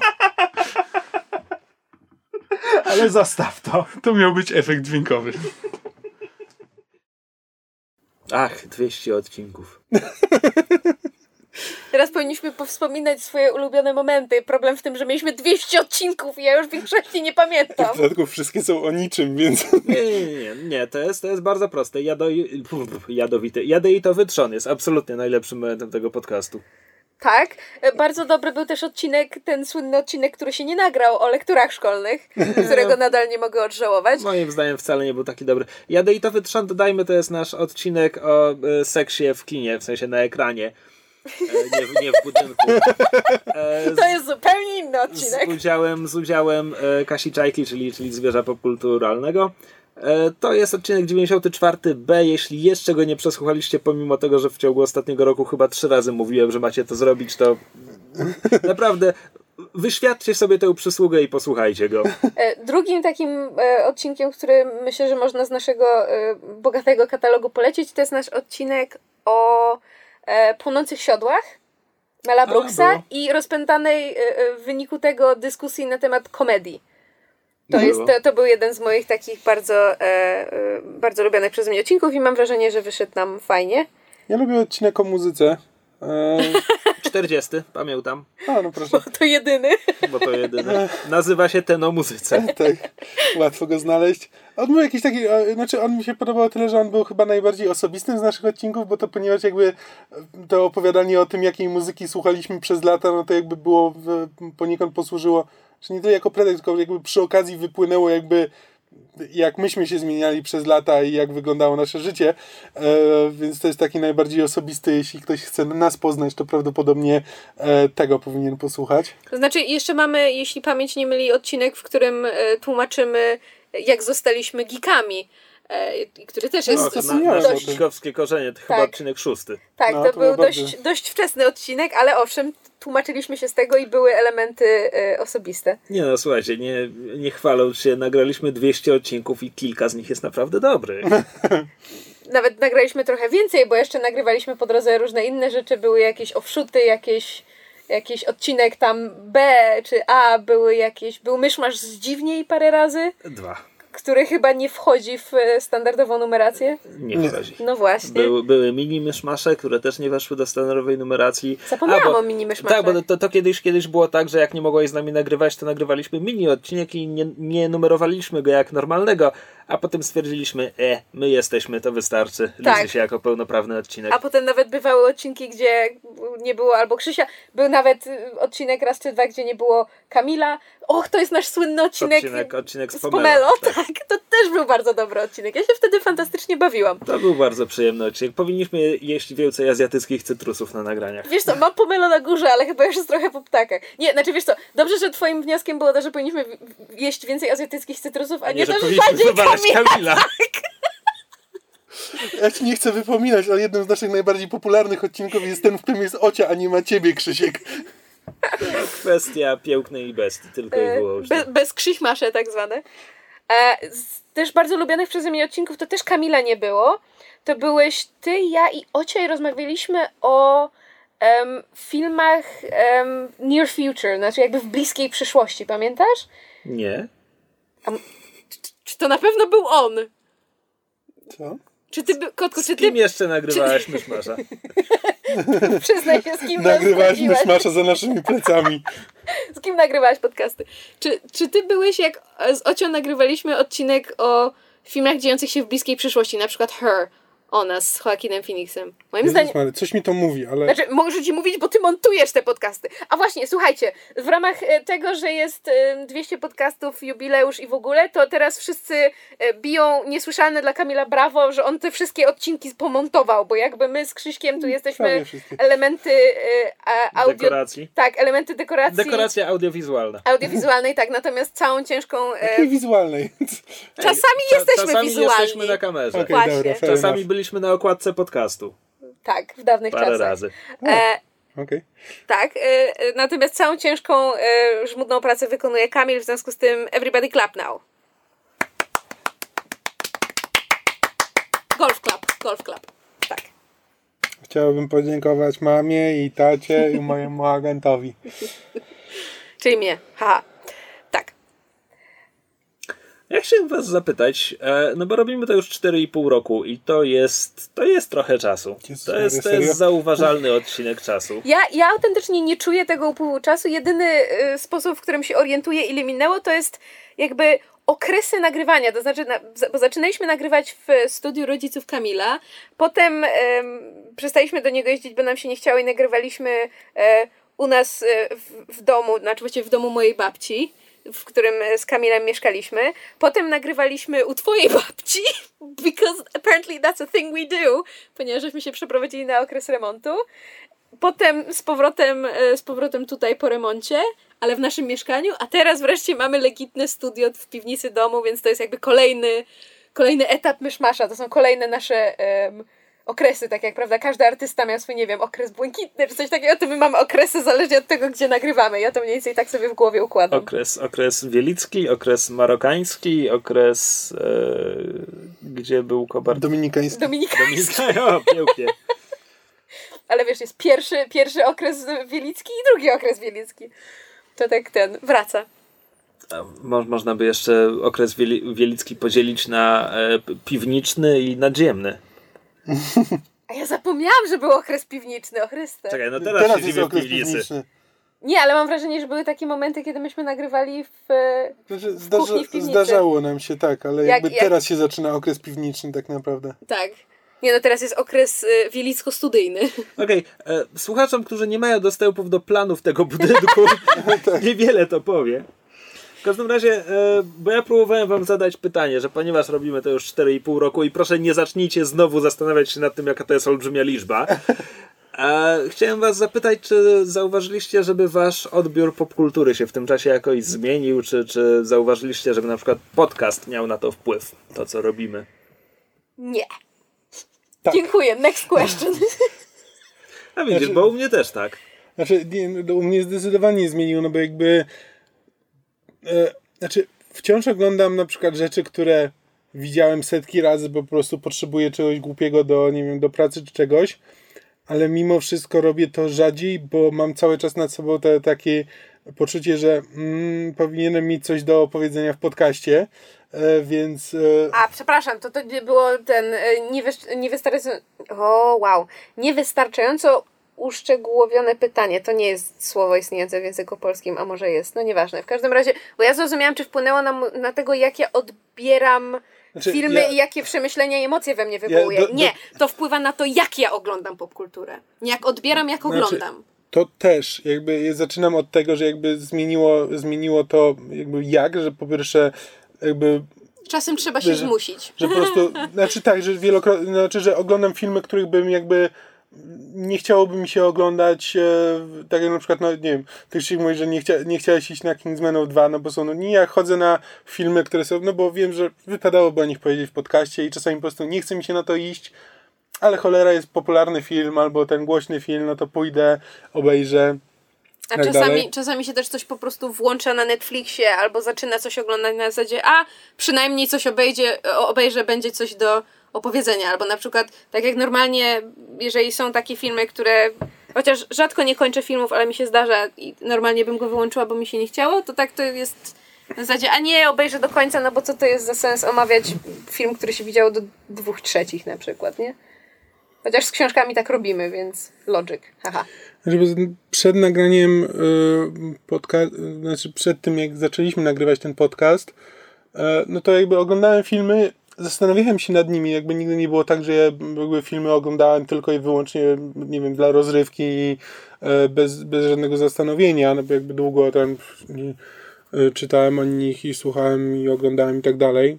S1: Ale zostaw to.
S3: To miał być efekt dźwiękowy.
S1: Ach, 200 odcinków.
S2: Teraz powinniśmy powspominać swoje ulubione momenty. Problem w tym, że mieliśmy 200 odcinków i ja już większości nie pamiętam.
S3: W dodatku wszystkie są o niczym, więc...
S1: Nie, nie, nie, nie. To, jest, to jest bardzo proste. Jado, jadowity. Jadeitowy trzon jest absolutnie najlepszym momentem tego podcastu.
S2: Tak. Bardzo dobry był też odcinek, ten słynny odcinek, który się nie nagrał o lekturach szkolnych, którego nadal nie mogę odżałować.
S1: Moim zdaniem wcale nie był taki dobry. Jadeitowy trzon, dodajmy, to jest nasz odcinek o e, seksie w kinie, w sensie na ekranie. E, nie, nie w budynku.
S2: E, to jest zupełnie inny odcinek.
S1: Z udziałem, z udziałem e, Kasi Czajki, czyli, czyli zwierza popkulturalnego. To jest odcinek 94b. Jeśli jeszcze go nie przesłuchaliście, pomimo tego, że w ciągu ostatniego roku chyba trzy razy mówiłem, że macie to zrobić, to naprawdę wyświadczcie sobie tę przysługę i posłuchajcie go.
S2: Drugim takim odcinkiem, który myślę, że można z naszego bogatego katalogu polecić, to jest nasz odcinek o e, płonących siodłach Mela Brooksa i rozpętanej e, e, w wyniku tego dyskusji na temat komedii. To, jest, to, to, był jeden z moich takich bardzo, e, e, bardzo lubionych przeze mnie odcinków i mam wrażenie, że wyszedł nam fajnie.
S3: Ja lubię odcinek o muzyce.
S1: E... 40, pamiętam.
S3: A, no proszę.
S2: Bo to jedyny.
S1: Bo to jedyny. Nazywa się ten o muzyce.
S3: tak, łatwo go znaleźć. On był jakiś taki, znaczy on mi się podobał tyle, że on był chyba najbardziej osobistym z naszych odcinków, bo to ponieważ jakby to opowiadanie o tym, jakiej muzyki słuchaliśmy przez lata, no to jakby było poniekąd posłużyło, że nie tyle jako pretekst, tylko jakby przy okazji wypłynęło jakby jak myśmy się zmieniali przez lata i jak wyglądało nasze życie, e, więc to jest taki najbardziej osobisty, jeśli ktoś chce nas poznać, to prawdopodobnie e, tego powinien posłuchać.
S2: To znaczy jeszcze mamy, jeśli pamięć nie myli, odcinek, w którym e, tłumaczymy jak zostaliśmy geekami. E, który też jest
S1: no, na, dość... Korzenie, to tak. chyba odcinek szósty.
S2: Tak, no, to, to, był dość, dość wczesny odcinek, ale owszem, tłumaczyliśmy się z tego i były elementy e, osobiste.
S1: Nie no, słuchajcie, nie, nie chwaląc się, nagraliśmy 200 odcinków i kilka z nich jest naprawdę dobrych.
S2: nawet nagraliśmy trochę więcej, bo jeszcze nagrywaliśmy po drodze różne inne rzeczy, były jakieś offshooty, jakieś jakiś odcinek tam B czy A, były jakieś, był myszmasz z dziwniej parę razy,
S1: Dwa.
S2: Który chyba nie wchodzi w e, standardową numerację.
S1: Nie
S3: Nie.
S1: wchodzi.
S2: No właśnie.
S1: Były, były mini myszmasze, które też nie weszły do standardowej numeracji.
S2: Zapomniałam
S1: A, bo-
S2: o mini myszmaszach.
S1: Tak, bo to, to kiedyś, kiedyś było tak, że jak nie mogłeś z nami nagrywać, to nagrywaliśmy mini odcinek i nie, nie numerowaliśmy go jak normalnego, a potem stwierdziliśmy, e, my jesteśmy, to wystarczy.
S2: Tak.
S1: Liczy się jako pełnoprawny odcinek.
S2: A potem nawet bywały odcinki, gdzie nie było albo Krzysia. Był nawet y, odcinek raz czy dwa, gdzie nie było Kamila. Och, to jest nasz słynny odcinek,
S1: Odcinek, odcinek z
S2: z
S1: Pomelo.
S2: Pomelo. Tak. to też był bardzo dobry odcinek. Ja się wtedy fantastycznie bawiłam.
S1: To był bardzo przyjemny odcinek. Powinniśmy jeść więcej azjatyckich cytrusów na nagraniach.
S2: Wiesz co, mam pomelo na górze, ale chyba już jest trochę po ptakach. Nie, znaczy wiesz co, dobrze, że twoim wnioskiem było to, że powinniśmy jeść więcej azjatyckich cytrusów, a, nie,
S1: że
S2: to, że bardziej
S1: wywalać
S2: Kamila.
S1: Kamila.
S3: Ja ci nie chcę wypominać, ale jednym z naszych najbardziej popularnych odcinków jest ten, w którym jest Ocia, a nie ma ciebie, Krzysiek.
S1: Kwestia pięknej bestii, tylko i
S2: E,
S1: wyłącznie.
S2: Be, bez krzychmasze tak zwane. E, z też bardzo lubianych przeze mnie odcinków to też Kamila nie było. To byłeś ty, ja i Ocia i rozmawialiśmy o em, filmach em, near future, znaczy jakby w bliskiej przyszłości, pamiętasz?
S1: Nie.
S2: Czy to na pewno był on?
S3: Co?
S2: Czy ty, by- Kotku, czy
S1: Z kim
S2: ty
S1: jeszcze nagrywałaś myszmasza?
S2: przyznaj się, z kim
S3: Nagrywaliśmy
S2: rozmawiałeś?
S3: smasza za naszymi plecami.
S2: Z kim nagrywałaś podcasty? Czy, czy ty byłeś, jak z Ocią nagrywaliśmy odcinek o filmach dziejących się w bliskiej przyszłości, na przykład Her, o nas z Joaquinem Phoenixem? Moim zdaniem...
S3: Mary, coś mi to mówi, ale...
S2: Znaczy, mogę ci mówić, bo ty montujesz te podcasty. A właśnie, słuchajcie, w ramach e, tego, że jest e, 200 podcastów, jubileusz i w ogóle, to teraz wszyscy e, biją niesłyszalne dla Kamila brawo, że on te wszystkie odcinki pomontował, bo jakby my z Krzyśkiem tu jesteśmy
S3: prawie wszystkie.
S2: elementy e, a, audio...
S1: Dekoracji.
S2: Tak, elementy dekoracji.
S1: Dekoracja audiowizualna.
S2: Audiowizualnej, tak, natomiast całą ciężką. E,
S3: Takiej wizualnej.
S2: czasami
S1: Cza-
S2: jesteśmy
S1: czasami
S2: wizualni.
S1: jesteśmy na kamerze.
S3: Okej,
S2: Właśnie.
S3: dobra,
S1: Czasami
S3: enough.
S1: Byliśmy na okładce podcastu.
S2: Tak, w dawnych
S1: Parę
S2: czasach.
S1: razy.
S2: E,
S3: Okej.
S2: tak, e, e, natomiast całą ciężką, e, żmudną pracę wykonuje Kamil, w związku z tym everybody clap now. Golf clap, golf clap. Tak.
S3: Chciałbym podziękować mamie i tacie i mojemu agentowi.
S2: Czyli mnie. Haha.
S1: Ja chciałem was zapytać, e, no bo robimy to już 4,5 roku i to jest, to jest trochę czasu.
S3: Jezus
S1: To jest, to jest zauważalny odcinek czasu.
S2: Ja, ja autentycznie nie czuję tego upływu czasu. Jedyny y, sposób, w którym się orientuję, ile minęło, to jest jakby okresy nagrywania. To znaczy, na, bo zaczynaliśmy nagrywać w studiu rodziców Kamila, potem em, przestaliśmy do niego jeździć, bo nam się nie chciało i nagrywaliśmy e, u nas e, w, w domu, znaczy właściwie w domu mojej babci w którym e, z Kamilem mieszkaliśmy. Potem nagrywaliśmy u twojej babci, because apparently that's a thing we do, ponieważ żeśmy się przeprowadzili na okres remontu. Potem z powrotem, e, z powrotem tutaj po remoncie, ale w naszym mieszkaniu, a teraz wreszcie mamy legitne studio w piwnicy domu, więc to jest jakby kolejny, kolejny etap myszmasza. To są kolejne nasze em, okresy, tak jak prawda, każdy artysta miał swój, nie wiem, okres błękitny czy coś takiego, to my mamy okresy zależnie od tego, gdzie nagrywamy. Ja to mniej więcej tak sobie w głowie układam.
S1: Okres, okres wielicki, okres marokański, okres e, gdzie był kobar...
S3: Dominikański.
S2: Dominika,
S1: Dominika, o, pięknie.
S2: ale wiesz, jest pierwszy, pierwszy okres wielicki i drugi okres wielicki. To tak ten, wraca.
S1: Mo, można by jeszcze okres wieli, wielicki podzielić na e, piwniczny i nadziemny.
S2: A ja zapomniałam, że był okres piwniczny, o Chryste.
S1: Czekaj, no teraz,
S3: Teraz jest
S1: w
S3: okres
S1: piwnicy.
S3: piwniczny.
S2: Nie, ale mam wrażenie, że były takie momenty, kiedy myśmy nagrywali w... e,
S3: Znaczy,
S2: kuchni,
S3: zdarza,
S2: w piwnicy.
S3: zdarzało nam się tak, ale
S2: Jak-
S3: jakby
S2: jak-
S3: teraz się zaczyna okres piwniczny tak naprawdę.
S2: Tak. Nie no, teraz jest okres y, wielicko-studyjny.
S1: Okej, e, słuchaczom, którzy nie mają dostępów do planów tego budynku, niewiele to powie. W każdym razie, e, bo ja próbowałem wam zadać pytanie, że ponieważ robimy to już 4,5 roku i proszę nie zacznijcie znowu zastanawiać się nad tym, jaka to jest olbrzymia liczba. E, chciałem was zapytać, czy zauważyliście, żeby wasz odbiór popkultury się w tym czasie jakoś zmienił, czy, czy zauważyliście, żeby na przykład podcast miał na to wpływ, to co robimy?
S2: Nie.
S3: Tak.
S2: Dziękuję. Next question.
S1: A widzisz, bo u mnie też tak.
S3: Znaczy, nie, no, u mnie zdecydowanie zmieniło, no bo jakby. E, znaczy, wciąż oglądam na przykład rzeczy, które widziałem setki razy, bo po prostu potrzebuję czegoś głupiego do, nie wiem, do pracy czy czegoś, ale mimo wszystko robię to rzadziej, bo mam cały czas nad sobą te takie poczucie, że mm, powinienem mieć coś do opowiedzenia w podcaście, e, więc... E,
S2: A, przepraszam, to to było ten e, niewystarczająco... O, wow. Niewystarczająco uszczegółowione pytanie. To nie jest słowo istniejące w języku polskim, a może jest. No nieważne. W każdym razie, bo ja zrozumiałam, czy wpłynęło na, na tego, jak ja odbieram
S3: Znaczy,
S2: filmy
S3: ja-
S2: i jakie przemyślenia i emocje we mnie wywołuje.
S3: do- do-
S2: Nie, to wpływa na to, jak ja oglądam popkulturę. Nie jak odbieram, jak
S3: Znaczy-
S2: oglądam.
S3: to też, jakby ja zaczynam od tego, że jakby zmieniło, zmieniło to jakby jak, że po pierwsze jakby
S2: Czasem trzeba się
S3: że-
S2: zmusić.
S3: że po prostu, znaczy tak, że wielokrotnie, znaczy, że oglądam filmy, których bym jakby nie chciałoby mi się oglądać, e, tak jak na przykład, no nie wiem, ty się mówisz, że nie, chcia, nie chciałeś iść na Kingsmanów 2, no bo są, no nie, ja chodzę na filmy, które są, no bo wiem, że wypadałoby o nich powiedzieć w podcaście i czasami po prostu nie chce mi się na to iść, ale cholera jest popularny film, albo ten głośny film, no to pójdę, obejrzę.
S2: A
S3: tak
S2: czasami,
S3: dalej.
S2: czasami się też coś po prostu włącza na Netflixie albo zaczyna coś oglądać na zasadzie, a przynajmniej coś obejdzie, obejrzę, będzie coś do opowiedzenia. Albo na przykład, tak jak normalnie, jeżeli są takie filmy, które. Chociaż rzadko nie kończę filmów, ale mi się zdarza i normalnie bym go wyłączyła, bo mi się nie chciało, to tak to jest na zasadzie, a nie, obejrzę do końca, no bo co to jest za sens omawiać film, który się widziało do dwóch trzecich na przykład, nie? Chociaż z książkami tak robimy, więc logic, haha.
S3: Przed nagraniem y, podcast, znaczy przed tym jak zaczęliśmy nagrywać ten podcast, y, no to jakby oglądałem filmy, zastanawiałem się nad nimi, jakby nigdy nie było tak, że ja jakby filmy oglądałem tylko i wyłącznie, nie wiem, dla rozrywki i y, bez, bez żadnego zastanowienia, no bo jakby długo tam y, czytałem o nich i słuchałem i oglądałem i tak dalej.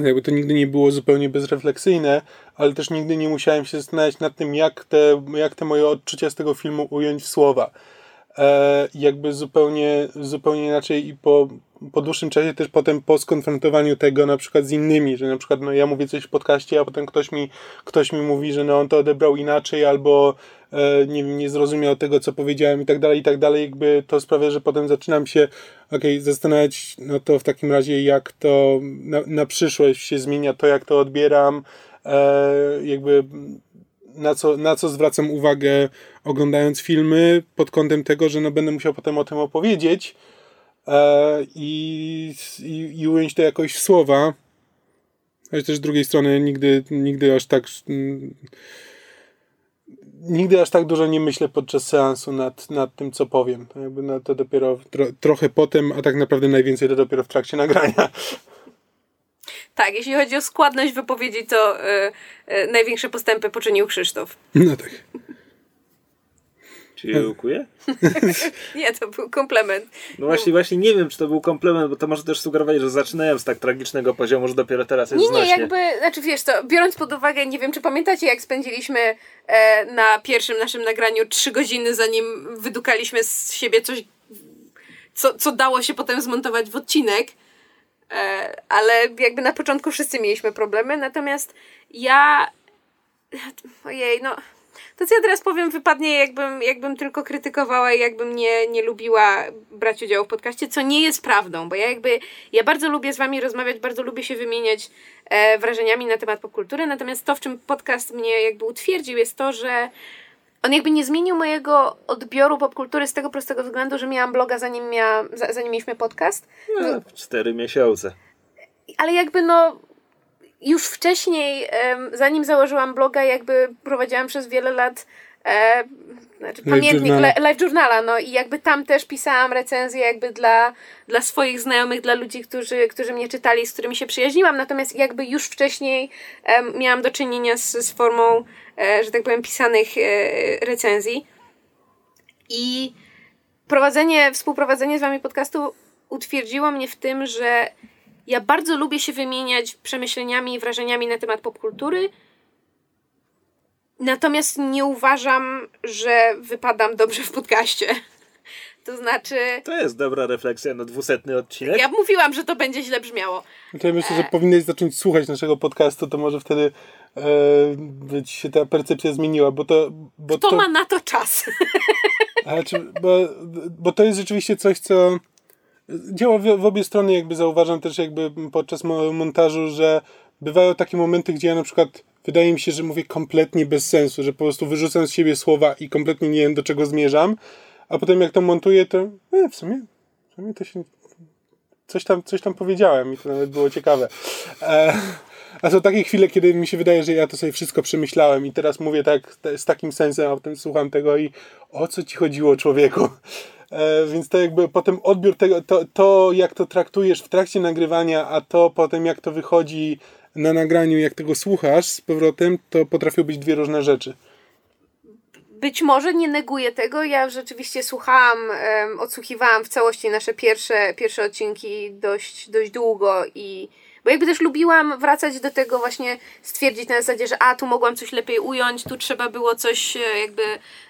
S3: Jakby to nigdy nie było zupełnie bezrefleksyjne, ale też nigdy nie musiałem się zastanawiać nad tym, jak te, jak te moje odczucia z tego filmu ująć w słowa. E, jakby zupełnie, zupełnie inaczej i po, po dłuższym czasie też potem po skonfrontowaniu tego na przykład z innymi, że na przykład no, ja mówię coś w podcaście, a potem ktoś mi, ktoś mi mówi, że no, on to odebrał inaczej albo e, nie, nie zrozumiał tego, co powiedziałem i tak dalej, i tak dalej. Jakby to sprawia, że potem zaczynam się okej, zastanawiać no to w takim razie, jak to na, na przyszłość się zmienia, to jak to odbieram, e, jakby na co, na co zwracam uwagę oglądając filmy pod kątem tego, że no będę musiał potem o tym opowiedzieć i, i, i ująć to jakoś w słowa. Ale też z drugiej strony nigdy, nigdy aż tak mm, nigdy aż tak dużo nie myślę podczas seansu nad, nad tym, co powiem. To jakby no, to dopiero tro, trochę potem, a tak naprawdę najwięcej to dopiero w trakcie nagrania.
S2: Tak, jeśli chodzi o składność wypowiedzi, to y, y, największe postępy poczynił Krzysztof.
S3: No tak.
S1: Dziękuję.
S2: Nie, to był komplement.
S1: No właśnie, właśnie nie wiem, czy to był komplement, bo to może też sugerować, że zaczynałem z tak tragicznego poziomu, że dopiero teraz jest
S2: Nie, nie,
S1: znośnie.
S2: jakby, znaczy wiesz to, biorąc pod uwagę, nie wiem czy pamiętacie jak spędziliśmy e, na pierwszym naszym nagraniu trzy godziny zanim wydukaliśmy z siebie coś, co, co dało się potem zmontować w odcinek, e, ale jakby na początku wszyscy mieliśmy problemy, natomiast ja, ojej, no... To co ja teraz powiem wypadnie jakbym, jakbym tylko krytykowała i jakbym nie, nie lubiła brać udziału w podcaście, co nie jest prawdą, bo ja jakby, ja bardzo lubię z wami rozmawiać, bardzo lubię się wymieniać e, wrażeniami na temat popkultury, natomiast to, w czym podcast mnie jakby utwierdził jest to, że on jakby nie zmienił mojego odbioru popkultury z tego prostego względu, że miałam bloga zanim, miałam, za- zanim mieliśmy podcast,
S1: No, cztery miesiące.
S2: ale jakby no już wcześniej, zanim założyłam bloga, jakby prowadziłam przez wiele lat e, znaczy pamiętnik
S3: journala.
S2: li- live journala, no i jakby tam też pisałam recenzje jakby dla, dla swoich znajomych, dla ludzi, którzy, którzy mnie czytali, z którymi się przyjaźniłam, natomiast jakby już wcześniej miałam do czynienia z, z formą, e, że tak powiem, pisanych e, recenzji i prowadzenie, współprowadzenie z wami podcastu utwierdziło mnie w tym, że ja bardzo lubię się wymieniać przemyśleniami i wrażeniami na temat popkultury. Natomiast nie uważam, że wypadam dobrze w podcaście. To znaczy,
S1: To jest dobra refleksja na dwusetny odcinek.
S2: ja mówiłam, że to będzie źle brzmiało.
S3: No to ja myślę, że powinnaś zacząć słuchać naszego podcastu, to może wtedy e, być się ta percepcja zmieniła, bo to... Bo
S2: Kto
S3: to
S2: ma na to czas?
S3: ale czy, bo, bo to jest rzeczywiście coś, co działa w, w obie strony, jakby zauważam też jakby podczas montażu, że bywają takie momenty, gdzie ja na przykład wydaje mi się, że mówię kompletnie bez sensu, że po prostu wyrzucam z siebie słowa i kompletnie nie wiem do czego zmierzam, a potem jak to montuję, to e, w sumie, w sumie to się coś tam, coś tam powiedziałem i to nawet było ciekawe. E, a są takie chwile, kiedy mi się wydaje, że ja to sobie wszystko przemyślałem i teraz mówię tak z takim sensem, a potem słucham tego i o co ci chodziło człowieku? E, więc to jakby potem odbiór tego, to, to jak to traktujesz w trakcie nagrywania, a to potem jak to wychodzi na nagraniu, jak tego słuchasz z powrotem, to potrafią być dwie różne rzeczy.
S2: Być może nie neguję tego. Ja rzeczywiście słuchałam, um, odsłuchiwałam w całości nasze pierwsze, pierwsze odcinki dość, dość długo i bo jakby też lubiłam wracać do tego właśnie, stwierdzić na zasadzie, że a, tu mogłam coś lepiej ująć, tu trzeba było coś e, jakby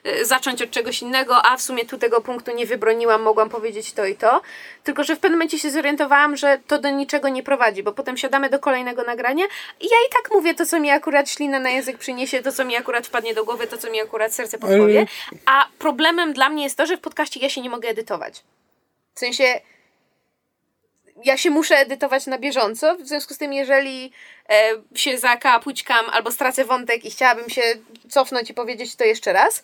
S2: e, zacząć od czegoś innego, a w sumie tu tego punktu nie wybroniłam, mogłam powiedzieć to i to. Tylko, że w pewnym momencie się zorientowałam, że to do niczego nie prowadzi, bo potem siadamy do kolejnego nagrania i ja i tak mówię to, co mi akurat ślina na język przyniesie, to, co mi akurat wpadnie do głowy, to, co mi akurat serce podpowie. A problemem dla mnie jest to, że w podcaście ja się nie mogę edytować. W sensie ja się muszę edytować na bieżąco, w związku z tym, jeżeli e, się zakapućkam albo stracę wątek i chciałabym się cofnąć i powiedzieć to jeszcze raz,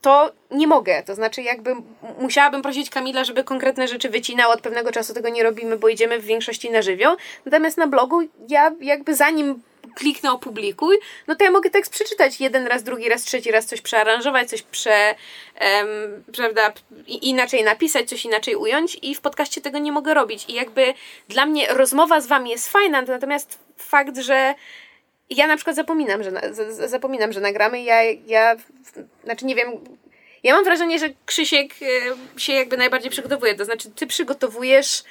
S2: to nie mogę. To znaczy, jakby musiałabym prosić Kamila, żeby konkretne rzeczy wycinał. Od pewnego czasu tego nie robimy, bo idziemy w większości na żywioł. Natomiast na blogu ja jakby zanim kliknę opublikuj, no to ja mogę tekst przeczytać jeden raz, drugi raz, trzeci raz, coś przearanżować, coś prze, prawda, inaczej napisać, coś inaczej ująć i w podcaście tego nie mogę robić. I jakby dla mnie rozmowa z wami jest fajna, natomiast fakt, że ja na przykład zapominam, że, na, zapominam, że nagramy, ja, ja, znaczy nie wiem, ja mam wrażenie, że Krzysiek e, się jakby najbardziej przygotowuje, to znaczy ty przygotowujesz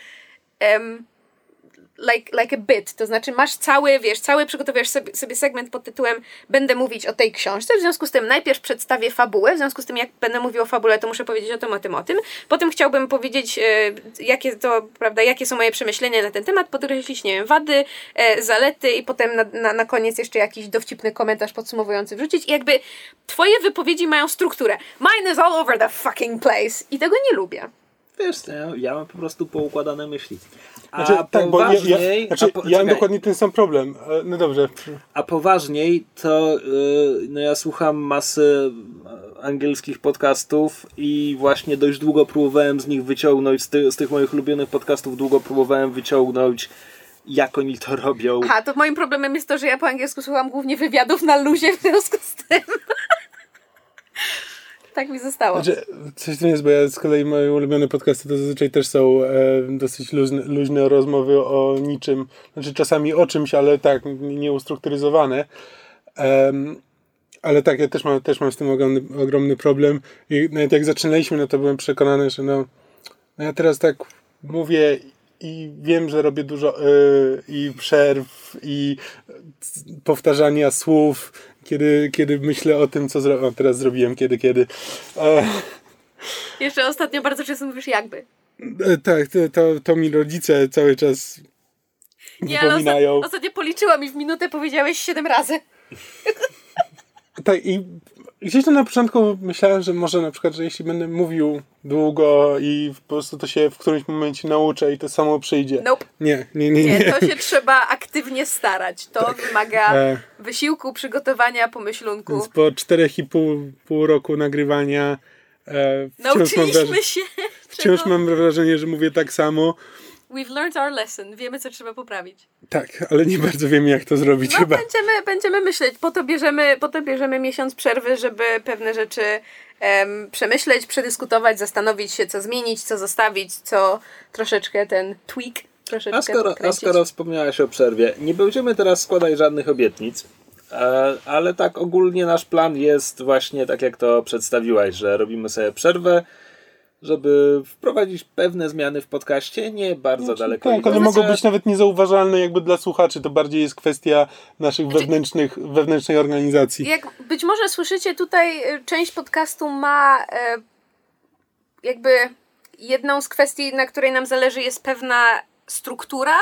S2: like, like a bit, to znaczy masz cały, wiesz, cały przygotowujesz sobie, sobie segment pod tytułem będę mówić o tej książce, w związku z tym najpierw przedstawię fabułę, w związku z tym jak będę mówił o fabule, to muszę powiedzieć o tym, o tym, o tym. Potem chciałbym powiedzieć, e, jakie to, prawda, jakie są moje przemyślenia na ten temat, podkreślić, nie wiem, wady, e, zalety i potem na, na, na koniec jeszcze jakiś dowcipny komentarz podsumowujący wrzucić i jakby twoje wypowiedzi mają strukturę. Mine is all over the fucking place i tego nie lubię.
S1: Wiesz, ja, ja mam po prostu poukładane myśli.
S3: A znaczy, tak, bo ja, ja, znaczy, po, ja mam dokładnie ten sam problem. E, no dobrze.
S1: A poważniej, to yy, no ja słucham masy angielskich podcastów i właśnie dość długo próbowałem z nich wyciągnąć, z, ty, z tych moich ulubionych podcastów długo próbowałem wyciągnąć jak oni to robią.
S2: Aha, to moim problemem jest to, że ja po angielsku słucham głównie wywiadów na luzie w związku z tym. Tak mi zostało.
S3: Znaczy, coś tu jest, bo ja z kolei moje ulubione podcasty to zazwyczaj też są e, dosyć luźne, luźne rozmowy o niczym. Znaczy czasami o czymś, ale tak, nieustrukturyzowane. Um, ale tak, ja też mam, też mam z tym ogromny, ogromny problem. I nawet jak zaczynaliśmy, no to byłem przekonany, że no, no ja teraz tak mówię i wiem, że robię dużo y, i przerw, i powtarzania słów, kiedy, kiedy myślę o tym, co zrobiłem. Teraz zrobiłem kiedy, kiedy. E...
S2: Jeszcze ostatnio bardzo często mówisz jakby.
S3: E, tak, to, to, to mi rodzice cały czas Nie, wypominają.
S2: Ostatnio policzyłam i w minutę powiedziałeś siedem razy.
S3: Tak, i gdzieś tam na początku myślałem, że może na przykład, że jeśli będę mówił długo i po prostu to się w którymś momencie nauczę i to samo przyjdzie.
S2: Nope.
S3: Nie, nie, nie, nie.
S2: nie to się trzeba aktywnie starać. To tak. wymaga e... wysiłku, przygotowania, pomyślunku.
S3: Więc po czterech i pół, pół roku nagrywania
S2: e, Nauczyliśmy mam się.
S3: Wciąż mam wrażenie, że mówię tak samo.
S2: We've learned our lesson. Wiemy, co trzeba poprawić.
S3: Tak, ale nie bardzo wiemy, jak to zrobić
S2: no,
S3: chyba.
S2: Będziemy, będziemy myśleć. Po to, bierzemy, po to bierzemy miesiąc przerwy, żeby pewne rzeczy um, przemyśleć, przedyskutować, zastanowić się, co zmienić, co zostawić, co troszeczkę ten tweak troszeczkę
S1: a skoro, a skoro wspomniałaś o przerwie, nie będziemy teraz składać żadnych obietnic, e, ale tak ogólnie nasz plan jest właśnie tak, jak to przedstawiłaś, że robimy sobie przerwę, żeby wprowadzić pewne zmiany w podcaście, nie bardzo znaczy, daleko.
S3: Tak, ale mogą być nawet niezauważalne jakby dla słuchaczy, to bardziej jest kwestia naszych znaczy, wewnętrznych, wewnętrznej organizacji.
S2: Jak być może słyszycie tutaj, y, część podcastu ma e, jakby jedną z kwestii, na której nam zależy jest pewna struktura,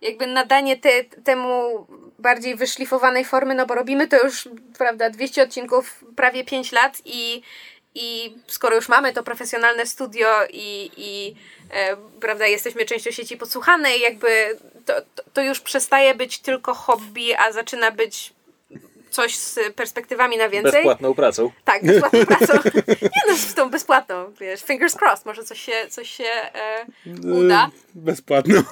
S2: jakby nadanie te, temu bardziej wyszlifowanej formy, no bo robimy to już, prawda, 200 odcinków, prawie 5 lat i i skoro już mamy to profesjonalne studio i, i e, prawda, jesteśmy częścią sieci podsłuchanej, jakby to, to, to już przestaje być tylko hobby, a zaczyna być coś z perspektywami na więcej.
S1: Bezpłatną pracą.
S2: Tak, bezpłatną pracą. Nie no, z tą bezpłatną, wiesz, fingers crossed, może coś się, coś się e, uda.
S3: E, Bezpłatno.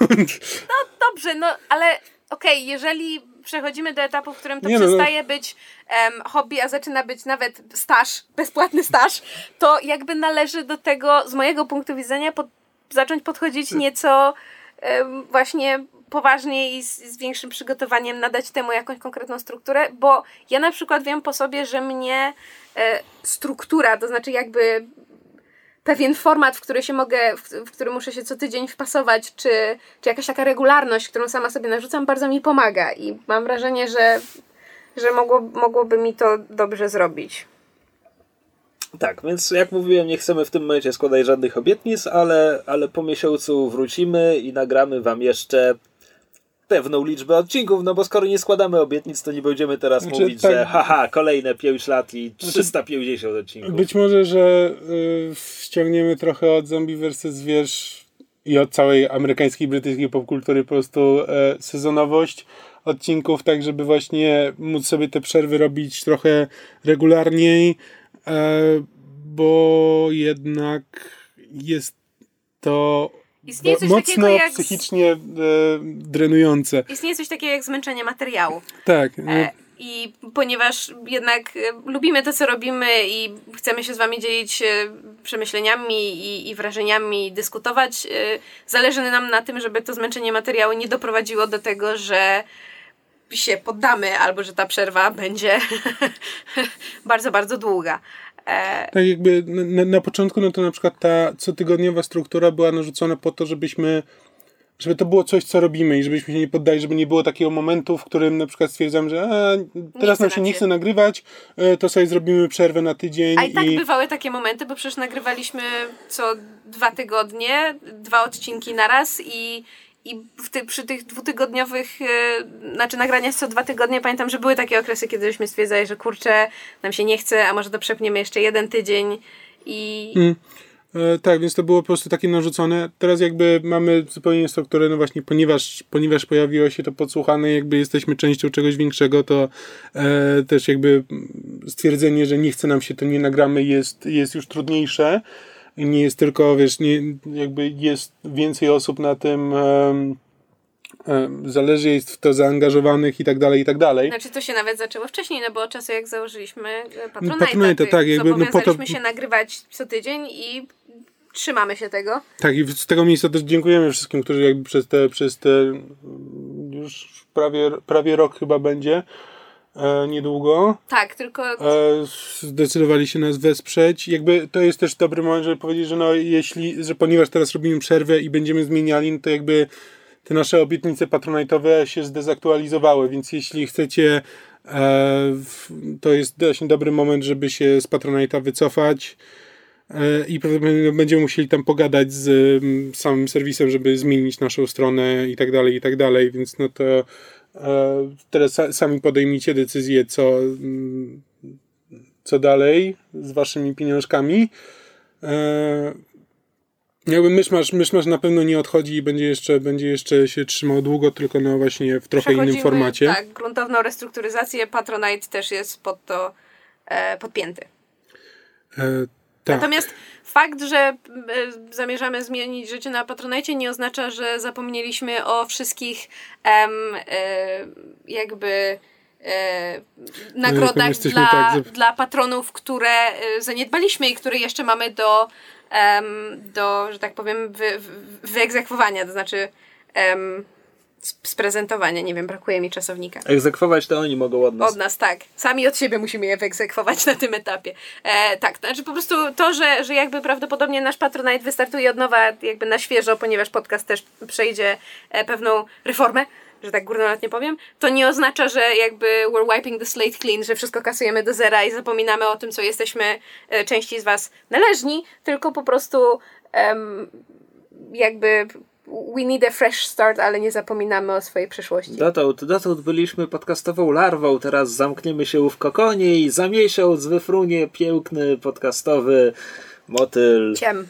S2: No dobrze, no ale okej, jeżeli przechodzimy do etapu, w którym to
S3: Nie no, no.
S2: przestaje być em, hobby, a zaczyna być nawet staż, bezpłatny staż, to jakby należy do tego, z mojego punktu widzenia, pod, zacząć podchodzić nieco em, właśnie poważniej i z, z większym przygotowaniem, nadać temu jakąś konkretną strukturę, bo ja na przykład wiem po sobie, że mnie e, struktura, to znaczy jakby pewien format, w który się mogę, w, w który muszę się co tydzień wpasować, czy, czy jakaś taka regularność, którą sama sobie narzucam, bardzo mi pomaga i mam wrażenie, że, że mogło, mogłoby mi to dobrze zrobić.
S1: Tak, więc jak mówiłem, nie chcemy w tym momencie składać żadnych obietnic, ale, ale po miesiącu wrócimy i nagramy wam jeszcze pewną liczbę odcinków, no bo skoro nie składamy obietnic, to nie będziemy teraz
S3: Znaczy,
S1: mówić,
S3: tak.
S1: że haha, kolejne 5 lat i 350 odcinków.
S3: Być może, że y, ściągniemy trochę od Zombie vs. Zwierz i od całej amerykańskiej, brytyjskiej popkultury po prostu e, sezonowość odcinków, tak żeby właśnie móc sobie te przerwy robić trochę regularniej, e, bo jednak jest to
S2: Istnieje coś
S3: mocno
S2: takiego jak
S3: psychicznie e, drenujące.
S2: Istnieje coś takiego jak zmęczenie materiału.
S3: Tak.
S2: E, I ponieważ jednak e, lubimy to, co robimy i chcemy się z Wami dzielić e, przemyśleniami i, i wrażeniami, dyskutować, e, zależy nam na tym, żeby to zmęczenie materiału nie doprowadziło do tego, że się poddamy albo że ta przerwa będzie bardzo, bardzo długa. E,
S3: Tak jakby na, na, początku, no to na przykład ta cotygodniowa struktura była narzucona po to, żebyśmy żeby to było coś, co robimy i żebyśmy się nie poddali, żeby nie było takiego momentu, w którym na przykład stwierdzam, że a, teraz nam się nie chce nagrywać, e, to sobie zrobimy przerwę na tydzień
S2: A i tak
S3: i
S2: bywały takie momenty, bo przecież nagrywaliśmy co dwa tygodnie, dwa odcinki na raz i, i ty, przy tych dwutygodniowych, e, znaczy nagraniach co dwa tygodnie, pamiętam, że były takie okresy, kiedy żeśmy stwierdzali, że kurczę, nam się nie chce, a może to przepniemy jeszcze jeden tydzień i
S3: Mm. E, tak, więc to było po prostu takie narzucone. Teraz jakby mamy zupełnie strukturę, no właśnie, ponieważ, ponieważ pojawiło się to podsłuchane, jakby jesteśmy częścią czegoś większego, to e, też jakby stwierdzenie, że nie chce nam się, to nie nagramy, jest, jest już trudniejsze. Nie jest tylko, wiesz, nie, jakby jest więcej osób na tym, em, zależy, jest w to zaangażowanych i tak dalej, i tak dalej.
S2: Znaczy to się nawet zaczęło wcześniej, no bo od czasu jak założyliśmy e, Patronite'a,
S3: Patronite'a,
S2: to
S3: tak, jakby, no po to-
S2: się nagrywać co tydzień i trzymamy się tego.
S3: Tak, i z tego miejsca też dziękujemy wszystkim, którzy jakby przez te, przez te mm, już prawie, prawie rok chyba będzie, e, niedługo,
S2: Tak, tylko
S3: e, zdecydowali się nas wesprzeć. Jakby to jest też dobry moment, żeby powiedzieć, że no jeśli, że ponieważ teraz robimy przerwę i będziemy zmieniali, no to jakby te nasze obietnice patronajtowe się zdezaktualizowały, więc jeśli chcecie, e, to jest właśnie dobry moment, żeby się z patronajta wycofać. E, I prawdopodobnie będziemy musieli tam pogadać z mm, samym serwisem, żeby zmienić naszą stronę i tak dalej, i tak dalej, więc no to teraz sa- sami podejmijcie decyzję, co, co dalej z waszymi pieniążkami. E, jakby myszmasz, myszmasz na pewno nie odchodzi i będzie jeszcze, będzie jeszcze się trzymał długo, tylko no właśnie w trochę innym formacie.
S2: Tak, gruntowną restrukturyzację. Patronite też jest pod to e, podpięty.
S3: E, tak.
S2: Natomiast fakt, że e, zamierzamy zmienić życie na Patronite nie oznacza, że zapomnieliśmy o wszystkich em, e, jakby e, nagrodach dla,
S3: tak za-
S2: dla patronów, które e, zaniedbaliśmy i które jeszcze mamy do, em, do że tak powiem, wy, wy, wyegzekwowania, to znaczy em, sprezentowania. Nie wiem, brakuje mi czasownika.
S1: Egzekwować to oni mogą od nas.
S2: Od nas, tak. Sami od siebie musimy je wyegzekwować na tym etapie. E, tak, znaczy po prostu to, że, że jakby prawdopodobnie nasz Patronite wystartuje od nowa, jakby na świeżo, ponieważ podcast też przejdzie e, pewną reformę, że tak górnolotnie powiem, to nie oznacza, że jakby we're wiping the slate clean, że wszystko kasujemy do zera i zapominamy o tym, co jesteśmy e, części z was należni, tylko po prostu em, jakby we need a fresh start, ale nie zapominamy o swojej przeszłości.
S1: Dotąd, dotąd byliśmy podcastową larwą, teraz zamkniemy się w kokonie i za miesiąc wyfrunie piękny podcastowy motyl.
S2: Ciem,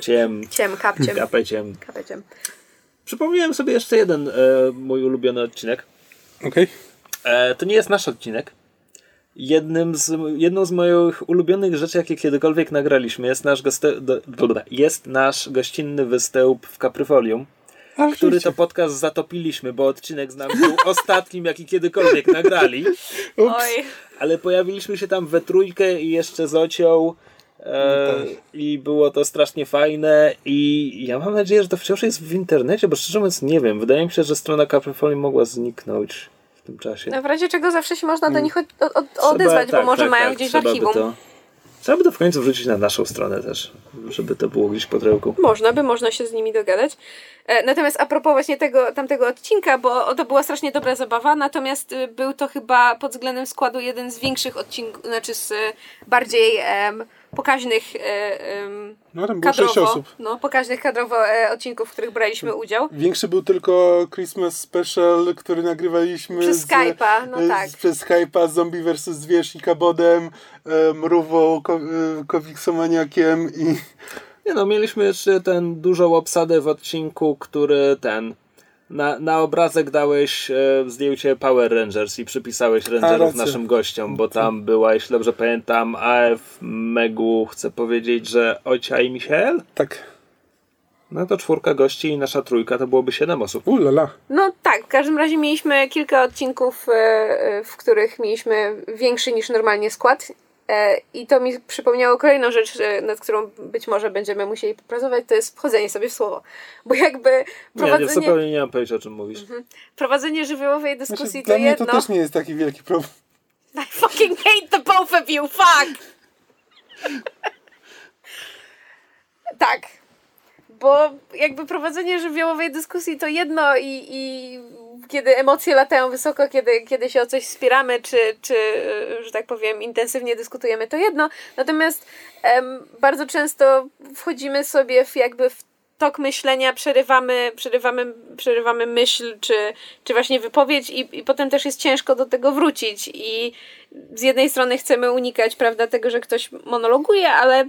S1: Ciem.
S2: ciem, kapciem.
S1: Kapeciem.
S2: Kapeciem.
S1: Przypomniałem sobie jeszcze jeden e, mój ulubiony odcinek.
S3: Okej.
S1: E, to nie jest nasz odcinek. Jednym z, jedną z moich ulubionych rzeczy, jakie kiedykolwiek nagraliśmy, jest nasz, goste, do, dobra, jest nasz gościnny występ w Kapryfolium,
S3: A,
S1: który to podcast zatopiliśmy, bo odcinek z nami był ostatnim, jaki kiedykolwiek nagrali.
S3: Ups.
S2: Oj,
S1: Ale pojawiliśmy się tam we trójkę i jeszcze z Ocią. E,
S3: No tak.
S1: I było to strasznie fajne i ja mam nadzieję, że to wciąż jest w internecie, bo szczerze mówiąc nie wiem. Wydaje mi się, że strona Caprifolio mogła zniknąć tym czasie.
S2: no w razie czego zawsze się można do nich od, od,
S1: Trzeba-
S2: odezwać,
S1: tak,
S2: bo może
S1: tak,
S2: mają
S1: tak,
S2: gdzieś w
S1: trzeba by
S2: archiwum.
S1: To, trzeba by to w końcu wrzucić na naszą stronę też, żeby to było gdzieś po drełku.
S2: Można by, można się z nimi dogadać. E, Natomiast a propos właśnie tego, tamtego odcinka, bo to była strasznie dobra zabawa, natomiast y, był to chyba pod względem składu jeden z większych odcinków, znaczy z y, bardziej em, pokaźnych e, em,
S3: No tam było sześć
S2: kadrowo,
S3: osób.
S2: no pokaźnych kadrowo e, odcinków, w których braliśmy udział.
S3: Większy był tylko Christmas Special, który nagrywaliśmy
S2: Przez
S3: z,
S2: Skype'a, no
S3: z,
S2: tak.
S3: przez Skype'a z Zombie vs. Zwierz i Kabodem, e, Mrówą, ko, e, Kowiksomaniakiem i
S1: Nie no, mieliśmy jeszcze ten dużą obsadę w odcinku, który ten... Na, na obrazek dałeś e, zdjęcie Power Rangers i przypisałeś Rangerów
S3: racja.
S1: naszym gościom, bo tam była, jeśli dobrze pamiętam, AF, Megu, chcę powiedzieć, że Ocia i Michael?
S3: tak.
S1: No to czwórka gości i nasza trójka to byłoby siedem osób.
S3: Ulala.
S2: No tak, w każdym razie mieliśmy kilka odcinków, e, e, w których mieliśmy większy niż normalnie skład. E, I to mi przypomniało kolejną rzecz, e, nad którą być może będziemy musieli popracować, to jest wchodzenie sobie w słowo. Bo jakby
S1: Nie, nie,
S2: prowadzenie,
S1: zupełnie nie mam pojęcia o czym mówisz.
S2: prowadzenie żywiołowej dyskusji
S3: Znaczy,
S2: to
S3: dla mnie
S2: jedno.
S3: to też nie jest taki wielki problem.
S2: I fucking hate the both of you, fuck! tak. Bo jakby prowadzenie żywiołowej dyskusji to jedno i, i kiedy emocje latają wysoko, kiedy, kiedy się o coś spieramy, czy, czy, że tak powiem, intensywnie dyskutujemy, to jedno. Natomiast em, bardzo często wchodzimy sobie w jakby w tok myślenia, przerywamy, przerywamy, przerywamy myśl, czy, czy właśnie wypowiedź i, i potem też jest ciężko do tego wrócić i z jednej strony chcemy unikać, prawda, tego, że ktoś monologuje, ale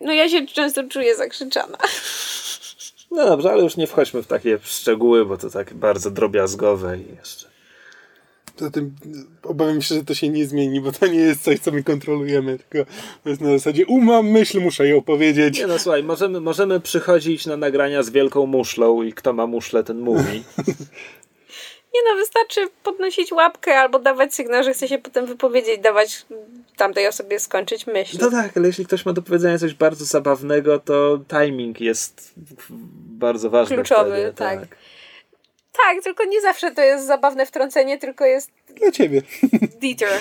S2: no ja się często czuję zakrzyczana.
S1: No dobrze, ale już nie wchodźmy w takie szczegóły, bo to tak bardzo drobiazgowe i jeszcze.
S3: E, obawiam się, że to się nie zmieni, bo to nie jest coś, co my kontrolujemy, tylko to jest na zasadzie umam myśl, muszę ją powiedzieć.
S1: Nie no słuchaj, możemy, możemy przychodzić na nagrania z wielką muszlą i kto ma muszlę, ten mówi.
S2: Nie no, wystarczy podnosić łapkę albo dawać sygnał, że chce się potem wypowiedzieć, dawać tamtej osobie skończyć myśl.
S1: No tak, ale jeśli ktoś ma do powiedzenia coś bardzo zabawnego, to timing jest bardzo ważny.
S2: Kluczowy,
S1: wtedy,
S2: tak. Tak, tylko nie zawsze to jest zabawne wtrącenie, tylko jest
S3: Dla ciebie.
S2: detour.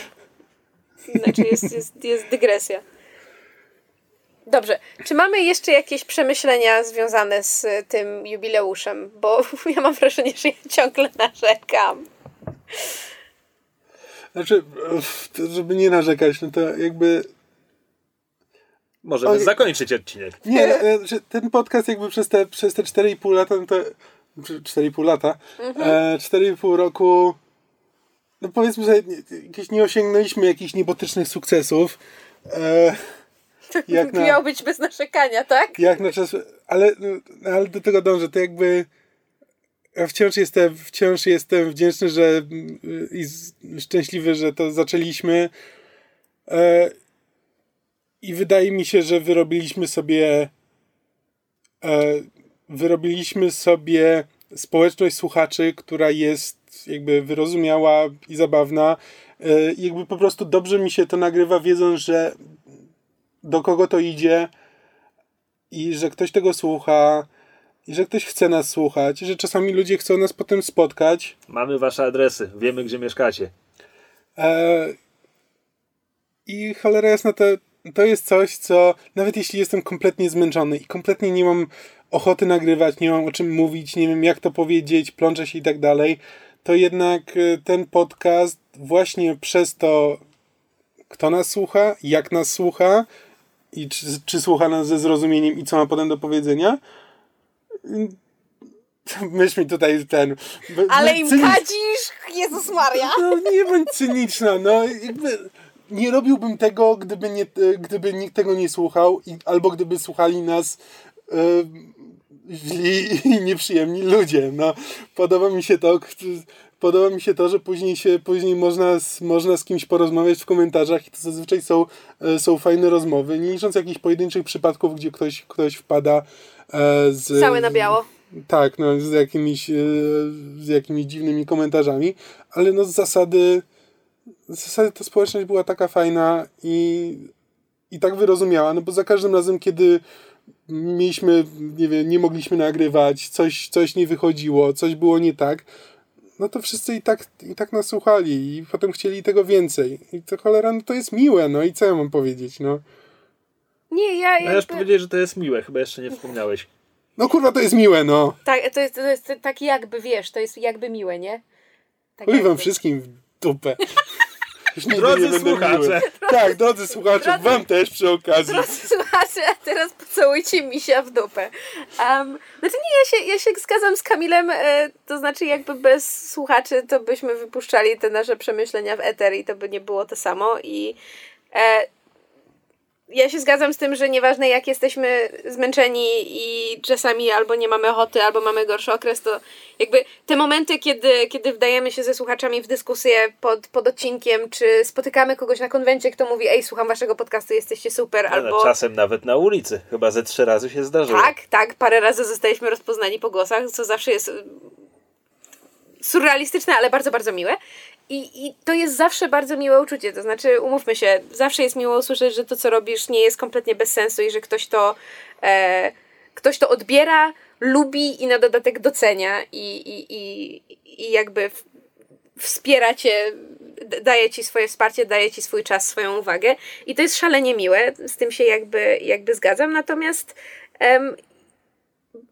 S2: Znaczy jest, jest, jest dygresja. Dobrze. Czy mamy jeszcze jakieś przemyślenia związane z tym jubileuszem? Bo ja mam wrażenie, że ja ciągle narzekam.
S3: Znaczy, e, żeby nie narzekać, no to jakby
S1: Możemy
S3: Oj.
S1: zakończyć odcinek.
S3: Nie, e, że ten podcast jakby przez te, przez te 4,5 lata, no to 4,5 lata, e, 4,5 roku no powiedzmy, że nie, jakieś nie osiągnęliśmy jakichś niebotycznych sukcesów. E, Jak na-
S2: Miał być bez narzekania, tak?
S3: jak na czas, ale, no, ale do tego dążę, to jakby ja wciąż jestem, wciąż jestem wdzięczny, że mm, i szczęśliwy, że to zaczęliśmy. E, I wydaje mi się, że wyrobiliśmy sobie e, wyrobiliśmy sobie społeczność słuchaczy, która jest jakby wyrozumiała i zabawna. E, jakby po prostu dobrze mi się to nagrywa, wiedząc, że do kogo to idzie i że ktoś tego słucha i że ktoś chce nas słuchać, i że czasami ludzie chcą nas potem spotkać.
S1: Mamy wasze adresy, wiemy gdzie mieszkacie.
S3: E, I cholera jasna, to, to jest coś, co nawet jeśli jestem kompletnie zmęczony i kompletnie nie mam ochoty nagrywać, nie mam o czym mówić, nie wiem jak to powiedzieć, plączę się i tak dalej, to jednak e, ten podcast właśnie przez to, kto nas słucha, jak nas słucha i czy, czy słucha nas ze zrozumieniem i co ma potem do powiedzenia, Myś mi tutaj ten...
S2: Ale im
S3: cynic-
S2: kadzisz! Jezus Maria!
S3: No nie bądź cyniczna, no jakby nie robiłbym tego, gdyby, nie, gdyby nikt tego nie słuchał i, albo gdyby słuchali nas e, źli i nieprzyjemni ludzie. No, podoba mi się to, podoba mi się to, że później się później można z, można z kimś porozmawiać w komentarzach i to zazwyczaj są, e, są fajne rozmowy, nie licząc jakichś pojedynczych przypadków, gdzie ktoś, ktoś wpada e, z...
S2: Całe na biało.
S3: Tak, no, z jakimiś, e, z jakimiś dziwnymi komentarzami, ale no z zasady, z zasady ta społeczność była taka fajna i, i tak wyrozumiała, no bo za każdym razem, kiedy mieliśmy, nie wiem, nie mogliśmy nagrywać, coś, coś nie wychodziło, coś było nie tak, no to wszyscy i tak, i tak nas słuchali i potem chcieli tego więcej. I to cholera, no to jest miłe, no i co ja mam powiedzieć, no.
S2: Nie, ja
S1: No ja już powiedzieć, że to jest miłe, chyba jeszcze nie wspomniałeś.
S3: No kurwa, to jest miłe, no.
S2: Tak, to jest, to jest tak jakby, wiesz, to jest jakby miłe, nie? Tak
S3: wam wszystkim w dupę. Już nigdy
S1: Drodzy
S3: nie będę
S1: słuchacze.
S3: miły. Tak, drodzy słuchacze,
S2: Drodzy-
S3: wam też przy okazji.
S2: Drodzy słuchacze, a teraz pocałujcie misia w dupę. Um, znaczy nie, ja się, ja się zgadzam z Kamilem, e, to znaczy jakby bez słuchaczy to byśmy wypuszczali te nasze przemyślenia w eter i to by nie było to samo i e, ja się zgadzam z tym, że nieważne jak jesteśmy zmęczeni i czasami albo nie mamy ochoty, albo mamy gorszy okres, to jakby te momenty, kiedy, kiedy wdajemy się ze słuchaczami w dyskusję pod, pod odcinkiem, czy spotykamy kogoś na konwencie, kto mówi, ej, słucham waszego podcastu, jesteście super,
S1: No, no,
S2: albo...
S1: czasem nawet na ulicy. Chyba ze trzy razy się zdarzyło.
S2: Tak, tak, parę razy zostaliśmy rozpoznani po głosach, co zawsze jest surrealistyczne, ale bardzo, bardzo miłe. I, I to jest zawsze bardzo miłe uczucie. To znaczy, umówmy się, zawsze jest miło usłyszeć, że to, co robisz, nie jest kompletnie bez sensu i że ktoś to, e, ktoś to odbiera, lubi i na dodatek docenia i, i, i, i jakby w, wspiera cię, daje ci swoje wsparcie, daje ci swój czas, swoją uwagę. I to jest szalenie miłe, z tym się jakby, jakby zgadzam. Natomiast em,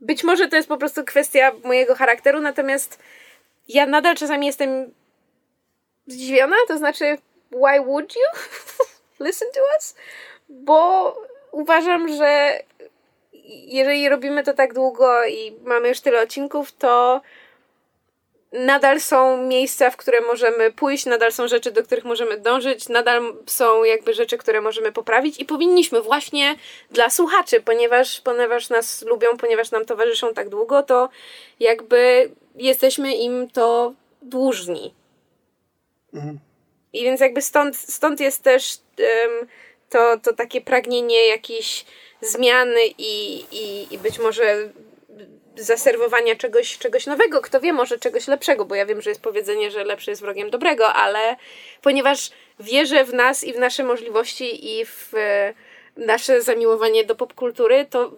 S2: być może to jest po prostu kwestia mojego charakteru, natomiast ja nadal czasami jestem zdziwiona, to znaczy, why would you listen to us? Bo uważam, że jeżeli robimy to tak długo i mamy już tyle odcinków, to nadal są miejsca, w które możemy pójść, nadal są rzeczy, do których możemy dążyć, nadal są jakby rzeczy, które możemy poprawić i powinniśmy właśnie dla słuchaczy, ponieważ, ponieważ nas lubią, ponieważ nam towarzyszą tak długo, to jakby jesteśmy im to dłużni. I więc jakby stąd, stąd jest też em, to, to takie pragnienie jakiejś zmiany i, i, i być może zaserwowania czegoś, czegoś nowego. Kto wie, może czegoś lepszego, bo ja wiem, że jest powiedzenie, że lepszy jest wrogiem dobrego, ale ponieważ wierzę w nas i w nasze możliwości i w e, nasze zamiłowanie do popkultury, to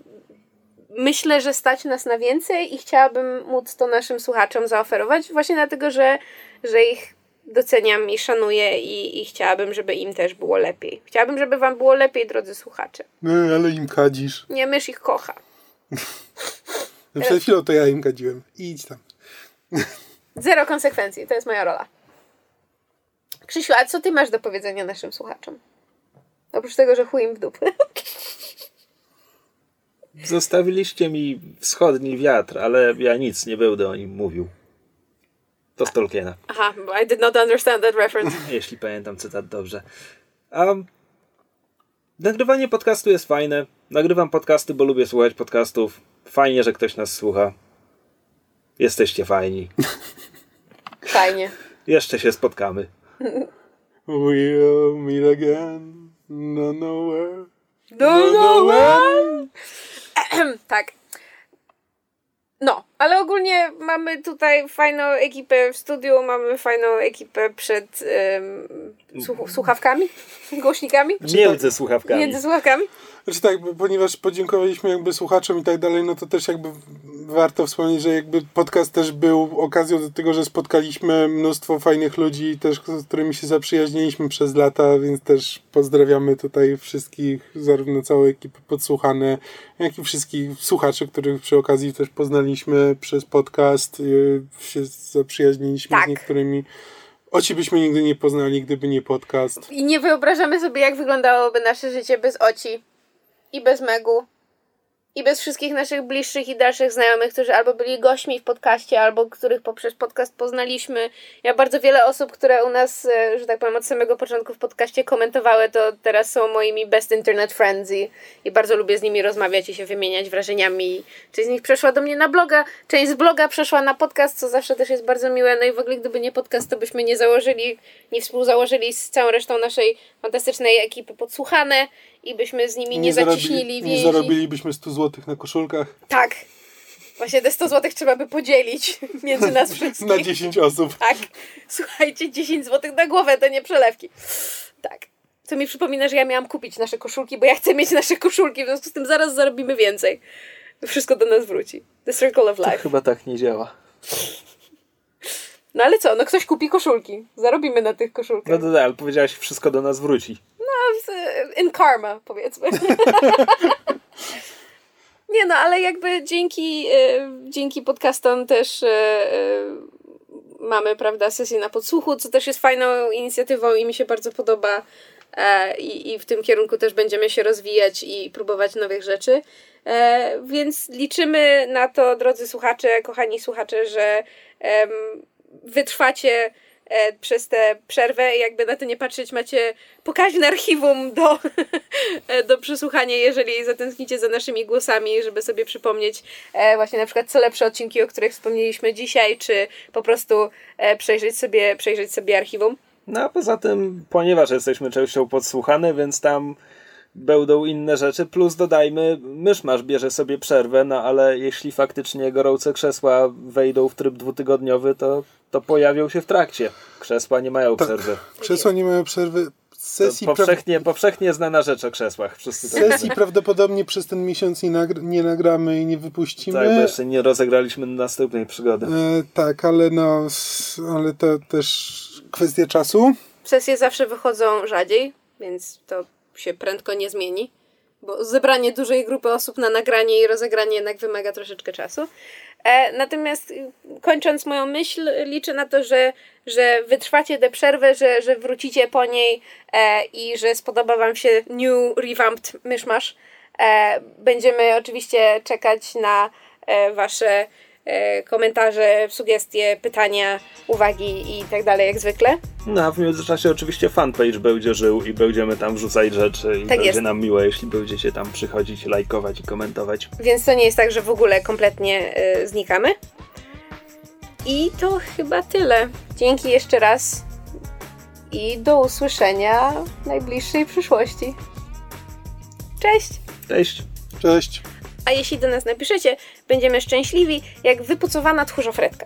S2: myślę, że stać nas na więcej i chciałabym móc to naszym słuchaczom zaoferować, właśnie dlatego, że, że ich doceniam i szanuję i, i chciałabym, żeby im też było lepiej. Chciałabym, żeby wam było lepiej, drodzy słuchacze.
S3: No, ale im kadzisz.
S2: Nie, mysz ich kocha.
S3: No, przed chwilą to ja im kadziłem. Idź tam.
S2: Zero konsekwencji, to jest moja rola. Krzysiu, a co ty masz do powiedzenia naszym słuchaczom? Oprócz tego, że chuj im w dupę.
S1: Zostawiliście mi wschodni wiatr, ale ja nic nie będę o nim mówił. To z Tolkiena,
S2: Aha, I did not understand that reference.
S1: jeśli pamiętam cytat dobrze. Um, nagrywanie podcastu jest fajne. Nagrywam podcasty, bo lubię słuchać podcastów. Fajnie, że ktoś nas słucha. Jesteście fajni.
S2: Fajnie.
S1: Jeszcze się spotkamy.
S3: We'll meet again. No nowhere.
S2: No,
S3: nowhere.
S2: tak. No, ale ogólnie mamy tutaj fajną ekipę w studiu, mamy fajną ekipę przed em, słuch- słuchawkami, głośnikami,
S1: Między słuchawkami.
S2: między słuchawkami.
S3: Znaczy tak, ponieważ podziękowaliśmy jakby słuchaczom i tak dalej, no to też jakby warto wspomnieć, że jakby podcast też był okazją do tego, że spotkaliśmy mnóstwo fajnych ludzi też, z którymi się zaprzyjaźniliśmy przez lata, więc też pozdrawiamy tutaj wszystkich, zarówno całą ekipę podsłuchane, jak i wszystkich słuchaczy, których przy okazji też poznaliśmy przez podcast, yy, się zaprzyjaźniliśmy
S2: Tak.
S3: z niektórymi. Oci byśmy nigdy nie poznali, gdyby nie podcast.
S2: I nie wyobrażamy sobie, jak wyglądałoby nasze życie bez Oci i bez Megu i bez wszystkich naszych bliższych i dalszych znajomych, którzy albo byli gośćmi w podcaście, albo których poprzez podcast poznaliśmy. Ja bardzo wiele osób, które u nas, e, że tak powiem, od samego początku w podcaście komentowały, to teraz są moimi best internet friends i, i bardzo lubię z nimi rozmawiać i się wymieniać wrażeniami. Część z nich przeszła do mnie na bloga, część z bloga przeszła na podcast, co zawsze też jest bardzo miłe. No i w ogóle gdyby nie podcast, to byśmy nie założyli, nie współzałożyli z całą resztą naszej fantastycznej ekipy podsłuchane i byśmy z nimi nie, zaciśnili
S3: Nie
S2: więzi.
S3: zarobilibyśmy 100 zł na koszulkach
S2: Tak. Właśnie te 100 zł trzeba by podzielić między nas wszystkich.
S3: na 10 osób.
S2: Tak. Słuchajcie, 10 zł na głowę to nie przelewki. Tak. Co mi przypomina, że ja miałam kupić nasze koszulki, bo ja chcę mieć nasze koszulki, w związku z tym zaraz zarobimy więcej. Wszystko do nas wróci. The circle of
S1: To
S2: life.
S1: chyba tak nie działa.
S2: No ale co, no ktoś kupi koszulki. Zarobimy na tych koszulkach.
S1: No to tak, ale powiedziałaś, wszystko do nas wróci.
S2: In karma, powiedzmy. Nie no, ale jakby dzięki, e, dzięki podcastom też e, e, mamy, prawda, sesję na podsłuchu, co też jest fajną inicjatywą i mi się bardzo podoba. E, I, I w tym kierunku też będziemy się rozwijać i próbować nowych rzeczy. E, więc liczymy na to, drodzy słuchacze, kochani słuchacze, że wytrwacie e, przez tę przerwę jakby na to nie patrzeć, macie pokaźne archiwum do, e, do przesłuchania, jeżeli zatęsknicie za naszymi głosami, żeby sobie przypomnieć e, właśnie na przykład co lepsze odcinki, o których wspomnieliśmy dzisiaj, czy po prostu e, przejrzeć sobie, przejrzeć sobie archiwum.
S1: No a poza tym, ponieważ jesteśmy częścią podsłuchane, więc tam będą inne rzeczy, plus dodajmy, myszmasz bierze sobie przerwę, no ale jeśli faktycznie gorące krzesła wejdą w tryb dwutygodniowy, to, to pojawią się w trakcie. Krzesła nie mają przerwy.
S3: Krzesła nie mają przerwy.
S1: To
S3: Sesji, pra...
S1: powszechnie, powszechnie znana rzecz o krzesłach. Wszyscy tak
S3: Sesji prawdopodobnie przez ten miesiąc nie, nagr- nie nagramy i nie wypuścimy.
S1: Tak, bo jeszcze nie rozegraliśmy następnej przygody.
S3: E, tak, ale no, ale to też kwestia czasu.
S2: Sesje zawsze wychodzą rzadziej, więc to się prędko nie zmieni, bo zebranie dużej grupy osób na nagranie i rozegranie jednak wymaga troszeczkę czasu. E, natomiast y, kończąc moją myśl, liczę na to, że, że wytrwacie tę przerwę, że, że wrócicie po niej e, i że spodoba Wam się new revamped myszmasz. E, będziemy oczywiście czekać na Wasze komentarze, sugestie, pytania, uwagi i tak dalej, jak zwykle.
S1: No a w międzyczasie oczywiście fanpage będzie żył i będziemy tam wrzucać rzeczy i
S2: Tak
S1: będzie
S2: jest.
S1: nam miło, jeśli będziecie tam przychodzić, lajkować i komentować.
S2: Więc to nie jest tak, że w ogóle kompletnie y, znikamy. I to chyba tyle. Dzięki jeszcze raz i do usłyszenia w najbliższej przyszłości. Cześć!
S1: Cześć!
S3: Cześć.
S2: A jeśli do nas napiszecie, będziemy szczęśliwi jak wypucowana tchórzofretka.